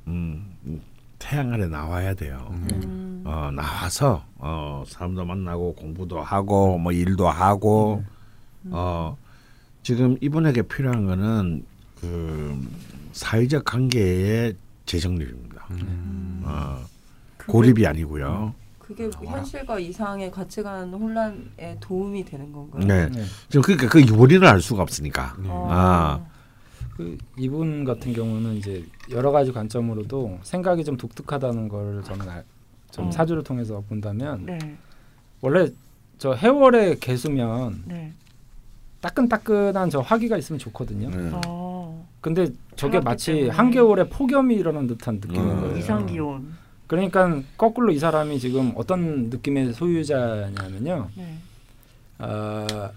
음, 음, 태양 아래 나와야 돼요. 음. 어, 나와서 어, 사람도 만나고 공부도 하고 뭐 일도 하고 어, 지금 이분에게 필요한 거는 그 사회적 관계의 재정립입니다. 어, 고립이 아니고요. 그게 현실과 이상의 가치관 혼란에 도움이 되는 건가요? 네. 네. 지금 그러니까 그 요리를 알 수가 없으니까. 어. 아. 그 이분 같은 경우는 이제 여러 가지 관점으로도 생각이 좀 독특하다는 걸 저는 알, 좀 어. 사주를 통해서 본다면 네. 원래 저 해월의 개수면 네. 따끈따끈한 저 화기가 있으면 좋거든요. 네. 어. 근데 저게 마치 때문에. 한겨울에 폭염이 일어난 듯한 느낌인 음. 거예요. 이상 기온. 그러니까 거꾸로 이 사람이 지금 어떤 느낌의 소유자냐면요. 네. 어,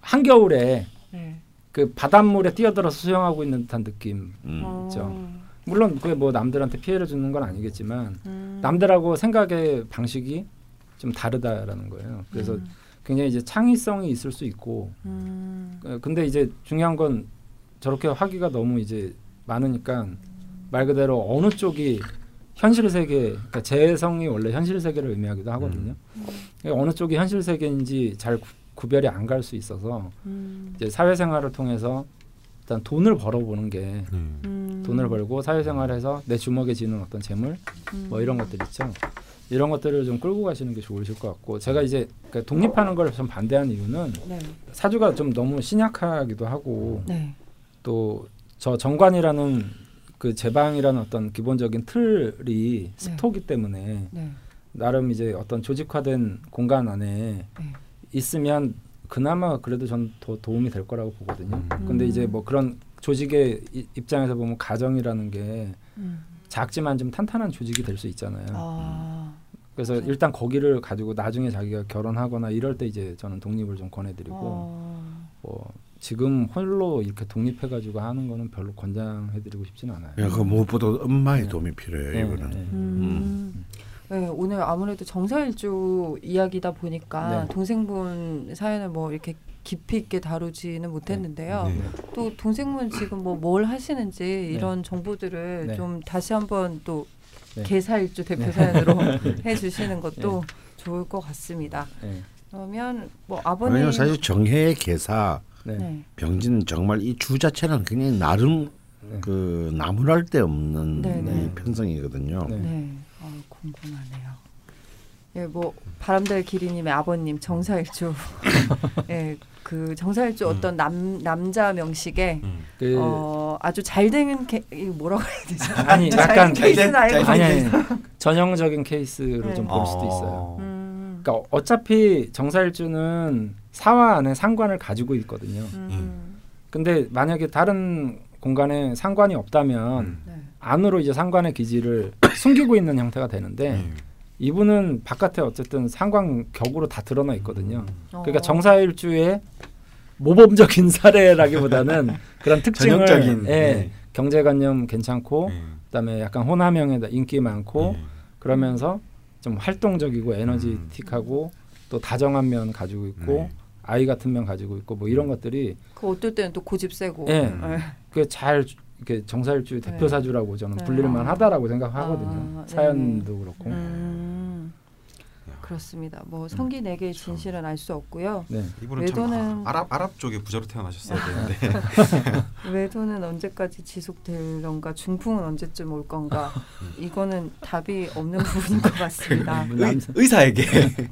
한겨울에 네. 그 바닷물에 뛰어들어서 수영하고 있는 듯한 느낌. 음. 어. 물론 그게 뭐 남들한테 피해를 주는 건 아니겠지만 음. 남들하고 생각의 방식이 좀 다르다라는 거예요. 그래서 음. 굉장히 이제 창의성이 있을 수 있고 음. 어, 근데 이제 중요한 건 저렇게 화기가 너무 이제 많으니까 말 그대로 어느 쪽이 현실 세계 그러니까 재성이 원래 현실 세계를 의미하기도 하거든요. 그러니까 어느 쪽이 현실 세계인지 잘 구, 구별이 안 갈 수 있어서 음. 이제 사회생활을 통해서 일단 돈을 벌어보는 게 음. 돈을 벌고 사회생활해서 내 주먹에 쥐는 어떤 재물 음. 뭐 이런 것들 있죠. 이런 것들을 좀 끌고 가시는 게 좋으실 것 같고 제가 이제 그 독립하는 걸 좀 반대하는 이유는 네. 사주가 좀 너무 신약하기도 하고 네. 또저 정관이라는 그 제방이라는 어떤 기본적인 틀이 습토기 때문에 네. 나름 이제 어떤 조직화된 공간 안에 네. 있으면 그나마 그래도 전 더 도움이 될 거라고 보거든요. 음. 근데 이제 뭐 그런 조직의 이- 입장에서 보면 가정이라는 게 음. 작지만 좀 탄탄한 조직이 될 수 있잖아요. 아. 그래서 일단 거기를 가지고 나중에 자기가 결혼하거나 이럴 때 이제 저는 독립을 좀 권해드리고 어. 뭐 지금 홀로 이렇게 독립해가지고 하는 거는 별로 권장해드리고 싶지는 않아요. 야, 그 무엇보다 엄마의 네. 도움이 필요해요. 네, 이거는. 네. 음. 네, 오늘 아무래도 정사일주 이야기다 보니까 네. 동생분 사연을 뭐 이렇게 깊이 있게 다루지는 못했는데요. 네. 또 동생분 지금 뭐 뭘 하시는지 이런 정보들을 네. 좀 다시 한번 또 네. 개사일주 대표 사연으로 해주시는 것도 좋을 것 같습니다. 네. 그러면 뭐 아버님 왜냐면 사실 정해의 개사 네. 네. 병진 정말 이 주 자체는 굉장히 나름 네. 그 나무랄 데 없는 네, 네. 이 편성이거든요. 네. 네, 어, 궁금하네요. 예, 뭐 바람달 기리님의 아버님 정사일주, 예, 그 정사일주 어떤 남 남자 명식에 그 어, 아주 잘된 뭐라고 해야 되죠? 아니 약간 케이스는 아니. 아니 전형적인 케이스로 네. 좀볼 수도 있어요. 음, 그러니까 어차피 정사일주는 사화 안에 상관을 가지고 있거든요. 음, 근데 만약에 다른 공간에 상관이 없다면 네. 안으로 이제 상관의 기지를 숨기고 있는 형태가 되는데 네. 이분은 바깥에 어쨌든 상관 격으로 다 드러나 있거든요. 그러니까 어. 정사일주의 모범적인 사례라기보다는 그런 특징을 전형적인 예, 네. 경제관념 괜찮고 네. 그다음에 약간 호남형에 인기 많고 네. 그러면서 좀 활동적이고 음. 에너지틱하고 또 다정한 면 가지고 있고 네. 아이 같은 면 가지고 있고 뭐 이런 것들이 그 어떨 때는 또 고집 세고. 예. 예. 그잘 이렇게 정사일주 네. 대표 사주라고 저는 네. 불릴만 하다라고 생각하거든요. 아, 사연도 그렇고. 음, 그렇습니다. 뭐 성기 내게 진실은 알 수 없고요. 네. 이분은 외도는- 참 아, 아랍 아랍 쪽에 부자로 태어나셨어야 되는데 외도는 언제까지 지속될런가 중풍은 언제쯤 올 건가 이거는 답이 없는 부분인 것 같습니다. 뭐 남, 의사에게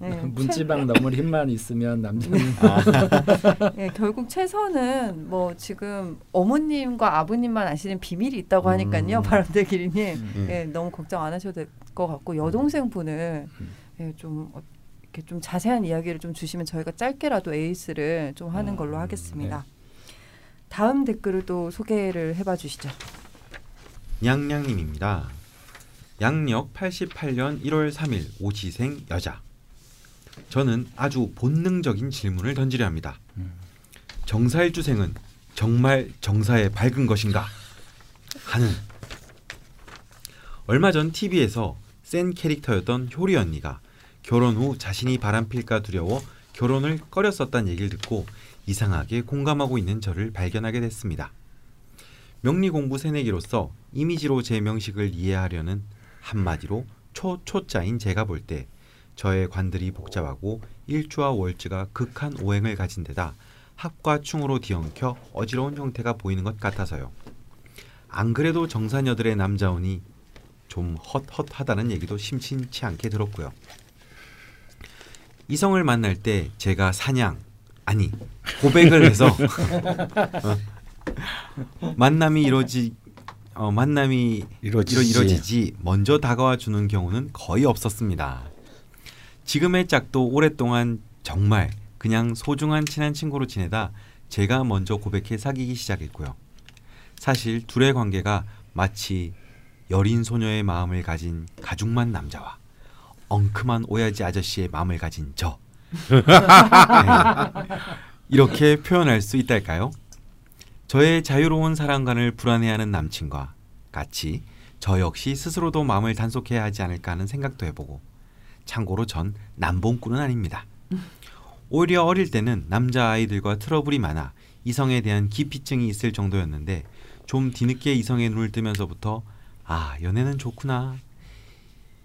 네, 문지방 넘을 힘만 있으면 남자는 최, 네, 결국 최선은 뭐 지금 어머님과 아버님만 아시는 비밀이 있다고 하니까요. 음. 바람대기리님 음. 예, 너무 걱정 안 하셔도 될 것 같고 여동생 분은 예, 좀 어, 이렇게 좀 자세한 이야기를 좀 주시면 저희가 짧게라도 에이스를 좀 하는 걸로 하겠습니다. 다음 댓글을 또 소개를 해봐 주시죠. 냥냥님입니다. 양력 88년 1월 3일 오시생 여자. 저는 아주 본능적인 질문을 던지려 합니다. 정사일주생은 정말 정사에 밝은 것인가? 하는 얼마 전 TV에서 센 캐릭터였던 효리 언니가 결혼 후 자신이 바람필까 두려워 결혼을 꺼렸었다는 얘기를 듣고 이상하게 공감하고 있는 저를 발견하게 됐습니다. 명리 공부 새내기로서 이미지로 제 명식을 이해하려는 한마디로 초초자인 제가 볼 때 저의 관들이 복잡하고 일주와 월주가 극한 오행을 가진 데다 합과 충으로 뒤엉켜 어지러운 형태가 보이는 것 같아서요. 안 그래도 정사녀들의 남자운이 좀 헛헛하다는 얘기도 심심치 않게 들었고요. 이성을 만날 때 제가 사냥 아니 고백을 해서 어, 만남이 이루어지 어, 만남이 이루어지지. 이루, 이루어지지 먼저 다가와 주는 경우는 거의 없었습니다. 지금의 짝도 오랫동안 정말 그냥 소중한 친한 친구로 지내다 제가 먼저 고백해 사귀기 시작했고요. 사실 둘의 관계가 마치 여린 소녀의 마음을 가진 가죽만 남자와 엉큼한 오야지 아저씨의 마음을 가진 저 네. 이렇게 표현할 수 있달까요? 저의 자유로운 사랑관을 불안해하는 남친과 같이 저 역시 스스로도 마음을 단속해야 하지 않을까 하는 생각도 해보고 참고로 전 남봉꾼은 아닙니다. 오히려 어릴 때는 남자 아이들과 트러블이 많아 이성에 대한 기피증이 있을 정도였는데 좀 뒤늦게 이성의 눈을 뜨면서부터 아 연애는 좋구나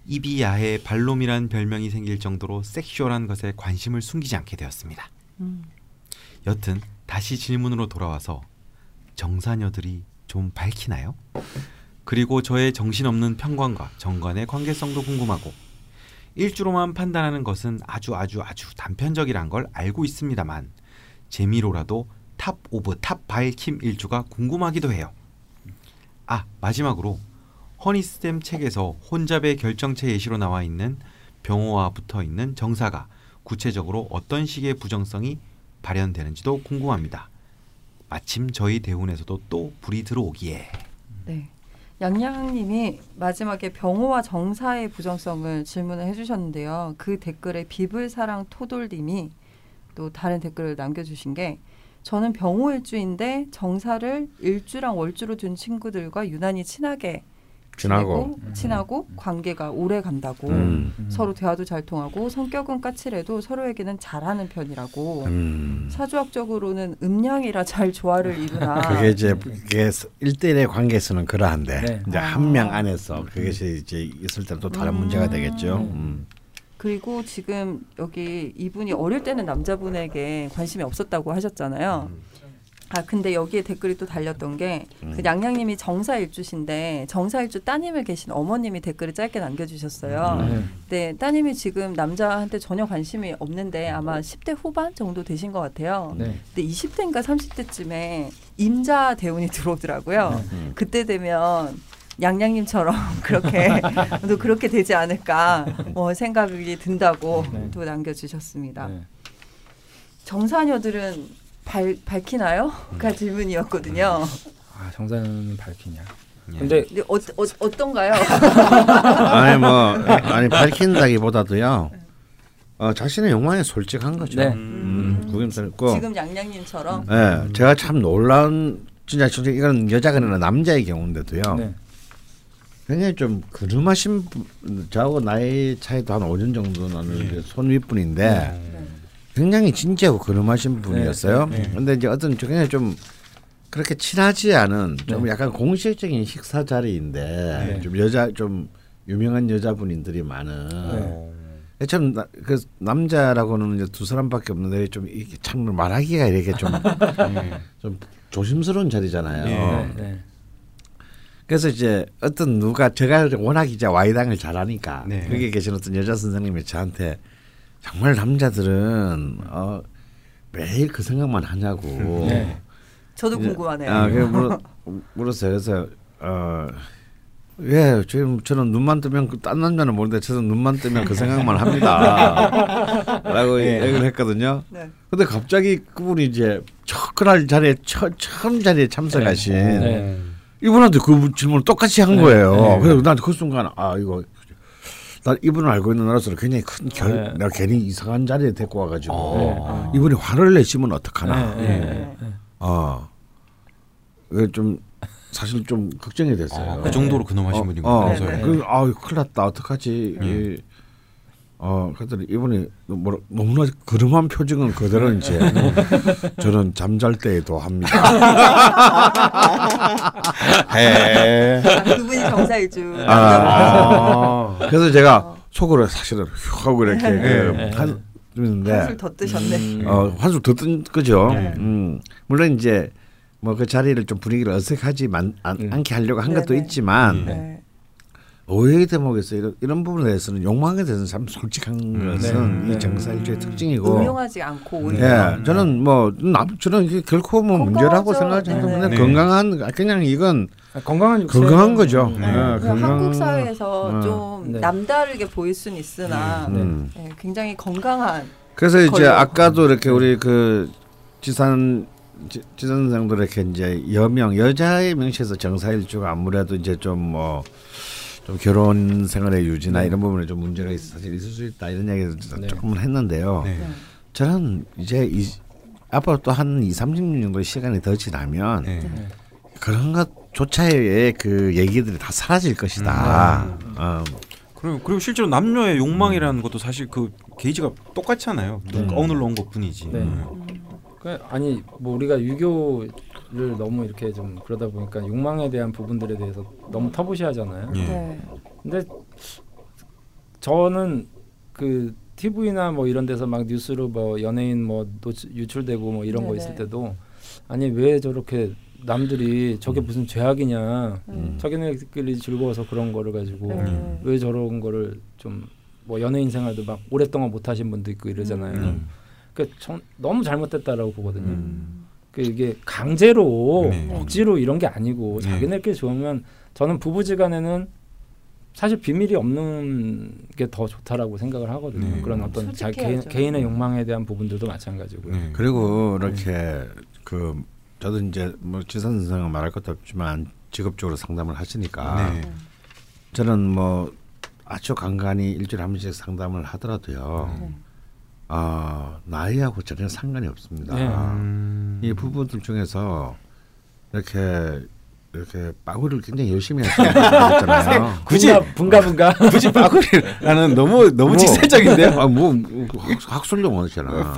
입이 야해 발롬이란 별명이 생길 정도로 sexual한 것에 관심을 숨기지 않게 되었습니다. 여튼 다시 질문으로 돌아와서 정사녀들이 좀 밝히나요? 그리고 저의 정신없는 편관과 정관의 관계성도 궁금하고 일주로만 판단하는 것은 아주 아주 아주 단편적이란 걸 알고 있습니다만 재미로라도 top of top 밝힘 일주가 궁금하기도 해요. 아 마지막으로 허니스템 책에서 혼잡의 결정체 예시로 나와 있는 병호와 붙어 있는 정사가 구체적으로 어떤 식의 부정성이 발현되는지도 궁금합니다. 마침 저희 대운에서도 또 불이 들어오기에 네. 양양님이 마지막에 병호와 정사의 부정성을 질문을 해주셨는데요. 그 댓글에 비불사랑 토돌님이 또 다른 댓글을 남겨주신 게 저는 병호 일주인데 정사를 일주랑 월주로 둔 친구들과 유난히 친하게 지나고. 지내고 친하고 관계가 오래 간다고 음. 서로 대화도 잘 통하고 성격은 까칠해도 서로에게는 잘하는 편이라고 음. 사주학적으로는 음양이라 잘 조화를 이루나 그게 이제 그게 일대일의 관계에서는 그러한데 네. 이제 한 명 안에서 그것이 이제 있을 때는 또 다른 음. 문제가 되겠죠. 음. 그리고 지금 여기 이분이 어릴 때는 남자분에게 관심이 없었다고 하셨잖아요. 아 근데 여기에 댓글이 또 달렸던 게그 양양님이 정사일주신데 정사일주 따님을 계신 어머님이 댓글을 짧게 남겨주셨어요. 네. 네, 따님이 지금 남자한테 전혀 관심이 없는데 아마 10대 후반 정도 되신 것 같아요. 네. 근데 20대인가 30대쯤에 임자 대운이 들어오더라고요. 음. 그때 되면 양양님처럼 그렇게 또 그렇게 되지 않을까 뭐 생각이 든다고 네. 또 남겨주셨습니다. 네. 정사녀들은 발, 밝히나요? 가 질문이었거든요. 아 정사는 밝히냐? 예. 근데 근데 어, 어, 어떤가요? 아니 뭐 아니 밝힌다기보다도요. 어, 자신의 욕망에 솔직한 거죠. 네. 음, 구김스럽고. 지금 양양님처럼 예, 제가 참 놀라운 진짜 솔직히 이건 여자가 아니라 남자의 경우인데도요. 네. 굉장히 좀 그름하신 분, 저하고 나이 차이도 한 5년 정도 나는 손 윗분인데 굉장히 진지하고 그름하신 분이었어요. 네, 네. 근데 이제 어떤 굉장히 좀 그렇게 친하지 않은 좀 네. 약간 공식적인 식사 자리인데 네. 좀 여자 좀 유명한 여자분들이 많은 네. 참 그 남자라고는 이제 두 사람밖에 없는데 좀 이게 참 말하기가 이렇게 좀 좀 조심스러운 자리잖아요. 네. 네. 그래서 이제 어떤 누가 제가 워낙 이제 와이당을 잘하니까 네. 거기에 계신 어떤 여자 선생님이 저한테 정말 남자들은 어 매일 그 생각만 하냐고. 네. 저도 궁금하네요. 아, 그 물어, 물었어요. 그래서 어. 예, 지금 저는 눈만 뜨면 그딴 남자는 모르는데 저는 눈만 뜨면 그 생각만 합니다. 라고 얘기를 했거든요. 네. 근데 갑자기 그분이 이제 첫 그날 자리에 처, 처음 자리에 참석하신 네. 이분한테 그 질문을 똑같이 한 네. 거예요. 네. 그래서 난 그 순간 아 이거 난 이분을 알고 있는 나로서 굉장히 큰 결, 네. 내가 괜히 이상한 자리에 데리고 와가지고 어. 이분이 화를 내시면 어떡하나. 네. 네. 네. 어, 좀 사실 좀 걱정이 됐어요. 아, 그 정도로 근엄하신 분인 어, 거죠. 네, 네. 그, 아, 큰일 났다. 어떡하지? 이, 어 그랬더니 이분이 뭐 너무나 그름한 표정은 그대로 이제 저는 잠잘 때에도 합니다. 해. 아, 그분이 정사일주. 아. 그래서 제가 속으로 사실은 휴 하고 이렇게 그 한, 했는데 한술 더 뜨셨네. 어, 한술 더뜬 거죠. 네. 음, 물론 이제 뭐 그 자리를 좀 분위기를 어색하지 만, 안, 음. 않게 하려고 한 것도. 있지만 네. 오해의 대목에서 이런, 이런 부분에 대해서는 욕망에 대해서는 참 솔직한 것은 네. 이 정사일주의 특징이고 음흉하지 않고 오히려. 예, 저는 뭐 남, 저는 이게 결코 뭐 문제라고. 생각하지 않는데 네네. 건강한 그냥 이건 아, 건강한 육체 건강한 거죠. 네. 예, 건강- 한국 사회에서 어. 좀 네. 남다르게 보일 수는 있으나 음. 예, 굉장히 건강한 그래서 이제 걸로. 아까도 이렇게 우리 그 지산 지- 지산 선생도 이렇게 이제 여명 여자의 명시에서 정사일주가 아무래도 이제 좀뭐 좀 결혼 생활의 유지나 네. 이런 부분에 좀 문제가 있, 사실 있을 수 있다 이런 얘기를 네. 조금은 했는데요. 네. 네. 저는 이제 이, 앞으로 또한 2, 30년 정도 시간이 더 지나면 네. 그런 것조차의 그 얘기들이 다 사라질 것이다. 음. 어, 그리고 그리고 실제로 남녀의 욕망이라는 것도 사실 그 게이지가 똑같잖아요. 네. 어느로 온 것 뿐이지. 네. 그 아니 뭐 우리가 유교 를 너무 이렇게 좀 그러다 보니까 욕망에 대한 부분들에 대해서 너무 터부시하잖아요. 예. 네. 근데 저는 그 TV나 뭐 이런 데서 막 뉴스로 뭐 연예인 뭐 노출, 유출되고 뭐 이런 거 네네. 있을 때도 아니 왜 저렇게 남들이 저게 무슨 죄악이냐 음. 자기네끼리 즐거워서 그런 거를 가지고 네. 왜 저런 거를 좀 뭐 연예인 생활도 막 오랫동안 못 하신 분도 있고 이러잖아요. 음. 그전 너무 잘못됐다라고 보거든요. 음. 그 이게 강제로 네. 억지로 이런 게 아니고 네. 자기네끼리 좋으면 저는 부부지간에는 사실 비밀이 없는 게 더 좋다라고 생각을 하거든요. 네. 그런 어떤 자. 개인, 의 욕망에 대한 부분들도 마찬가지고요. 네. 그리고 이렇게 그 저도 이제 뭐 지산 선생은 말할 것도 없지만 직업적으로 상담을 하시니까 네. 저는 뭐 아주 간간히 일주일에 한 번씩 상담을 하더라도요. 네. 아 나이하고 전혀 상관이 없습니다. 네. 음. 이 부부들 중에서 이렇게 이렇게 빠구를 굉장히 열심히 있잖아요. 굳이 분가 분가. 굳이 빠구리라는 너무 너무 뭐, 직설적인데요. 아, 뭐 학- 학술용 원이잖아.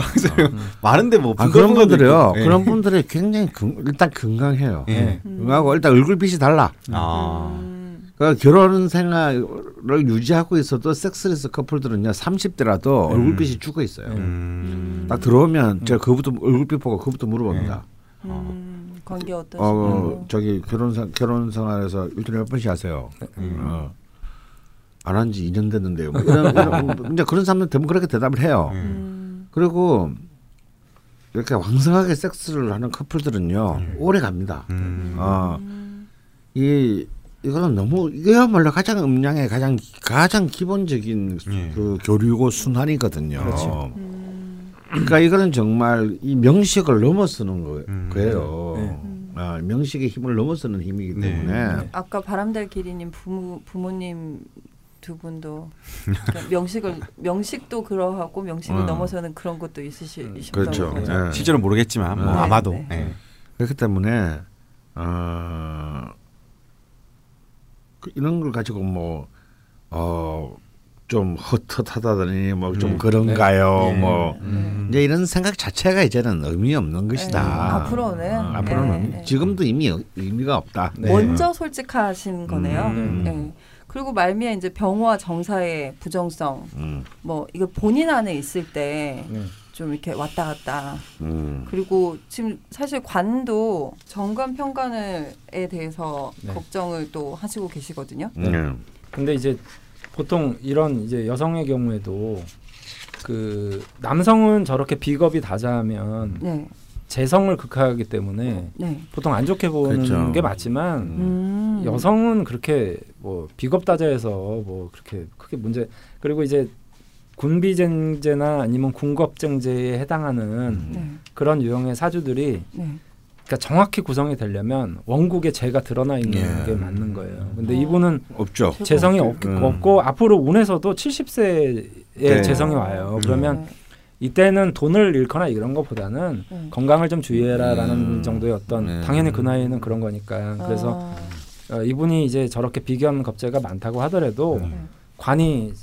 많은데 뭐 아, 그런 분들이요. 예. 그런 분들이 굉장히 건- 일단 건강해요. 예. 건강하고 일단 얼굴빛이 달라. 아. 음. 그러니까 결혼 생활을 유지하고 있어도 섹스레스 커플들은요 30대라도 얼굴빛이 죽어 있어요. 음. 딱 들어오면 제가 그부터 얼굴빛 보고 그부터 물어봅니다. 음. 관계 어떠신가요? 어 저기 결혼 생 결혼 생활에서 일주일에 몇 번씩 하세요. 어. 안한 지 2년 됐는데요. 뭐 이런, 이런 이제 그런 사람들 대부분 그렇게 대답을 해요. 음. 그리고 이렇게 왕성하게 섹스를 하는 커플들은요 오래 갑니다. 음. 어, 이 이거는 너무 이거야말로 가장 음양의 가장 가장 기본적인 예. 그 교류고 순환이거든요. 그렇죠. 그러니까 이거는 정말 이 명식을 넘어서는 거, 음. 거예요. 네. 아, 명식의 힘을 넘어서는 힘이기 네. 때문에 아까 바람달 기리님 부모 부모님 두 분도 그러니까 명식을 명식도 그러하고 명식을 어. 넘어서는 그런 것도 있으시다고 그렇죠. 네. 실제로 모르겠지만 뭐 네. 아마도 네. 예. 그렇기 때문에 어, 그 이런 걸 가지고 뭐 어, 좀 헛헛하다더니 뭐좀 음. 그런가요? 네. 뭐 음. 이제 이런 생각 자체가 이제는 의미 없는 것이다. 네. 앞으로는 어, 앞으로는 네, 네. 지금도 이미 의미가 없다. 네. 먼저 솔직하신 거네요. 음. 네. 그리고 말미에 이제 병호와 정사의 부정성 음, 뭐 이거 본인 안에 있을 때 좀 네. 이렇게 왔다 갔다 음. 그리고 지금 사실 관도 정관 평관을에 대해서 네. 걱정을 또 하시고 계시거든요. 음. 근데 이제 보통 이런 이제 여성의 경우에도 그 남성은 저렇게 비겁이 다자하면 네, 재성을 극하기 때문에 네. 보통 안 좋게 보는 그렇죠. 게 맞지만 음. 여성은 그렇게 뭐 비겁 다자해서 뭐 그렇게 크게 문제 그리고 이제 군비쟁제나 아니면 군겁쟁제에 해당하는 네, 그런 유형의 사주들이 네. 그러니까 정확히 구성이 되려면 원국에 재가 드러나 있는 예. 게 맞는 거예요. 근데 어. 이분은 없죠. 재성이 없, 음. 없고 앞으로 운에서도 70세에 네. 재성이 와요. 그러면 네, 이때는 돈을 잃거나 이런 것보다는 네. 건강을 좀 주의해라라는 음. 정도의 어떤 네. 당연히 그 나이에는 그런 거니까 그래서 아, 어, 이분이 이제 저렇게 비견 겁재가 많다고 하더라도 네. 관이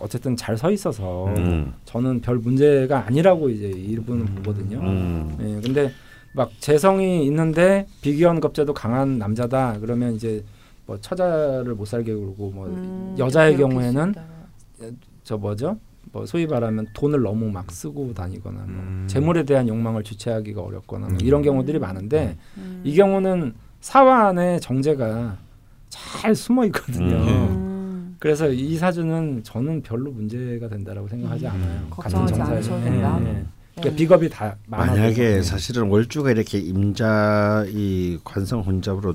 어쨌든 잘 서 있어서 음. 저는 별 문제가 아니라고 이제 일부는 보거든요. 음. 예, 근데 막 재성이 있는데 비기현겁제도 강한 남자다 그러면 이제 뭐 처자를 못 살게 굴고 뭐 음, 여자의 경우에는. 저 뭐죠? 뭐 소위 말하면 돈을 너무 막 쓰고 다니거나 뭐 음. 재물에 대한 욕망을 주체하기가 어렵거나 뭐 이런 경우들이 많은데 음. 이 경우는 사화 안에 정제가 잘 숨어 있거든요. 음. 그래서 이 사주는 저는 별로 문제가 된다라고 생각하지 음. 않아요. 걱정하지 같은 않으셔도 정사에. 된다. 예, 예. 그러니까 네. 비겁이 다 만약에 예. 사실은 월주가 이렇게 임자 이 관성 혼잡으로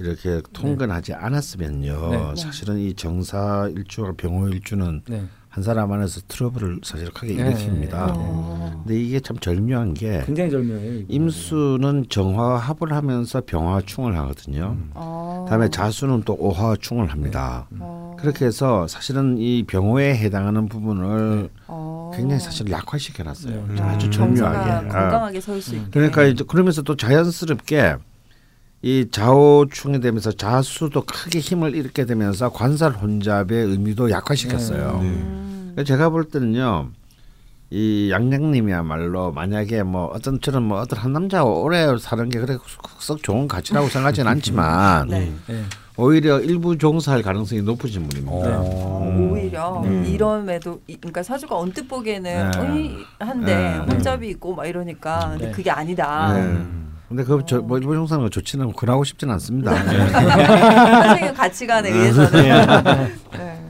이렇게 통근하지 않았으면요. 네. 사실은 이 정사 일주와 병호 일주는 네. 한 사람 안에서 트러블을 사실 크게 네. 일으킵니다. 어. 근데 이게 참 절묘한 게 굉장히 절묘해요. 임수는 정화와 합을 하면서 병화충을 하거든요. 어. 다음에 자수는 또 오화충을 합니다. 어. 그렇게 해서 사실은 이 병호에 해당하는 부분을 어. 굉장히 사실 약화시켜 놨어요. 네. 아주 음, 절묘하게. 정사가 아. 건강하게 설 수 있게. 그러니까 이제 그러면서 또 자연스럽게 이 좌우충이 되면서 자수도 크게 힘을 잃게 되면서 관살 혼잡의 의미도 약화시켰어요. 음. 그래서 제가 볼 때는요. 이 양양님이야말로 만약에 뭐 어떤 저는 뭐 어떤 한 남자가 오래 사는 게 그래 썩 좋은 가치라고 생각하지는 않지만 네. 예. 오히려 일부 종사할 가능성이 높으신 분입니다. 어. 오히려 음. 이럼에도 이- 그러니까 사주가 언뜻 보기에는 네. 한데 네. 혼잡이 있고 막 이러니까 근데 네. 그게 아니다. 네. 근데 그뭐 일부 종사는 거 좋지는 그러고 싶지는 않습니다. 선생님 가치관에 의해서는. 네.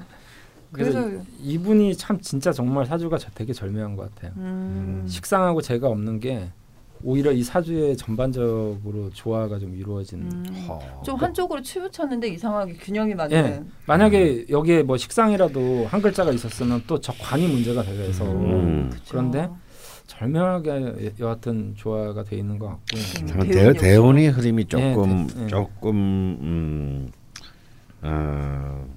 그래서 그래서 이분이 참 진짜 정말 사주가 저- 되게 절묘한 것 같아요. 음. 식상하고 죄가 없는 게 오히려 이 사주의 전반적으로 조화가 좀 이루어지는. 음. 허. 좀 한쪽으로 치우쳤는데 이상하게 균형이 맞는. 예. 만약에 여기에 뭐 식상이라도 한 글자가 있었으면 또 저 관이 문제가 돼서 음. 그쵸. 그런데 절묘하게 여하튼 조화가 돼 있는 것 같고. 음. 대 운이 대, 대운의 흐름이 조금 네, 대- 네. 조금 음, 어,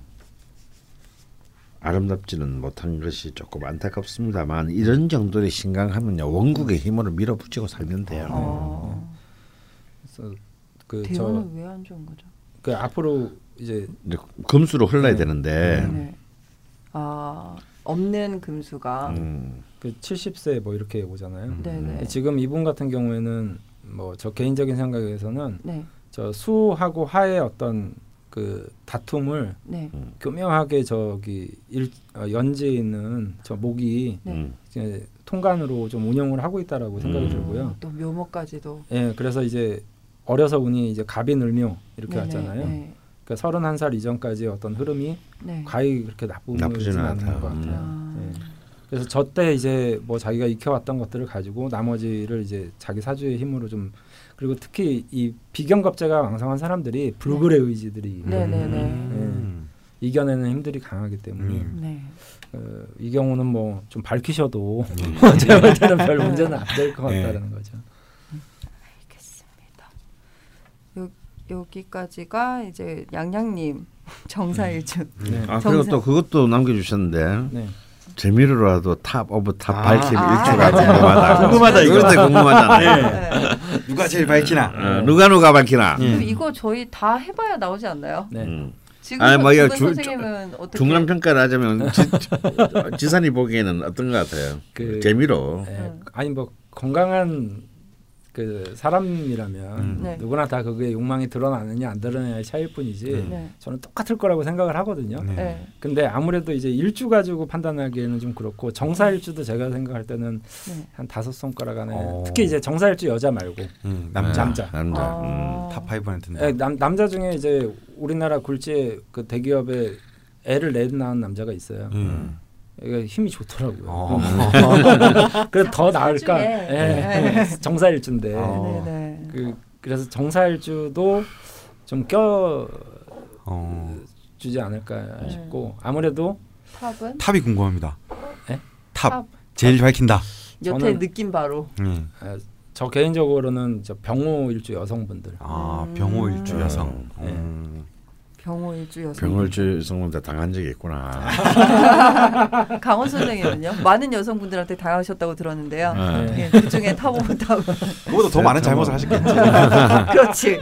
아름답지는 못한 것이 조금 안타깝습니다만 이런 정도의 신강하면요 원국의 힘으로 밀어붙이고 살면 돼요. 어. 그래서 그저그 대운은 왜 안 좋은 거죠? 앞으로 이제 금수로 흘러야 네. 되는데 네. 아 없는 금수가. 음, 그 70세 뭐 이렇게 오잖아요. 네네. 지금 이분 같은 경우에는 뭐 저 개인적인 생각에서는 네. 저 수하고 화의 어떤 그 다툼을 네. 교묘하게 저기 일, 어, 연지에 있는 저 목이 네. 음. 이제 통관으로 좀 운영을 하고 있다라고 생각이 음. 들고요. 또 묘목까지도. 예, 그래서 이제 어려서 운이 이제 갑인을묘 이렇게 네네. 왔잖아요. 네. 그러니까 31살 이전까지 어떤 흐름이 네. 과히 그렇게 나쁘지는 않은. 것 같아요. 아. 예. 그래서 저 때 이제 뭐 자기가 익혀왔던 것들을 가지고 나머지를 이제 자기 사주의 힘으로 좀 그리고 특히 이 비경겁제가 왕성한 사람들이 불굴의 의지들이 네네네. 음. 이겨내는 힘들이 강하기 때문에 음. 네. 어, 이 경우는 뭐 좀 밝히셔도 음. 제가 볼 때는 별 문제는 안 될것 네. 같다는 거죠. 알겠습니다. 여, 여기까지가 이제 양양님 정사일주. 네. 아 그리고 정사. 또 그것도 남겨주셨는데 네. 재미로라도 top of top 아. 밝힘 아, 일주가 맞아요. 궁금하다. 궁금하다, 이거. 그런데 궁금하잖아요. 네. 누가 제일 밝히나? 어, 누가 누가 밝히나. 예. 그럼 이거 저희 다 해봐야 나오지 않나요? 네. 음. 지금 아니, 뭐 주- 선생님은 어떻게? 중간 평가를 하자면 지, 지산이 보기에는 어떤 것 같아요? 그- 재미로. 네. 음. 아니 뭐 건강한 그 사람이라면 음. 네. 누구나 다 그게 욕망이 드러나느냐 안 드러나냐의 차이일 뿐이지 네. 저는 똑같을 거라고 생각을 하거든요. 네. 네. 근데 아무래도 이제 일주 가지고 판단하기에는 좀 그렇고 정사 일주도 제가 생각할 때는 네. 한 다섯 손가락 안에 어. 특히 이제 정사 일주 여자 말고 음, 남자 남자. 남자. 아. top 5는 든다. 예, 남, 남자 중에 이제 우리나라 굴지의 그 대기업에 애를 넷 낳은 남자가 있어요. 음. 이게 힘이 좋더라고요. 어. 그래 더 나을까? 예, 네. 정사일주인데 어. 네네. 그 그래서 정사일주도 좀 껴 어. 주지 않을까 네. 싶고 아무래도 top은 top이 궁금합니다. 예? top. top. 제일 밝힌다. 여태 저는- 느낌 바로. 음. 아, 저 개인적으로는 저 병오일주 여성분들 아 음. 병오일주 여성. 네. 음. 병오일주 여성. 병오일주 성분들 당한 적이 있구나. 강원 선생님은요? 많은 여성분들한테 당하셨다고 들었는데요. 네. 네, 그 중에 top of top은 그보다 더 많은 잘못을 하셨겠지. 그렇지.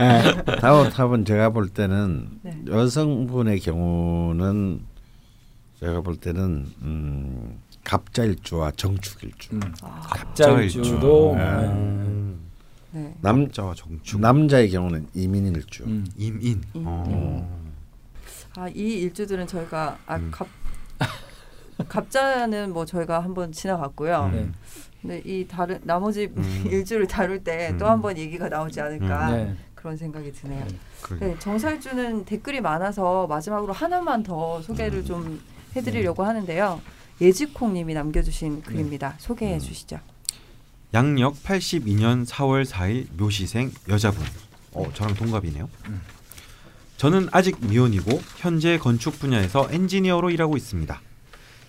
top of top은 제가 볼 때는 네. 여성분의 경우는 제가 볼 때는 음, 갑자일주와 정축일주. 음. 아, 갑자일주도 네. 네. 네. 남 남자와 정축 남자의 경우는 이민일주. 음. 임인. 임, 어. 아, 이 일주들은 저희가 아, 음. 갑 갑자는 뭐 저희가 한번 지나갔고요. 음. 네. 근데 이 다른 나머지 음. 일주를 다룰 때또 음. 한번 얘기가 나오지 않을까 네. 그런 생각이 드네요. 그러게. 네, 정살주는 댓글이 많아서 마지막으로 하나만 더 음. 소개를 좀 네. 해드리려고 하는데요. 예지콩님이 음. 남겨주신 글입니다. 소개해 주시죠. 양력 82년 4월 4일 묘시생 여자분. 어, 저랑 동갑이네요. 저는 아직 미혼이고 현재 건축 분야에서 엔지니어로 일하고 있습니다.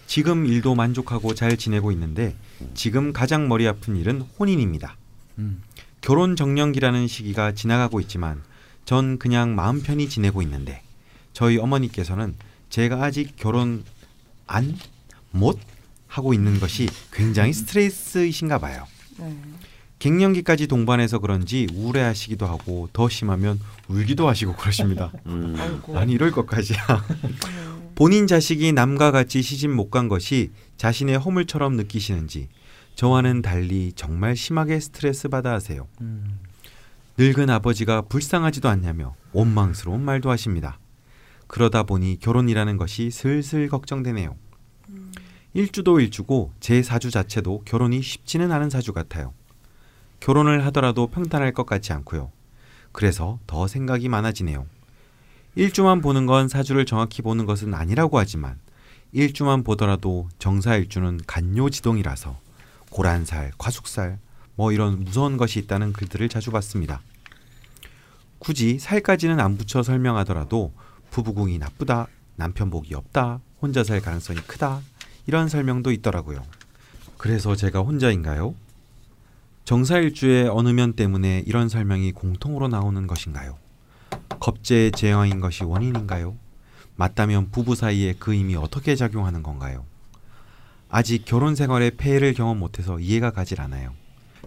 지금 일도 만족하고 잘 지내고 있는데 지금 가장 머리 아픈 일은 혼인입니다. 음. 결혼 정년기라는 시기가 지나가고 있지만 전 그냥 마음 편히 지내고 있는데 저희 어머니께서는 제가 아직 결혼 안 못 하고 있는 것이 굉장히 스트레스이신가 봐요. 네. 갱년기까지 동반해서 그런지 우울해하시기도 하고 더 심하면 울기도 하시고 그러십니다. 음. 아니 이럴 것까지야. 네. 본인 자식이 남과 같이 시집 못 간 것이 자신의 허물처럼 느끼시는지 저와는 달리 정말 심하게 스트레스 받아 하세요. 음. 늙은 아버지가 불쌍하지도 않냐며 원망스러운 말도 하십니다. 그러다 보니 결혼이라는 것이 슬슬 걱정되네요. 일주도 일주고 제 사주 자체도 결혼이 쉽지는 않은 사주 같아요. 결혼을 하더라도 평탄할 것 같지 않고요. 그래서 더 생각이 많아지네요. 일주만 보는 건 사주를 정확히 보는 것은 아니라고 하지만 일주만 보더라도 정사일주는 간요지동이라서 고란살, 과숙살 뭐 이런 무서운 것이 있다는 글들을 자주 봤습니다. 굳이 살까지는 안 붙여 설명하더라도 부부궁이 나쁘다, 남편 복이 없다, 혼자 살 가능성이 크다 이런 설명도 있더라고요. 그래서 제가 혼자인가요? 정사일주의 어느 면 때문에 이런 설명이 공통으로 나오는 것인가요? 겁제의 제왕인 것이 원인인가요? 맞다면 부부 사이에 그 힘이 어떻게 작용하는 건가요? 아직 결혼 생활에 폐해를 경험 못해서 이해가 가질 않아요.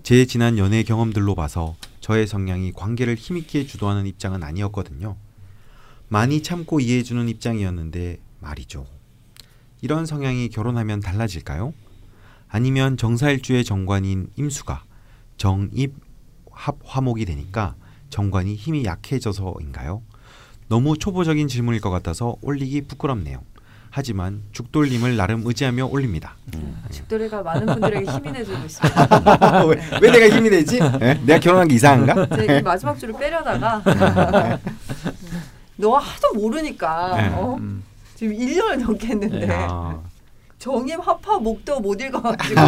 제 지난 연애 경험들로 봐서 저의 성향이 관계를 힘있게 주도하는 입장은 아니었거든요. 많이 참고 이해해주는 입장이었는데 말이죠. 이런 성향이 결혼하면 달라질까요? 아니면 정사일주의 정관인 임수가 정입 합 화목이 되니까 정관이 힘이 약해져서인가요? 너무 초보적인 질문일 것 같아서 올리기 부끄럽네요. 하지만 죽돌림을 나름 의지하며 올립니다. 죽돌이가 많은 분들에게 힘이 돼주고 있습니다. 왜, 왜 내가 힘이 되지? 예? 내가 결혼한 게 이상한가? 이제 이 마지막 줄을 빼려다가 너 하도 모르니까 네. 어? 음. 지금 1년을 넘게 했는데 아, 정임 합파 목도 못 읽어가지고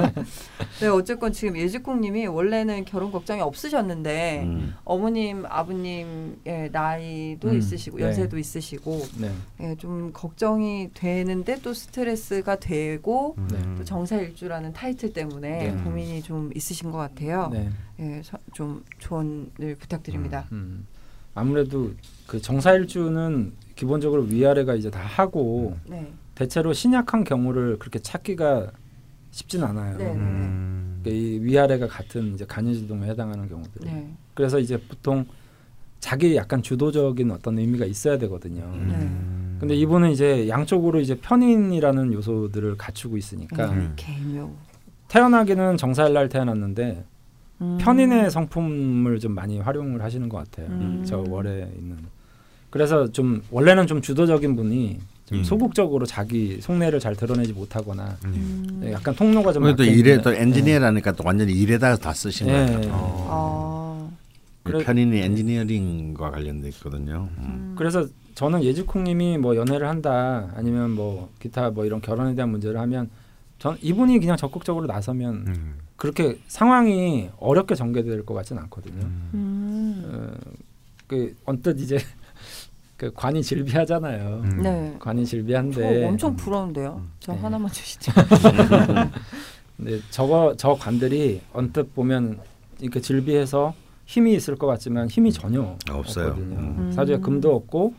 네 어쨌건 지금 예지콩님이 원래는 결혼 걱정이 없으셨는데 음. 어머님 아버님의 나이도 음, 있으시고 네. 연세도 있으시고 네. 예, 좀 걱정이 되는데 또 스트레스가 되고 음. 또 정사일주라는 타이틀 때문에 네. 고민이 좀 있으신 것 같아요. 네. 예, 서- 좀 조언을 부탁드립니다. 음. 아무래도 그 정사일주는 기본적으로 위아래가 이제 다 하고 네. 대체로 신약한 경우를 그렇게 찾기가 쉽진 않아요. 네. 음. 그러니까 이 위아래가 같은 이제 간이지동에 해당하는 경우들. 네. 그래서 이제 보통 자기 약간 주도적인 어떤 의미가 있어야 되거든요. 음. 근데 이분은 이제 양쪽으로 이제 편인이라는 요소들을 갖추고 있으니까 음. 태어나기는 정사일 날 태어났는데 음. 편인의 성품을 좀 많이 활용을 하시는 것 같아요. 음. 저 월에 있는. 그래서 좀 원래는 좀 주도적인 분이 좀 음. 소극적으로 자기 속내를 잘 드러내지 못하거나 음. 음. 약간 통로가 좀 그래도 일에 또 엔지니어라니까 또 완전히 일에다가 다 쓰신 예. 거예요. 예. 아. 그래- 편인이 엔지니어링과 관련돼 있거든요. 음. 음. 그래서 저는 예지콩님이 뭐 연애를 한다 아니면 뭐 기타 뭐 이런 결혼에 대한 문제를 하면 전 이분이 그냥 적극적으로 나서면 음. 그렇게 상황이 어렵게 전개될 것 같지는 않거든요. 음. 음. 어, 그 언뜻 이제 그 관이 질비하잖아요. 음. 네. 관이 저 질비한데 엄청 부러운데요. 저 네. 하나만 주시죠. 근데 저거 저 관들이 언뜻 보면 이렇게 질비해서 힘이 있을 것 같지만 힘이 전혀 없어요. 없거든요. 음. 사주에 금도 없고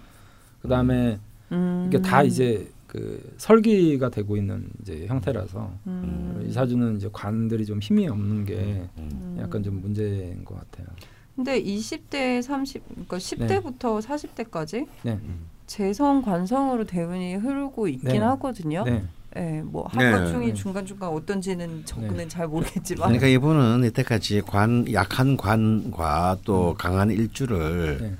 그 다음에 음. 이게 다 이제 그 설기가 되고 있는 이제 형태라서 음. 이 사주는 이제 관들이 좀 힘이 없는 게 음. 약간 좀 문제인 것 같아요. 근데 20대 30 그러니까 10대부터 40대까지 네. 재성 관성으로 대운이 흐르고 있긴 네. 하거든요. 네. 네, 뭐 네. 합과충이 네. 중간 중간 어떤지는 접근은 네. 잘 모르겠지만. 그러니까 이분은 이때까지 관 약한 관과 또 강한 일주를 네.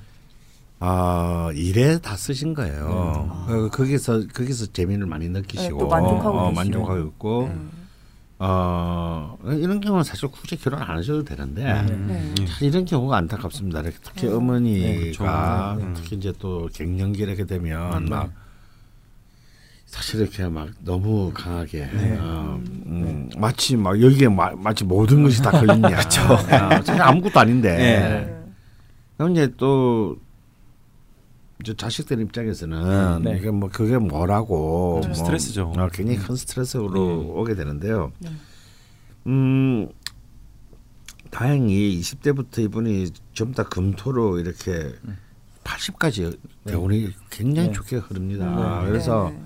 어, 일에 다 쓰신 거예요. 네. 어, 거기서 거기서 재미를 많이 느끼시고 네, 또 만족하고 어. 만족하고 있고 네. 어, 이런 경우는 사실 굳이 결혼 안 하셔도 되는데 네. 참 이런 경우가 안타깝습니다. 이렇게 특히 네. 어머니가 네, 그렇죠. 특히 이제 또 갱년기 이렇게 되면 네. 막 사실 이렇게 막 너무 강하게 어, 음, 마치 막 여기에 마, 마치 모든 것이 다 걸렸냐. 그렇죠. 사실 아무것도 아닌데. 네. 그럼 이제 또 이제 자식들 입장에서는 네. 이게 뭐 그게 뭐라고 좀 뭐, 스트레스죠. 어, 굉장히 큰 스트레스로 네. 오게 되는데요. 네. 음 다행히 20대부터 이분이 전부 다 금토로 이렇게 80까지 대운이 굉장히 네. 좋게 흐릅니다. 네. 그래서 네.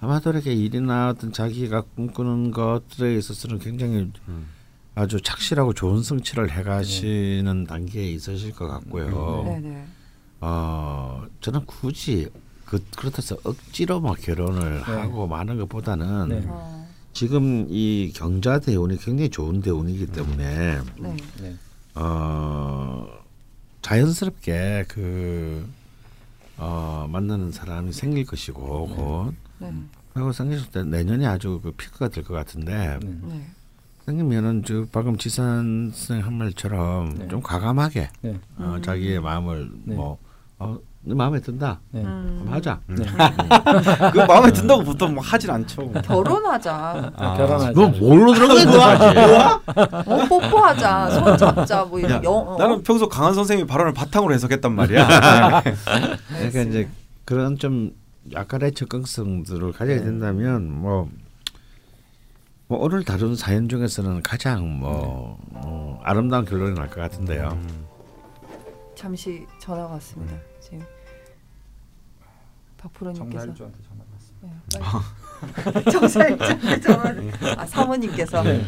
아마도 이렇게 일이나 어떤 자기가 꿈꾸는 것들에 있어서는 굉장히 음. 아주 착실하고 좋은 성취를 해가시는 단계에 있으실 것 같고요. 네, 네. 어 저는 굳이 그 그렇다서 억지로 막 결혼을 하고 많은 것보다는 네. 어, 지금 이 경자 대운이 굉장히 좋은 대운이기 때문에 네. 네. 어 자연스럽게 그 어, 만나는 사람이 생길 것이고 곧 네. 그리고 생겼을 때 내년에 아주 그 피크가 될 것 같은데 네. 네. 생기면은 저 방금 지산 선생 한 말처럼 네. 좀 과감하게 네. 어, 음. 자기의 마음을 네. 뭐 어, 네 마음에 든다 네. 음. 그럼 하자 네. 그 마음에 든다고 보통 뭐 하질 않죠. 결혼하자. 아, 결혼하자. 너 뭘로 들어간 거야? 어, 뽀뽀하자. 손 잡자. 뭐 야, 이런 영. 어. 나는 평소 강한 선생님의 발언을 바탕으로 해석했단 말이야. 그러니까 이제 그런 좀 약간의 적극성들을 가져야 네. 된다면 뭐, 뭐 오늘 다룬 사연 중에서는 가장 뭐 네. 어, 아름다운 결론이 날 것 같은데요. 음. 잠시 전화가 왔습니다. 지금 박프로님께서 정달주한테 전화 왔습니다. 네. 정사일장께 전화. 아 사모님께서. 네.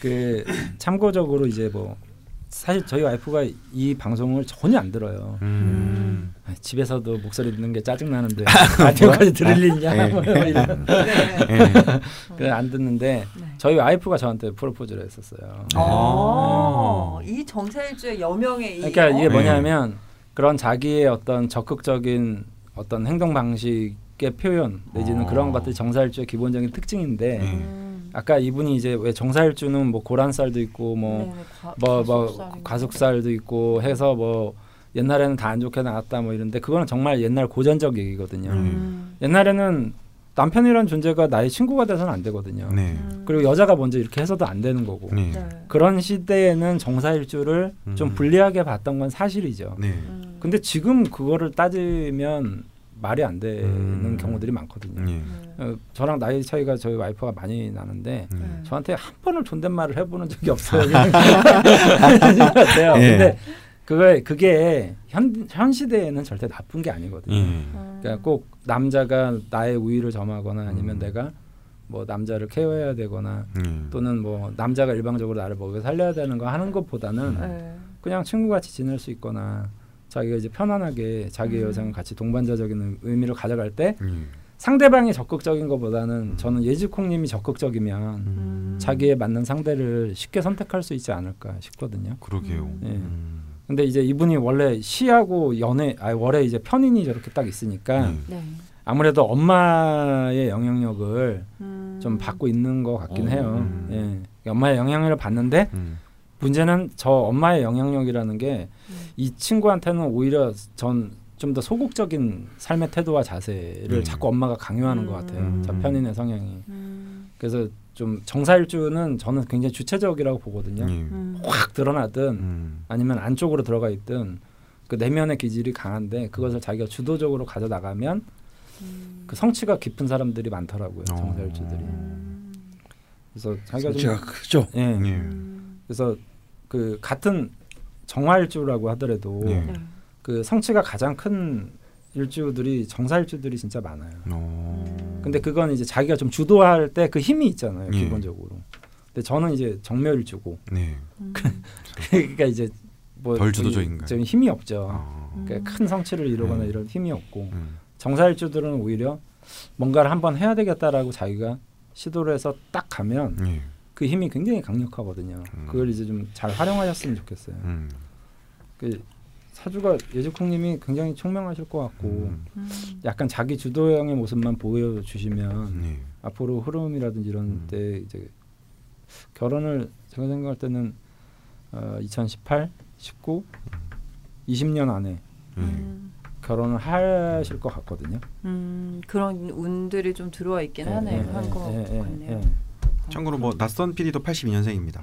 그 참고적으로 이제 뭐 사실 저희 와이프가 이 방송을 전혀 안 들어요. 음. 아, 집에서도 목소리 듣는 게 짜증 나는데 라디오까지 들을 일 있냐? 뭐 이런. 네. 그래 안 듣는데 네. 저희 와이프가 저한테 프로포즈를 했었어요. 어, 이 정사일주의 여명의 이. 그러니까 이게 어? 뭐냐면 그런 자기의 어떤 적극적인 어떤 행동 방식의 표현 내지는 어. 그런 것들이 정사일주의 기본적인 특징인데 네. 음. 아까 이분이 이제 왜 정사일주는 뭐 고란살도 있고 뭐 네네, 과- 뭐 뭐? 가속살도 있고 해서 뭐 옛날에는 다 안 좋게 나왔다 뭐 이런데 그거는 정말 옛날 고전적 얘기거든요. 음. 옛날에는 남편이란 존재가 나의 친구가 돼서는 안 되거든요. 네. 음. 그리고 여자가 먼저 이렇게 해서도 안 되는 거고. 네. 네. 그런 시대에는 정사일주를 좀 음. 불리하게 봤던 건 사실이죠. 네. 음. 근데 지금 그거를 따지면 말이 안 되는 음. 경우들이 많거든요. 네. 네. 어, 저랑 나이 차이가 저희 와이프가 많이 나는데 네. 네. 저한테 한 번을 존댓말을 해보는 적이 없어요. 같아요. 예. 근데 그거 그게 현, 현 시대에는 절대 나쁜 게 아니거든요. 예. 음. 그러니까 꼭 남자가 나의 우위를 점하거나 아니면 음. 내가 뭐 남자를 케어해야 되거나 네. 또는 뭐 남자가 일방적으로 나를 먹여 살려야 되는 거 하는 것보다는 네. 그냥 친구같이 지낼 수 있거나 자기가 이제 편안하게 자기 의 음. 여성을 같이 동반자적인 의미를 가져갈 때 예. 상대방이 적극적인 것보다는 저는 예지콩님이 적극적이면 음. 자기에 맞는 상대를 쉽게 선택할 수 있지 않을까 싶거든요. 그러게요. 음. 예. 음. 근데 이제 이분이 원래 시하고 연애, 아 원래 이제 편인이 저렇게 딱 있으니까 네. 네. 아무래도 엄마의 영향력을 음. 좀 받고 있는 것 같긴 어. 해요. 음. 예. 엄마의 영향력을 받는데 음. 문제는 저 엄마의 영향력이라는 게 이 음. 친구한테는 오히려 전 좀 더 소극적인 삶의 태도와 자세를 음. 자꾸 엄마가 강요하는 것 같아요. 음. 저 편인의 성향이. 음. 그래서 좀 정사일주는 저는 굉장히 주체적이라고 보거든요. 예. 음. 확 드러나든 음. 아니면 안쪽으로 들어가 있든 그 내면의 기질이 강한데 그것을 자기가 주도적으로 가져 나가면 음. 그 성취가 깊은 사람들이 많더라고요. 어. 정사일주들이. 음. 그래서 자기가 성취가 좀 크죠. 예. 예. 음. 그래서 그 같은 정화일주라고 하더라도 예. 네. 그 성취가 가장 큰 일주들이 정사일주들이 진짜 많아요. 어. 근데 그건 이제 자기가 좀 주도할 때 그 힘이 있잖아요. 예. 기본적으로. 근데 저는 이제 정묘일주고 네. 음. 그러니까 이제 뭐덜 저기 주도적인가요? 좀 힘이 없죠. 어. 그러니까 큰 성취를 이루거나 음. 이런 힘이 없고 음. 정사일주들은 오히려 뭔가를 한번 해야 되겠다라고 자기가 시도를 해서 딱 가면 예. 그 힘이 굉장히 강력하거든요. 음. 그걸 이제 좀 잘 활용하셨으면 좋겠어요. 음. 그 사주가 예지콩님이 굉장히 총명하실 것 같고 음. 음. 약간 자기 주도형의 모습만 보여주시면 네. 앞으로 흐름이라든지 이런 음. 때 이제 결혼을 제가 생각할 때는 어, 2018, 19, 20년 안에 예. 음. 결혼을 하실 것 같거든요. 음, 그런 운들이 좀 들어와 있긴 예, 하네요. 예, 한것 예, 예, 같네요. 예. 참고로 뭐 낯선 PD도 82년생입니다.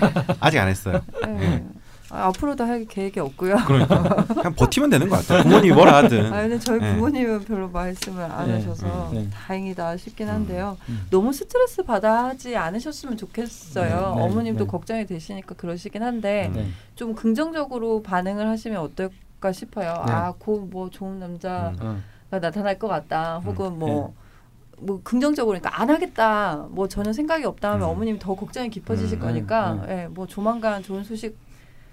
아직 안 했어요. 예. 네. 아, 앞으로도 할 계획이 없고요. 그러니까 그냥 버티면 되는 것 같아요. 부모님이 뭐라 하든. 아, 근데 저희 네. 부모님은 별로 말씀을 안 네, 하셔서 네, 네. 다행이다 싶긴 한데요. 음. 너무 스트레스 받아 하지 않으셨으면 좋겠어요. 네, 네, 어머님도 네. 걱정이 되시니까 그러시긴 한데 네. 좀 긍정적으로 반응을 하시면 어떨까 싶어요. 네. 아, 고 뭐 좋은 남자가 어. 나타날 것 같다. 혹은 네. 뭐 뭐 긍정적으로 그러니까 안 하겠다. 뭐 저는 생각이 없다 하면 음. 어머님이 더 걱정이 깊어지실 음, 거니까 음, 예, 뭐 조만간 좋은 소식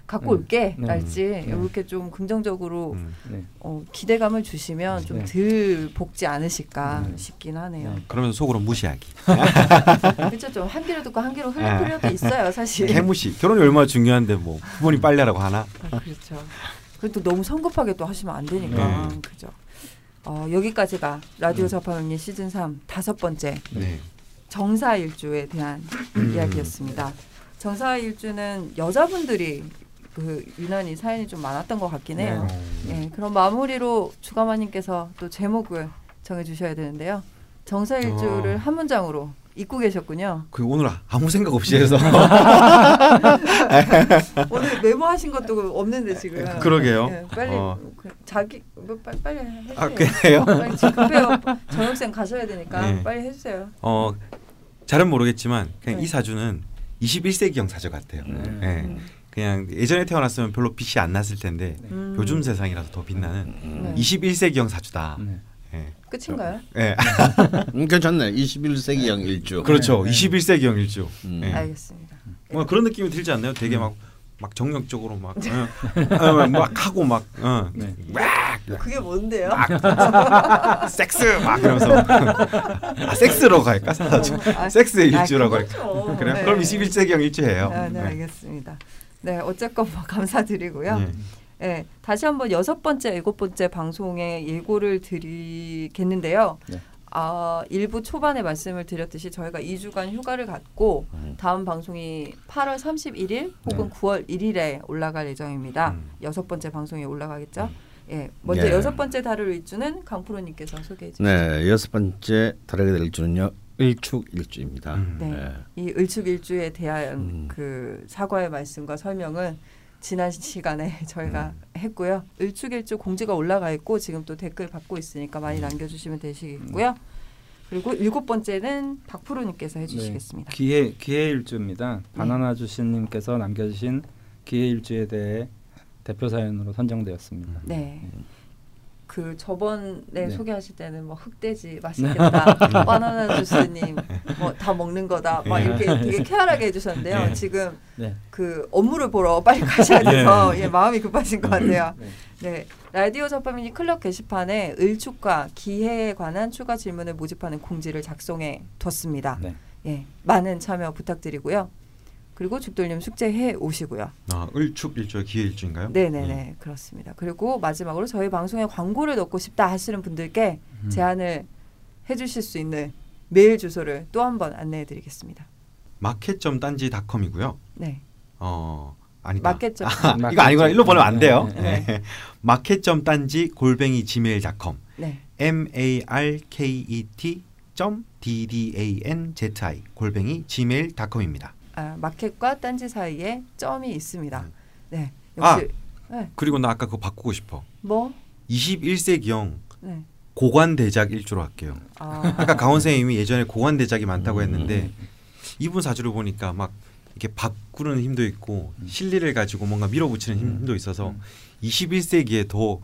갖고 음, 올게 네. 네. 이렇게 좀 긍정적으로 음. 네. 어, 기대감을 주시면 좀 네. 덜 볶지 않으실까 네. 싶긴 하네요. 네. 그러면서 속으로 무시하기. 그렇죠. 좀한 귀로 듣고 한 귀로 흘릴 아. 필요도 있어요, 사실. 개무시. 결혼이 얼마나 중요한데 뭐 부모님 빨리 하라고 하나? 아, 그렇죠. 그래도 너무 성급하게 또 하시면 안 되니까. 네. 그죠. 어, 여기까지가 라디오 네. 접하면 시즌 3 다섯 번째 네. 정사일주에 대한 음. 이야기였습니다. 정사일주는 여자분들이 그 유난히 사연이 좀 많았던 것 같긴 해요. 네. 예, 그럼 마무리로 주가마님께서 또 제목을 정해주셔야 되는데요. 정사일주를 어. 한 문장으로 잊고 계셨군요. 그 오늘 아무 생각 없이 해서 오늘 메모하신 것도 없는데 지금. 그러게요. 예, 빨리 어. 그 자기 뭐 빨리 빨리 해주세요. 아 그래요? 빨리 급해요. 저녁생 가셔야 되니까 네. 빨리 해주세요. 어 잘은 모르겠지만 그냥 네. 이 사주는 21세기형 사주 같아요. 네. 예. 음. 그냥 예전에 태어났으면 별로 빛이 안 났을 텐데 음. 요즘 세상이라서 더 빛나는 네. 21세기형 사주다. 네. 예. 끝인가요? 예. 음, 괜찮네. 21세기형 일주. 그렇죠. 네. 21세기형 일주. 음. 예. 알겠습니다. 뭐 그런 느낌이 들지 않나요? 되게 막 막 정력적으로 막, 어, 어, 막 하고 막 어. 네. 그게 뭔데요? 섹스 막 이러면서 아 섹스로 갈까 사주 아, 섹스의 아, 일주라고 할까 그거죠. 그래요? 네. 그럼 21세기형 일주예요. 아, 네, 알겠습니다. 네, 어쨌건 뭐 감사드리고요. 예. 네, 다시 한번 여섯 번째, 일곱 번째 방송에 예고를 드리겠는데요. 네. 아, 일부 초반에 말씀을 드렸듯이 저희가 2주간 휴가를 갖고 음. 다음 방송이 8월 31일 혹은 9월 1일에 올라갈 예정입니다. 음. 여섯 번째 방송에 올라가겠죠. 예, 먼저 예. 여섯 번째 다룰 일주는 강프로님께서 소개해 주시죠. 네, 여섯 번째 다르게 될 일주는요. 일축 일주입니다. 음. 네. 네. 이 을축일주에 대한 음. 그 사과의 말씀과 설명은 지난 시간에 저희가 음. 했고요. 을축일주 공지가 올라가 있고 지금 또 댓글 받고 있으니까 많이 음. 남겨주시면 되시고요. 그리고 일곱 번째는 박프로님께서 해주시겠습니다. 네. 기회 기회 일주입니다. 네. 바나나 주신님께서 남겨주신 기회 일주에 대해 대표 사연으로 선정되었습니다. 네. 그 저번에 네. 소개하실 때는 뭐 흑돼지 맛있겠다, 바나나 주스님 뭐 다 먹는 거다, 막 이렇게 되게 쾌활하게 해주셨는데요. 네. 지금 네. 그 업무를 보러 빨리 가셔야 돼서 예, 마음이 급하신 것 같아요. 네. 네, 라디오 접합미니 클럽 게시판에 을축과 기해에 관한 추가 질문을 모집하는 공지를 작성해 뒀습니다. 네. 예, 많은 참여 부탁드리고요. 그리고 죽돌님 숙제해 오시고요. 아, 을축 일주가 기회 일주인가요? 네, 네, 네, 그렇습니다. 그리고 마지막으로 저희 방송에 광고를 넣고 싶다 하시는 분들께 음. 제안을 해주실 수 있는 메일 주소를 또 한 번 안내해드리겠습니다. 마켓점단지닷컴이고요. 네, 어 아니다. 마켓점. 아, 이거 아니구나. 일로 보내면 안 돼요. 네. 네. 마켓점단지 골뱅이 gmail.com 네, m a r k e t 점 d d a n z i 골뱅이 gmail.com입니다. 아, 마켓과 딴지 사이에 점이 있습니다. 음. 네, 아! 역시 네, 그리고 나 아까 그거 바꾸고 싶어. 뭐, 21세기형 네, 고관 대작 일주로 할게요. 아, 아까 강원 선생님이 예전에 고관 대작이 많다고 음. 했는데 이분 사주를 보니까 막 이렇게 바꾸는 힘도 있고 음. 실리를 가지고 뭔가 밀어붙이는 음. 힘도 있어서 음. 21세기에 더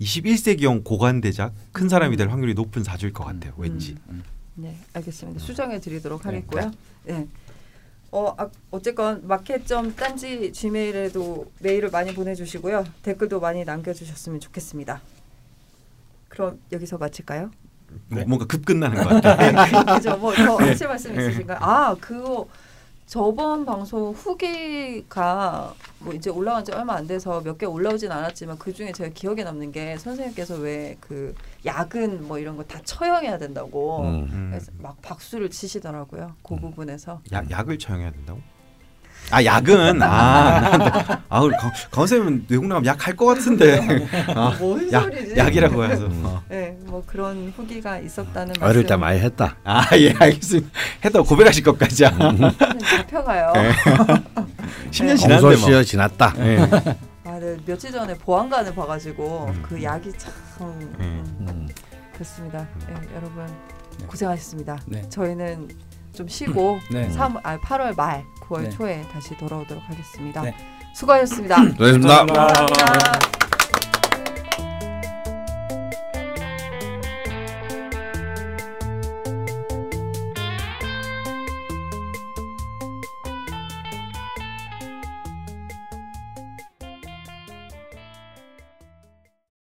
21세기형 고관 대작 큰 사람이 될 확률이 높은 사주일 것 같아요. 왠지. 네, 알겠습니다. 수정해 드리도록 네. 하겠고요. 네. 어, 아, 어쨌건 마켓점 딴지 gmail에도 메일을 많이 보내주시고요. 댓글도 많이 남겨주셨으면 좋겠습니다. 그럼 여기서 마칠까요? 뭐, 뭔가 급 끝나는 것 같아. 그죠? 뭐더 하실 말씀 있으신가요? 아 그거 저번 방송 후기가 뭐 이제 올라간 지 얼마 안 돼서 몇 개 올라오진 않았지만 그 중에 제가 기억에 남는 게 선생님께서 왜그 야근 뭐 이런 거 다 처형해야 된다고 음. 음. 그래서 막 박수를 치시더라고요. 그 부분에서 약 약을 처형해야 된다고? 아 약은 아, 아 우리 강, 강 선생님은 외국 나가면 약할 것 같은데 아, 뭔 약 소리지? 약이라고 해서 음. 어. 네, 뭐 그런 후기가 있었다는 어릴 때 말씀. 많이 했다. 아 예 알겠습니다. 했다고 고백하실 것까지 아, 잡혀가요. 네. 10년 지났는데 공소시효 뭐. 지났다. 예. 아, 네, 며칠 전에 보안관을 봐가지고 음. 그 약이 참 음, 음. 그렇습니다. 네, 여러분 고생하셨습니다. 네. 저희는 좀 쉬고 네. 3, 아, 8월 말, 9월 네. 초에 다시 돌아오도록 하겠습니다. 네. 수고하셨습니다. 수고하셨습니다. 감사합니다.